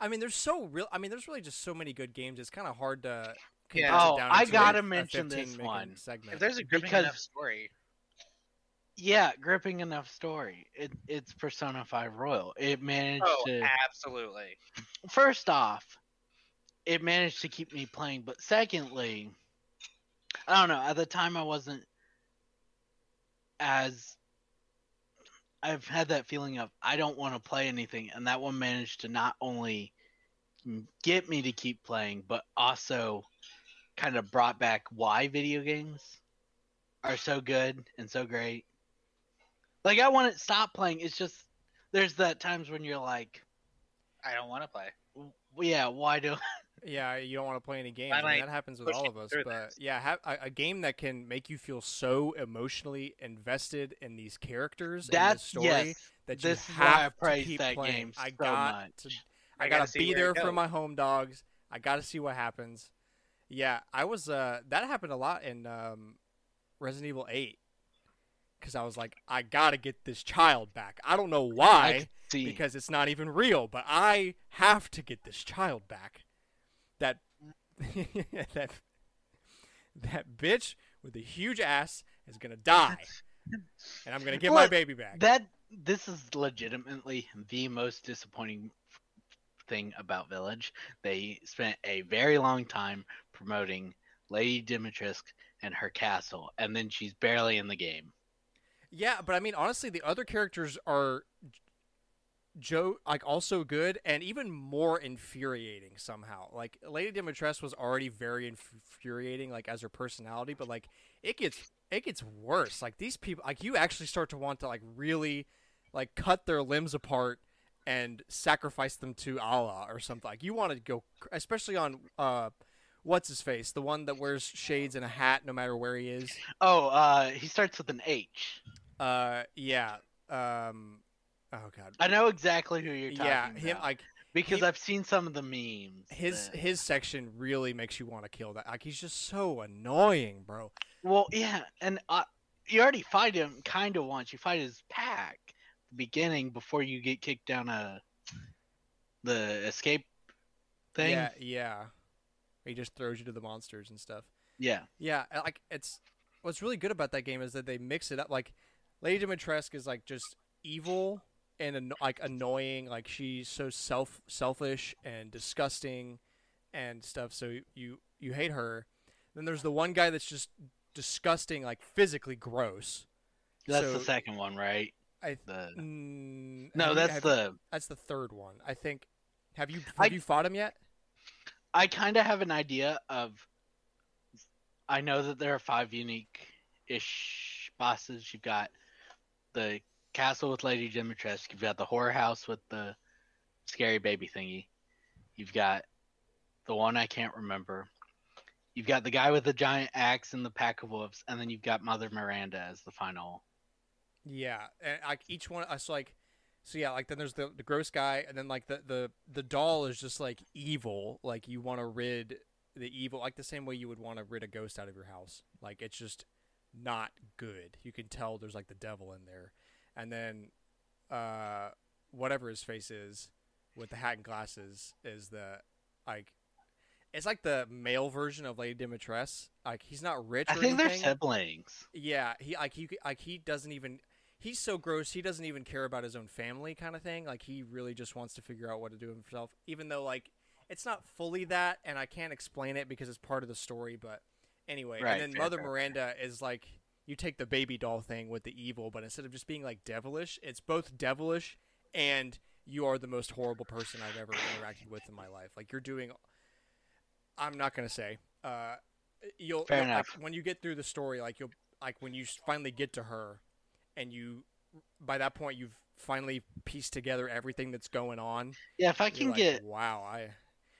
I mean, there's so real. I mean, there's really just so many good games. It's kind of hard to. Yeah. Oh, down I gotta a- a mention this one. Segment. If there's a gripping Because- enough story, yeah, gripping enough story. It, it's Persona 5 Royal. It managed oh, to absolutely. first off, it managed to keep me playing, but secondly, I don't know. At the time, I wasn't as. I've had that feeling of I don't want to play anything, and that one managed to not only get me to keep playing, but also kind of brought back why video games are so good and so great. Like I want to stop playing. It's just there's that times when you're like, I don't want to play. Yeah, why do Yeah, you don't want to play any games. I I mean, might that happens with all of us. But this. yeah, have, a, a game that can make you feel so emotionally invested in these characters and That's the story yes. that you this is why have I to keep that playing. game I got much. to. I, I gotta, gotta be there it for my home dogs. I gotta see what happens. Yeah, I was. Uh, that happened a lot in um, Resident Evil Eight. Because I was like, I gotta get this child back. I don't know why because it's not even real, but I have to get this child back. That that that bitch with the huge ass is gonna die, and I'm gonna get my baby back. that this is legitimately the most disappointing thing about Village. They spent a very long time promoting Lady Dimitrescu and her castle, and then she's barely in the game. Yeah, but I mean, honestly, the other characters are Joe like also good and even more infuriating somehow. Like Lady Dimitrescu was already very infuriating, like as her personality, but like it gets it gets worse. Like these people, like you actually start to want to like really like cut their limbs apart and sacrifice them to Allah or something. Like you want to go, especially on uh, what's his face, the one that wears shades and a hat no matter where he is. Oh, uh, he starts with an H. Uh, yeah. Um, oh god. I know exactly who you're talking about. yeah, about. him like because he- I've seen some of the memes. his that- his section really makes you want to kill that. Like he's just so annoying, bro. Well, yeah, and uh, you already fight him kind of once. You fight his pack at the beginning before you get kicked down a the escape thing. Yeah, yeah. He just throws you to the monsters and stuff. Yeah. Yeah, like it's what's really good about that game is that they mix it up. Like Lady Dimitrescu is like just evil and an- like annoying. Like she's so self selfish and disgusting and stuff. So you you hate her. Then there's the one guy that's just disgusting, like physically gross. That's So- the second one, right? I The mm, no, that's have- the. that's the third one. I think. Have you have I- you fought him yet? I kind of have an idea of. I know that there are five unique-ish bosses. You've got the castle with Lady Dimitrescu. You've got the horror house with the scary baby thingy. You've got the one I can't remember. You've got the guy with the giant axe and the pack of wolves, and then you've got Mother Miranda as the final. Yeah, and like each one, I so like, so yeah, like then there's the the gross guy, and then like the the the doll is just like evil. Like you want to rid the evil, like the same way you would want to rid a ghost out of your house. Like it's just not good. You can tell there's like the devil in there, and then uh whatever his face is with the hat and glasses is the like it's like the male version of Lady Dimitrescu. Like he's not rich. I think they're siblings. Yeah, he like he like he doesn't even he's so gross. He doesn't even care about his own family, kind of thing. Like he really just wants to figure out what to do himself, even though like it's not fully that, and I can't explain it because it's part of the story. But anyway, Right, and then Mother Miranda is like you take the baby doll thing with the evil, but instead of just being like devilish, it's both devilish and you are the most horrible person I've ever interacted with in my life. Like you're doing. I'm not gonna say. Uh, you'll, Fair like, enough. when you get through the story, like you'll like when you finally get to her, and you by that point you've finally pieced together everything that's going on. Yeah, if I can like, get, wow, I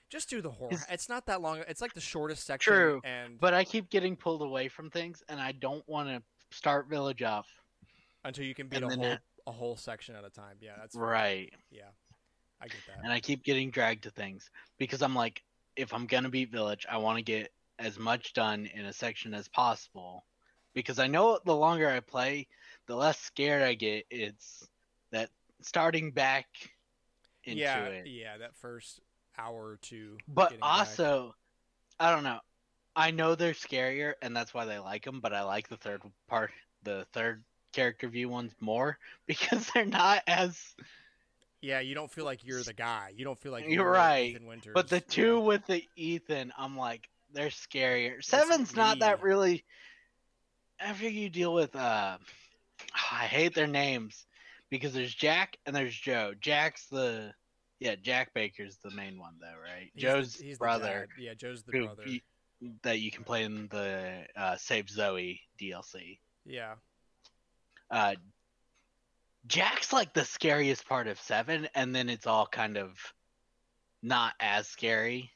just do the horror. It's not that long. It's like the shortest section. True, and but I keep getting pulled away from things, and I don't want to start Village off. until you can beat a whole that- a whole section at a time. Yeah, that's Right. yeah. I get that. and I keep getting dragged to things because I'm like, if I'm gonna beat Village, I want to get as much done in a section as possible, because I know the longer I play, the less scared I get. It's that starting back into yeah, it. yeah, that first hour or two. But getting back. also, I don't know. I know they're scarier, and that's why they like them. But I like the third part, the third character view ones more because they're not as. yeah, you don't feel like you're the guy. You don't feel like You're you're right, Ethan Winters. But the yeah. two with the Ethan, I'm like, they're scarier. Seven's not that really. After you deal with, uh, I hate their names because there's Jack and there's Joe. Jack's the, yeah, Jack Baker's the main one though, right? He's Joe's the brother. dad. Yeah, Joe's the who brother. you- that you can play in the uh, Save Zoe DLC. Yeah, Uh, Jack's like the scariest part of seven, and then it's all kind of not as scary.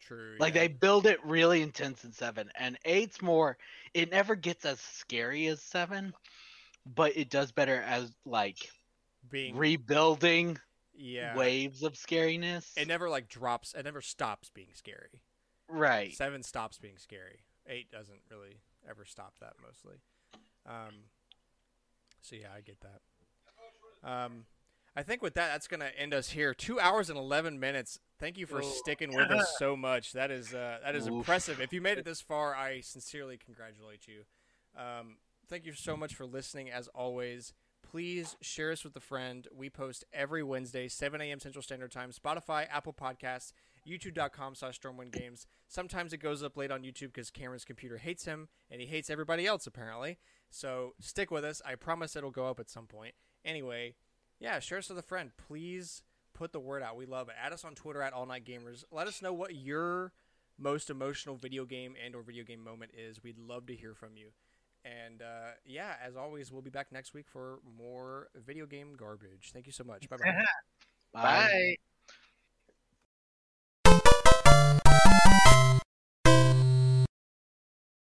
true. Like yeah. they build it really intense in seven, and eight's more. It never gets as scary as seven, but it does better as like being rebuilding yeah. waves of scariness. It never like drops. It never stops being scary. right. Seven stops being scary. Eight doesn't really ever stop that mostly. Um, so yeah, I get that. Um, I think with that, that's gonna end us here. Two hours and eleven minutes. Thank you for sticking with us so much. That is uh, that is Oof. impressive. If you made it this far, I sincerely congratulate you. Um, thank you so much for listening. As always, please share us with a friend. We post every Wednesday, 7 a.m. Central Standard Time. Spotify, Apple Podcasts, YouTube.com slash Stormwind Games. Sometimes it goes up late on YouTube because Cameron's computer hates him and he hates everybody else apparently. So stick with us. I promise it'll go up at some point. Anyway, yeah, share us with a friend. Please put the word out. We love it. Add us on Twitter at All Night Gamers. Let us know what your most emotional video game and or video game moment is. We'd love to hear from you. And uh, yeah, as always, we'll be back next week for more video game garbage. Thank you so much. Bye bye. Bye. Bye.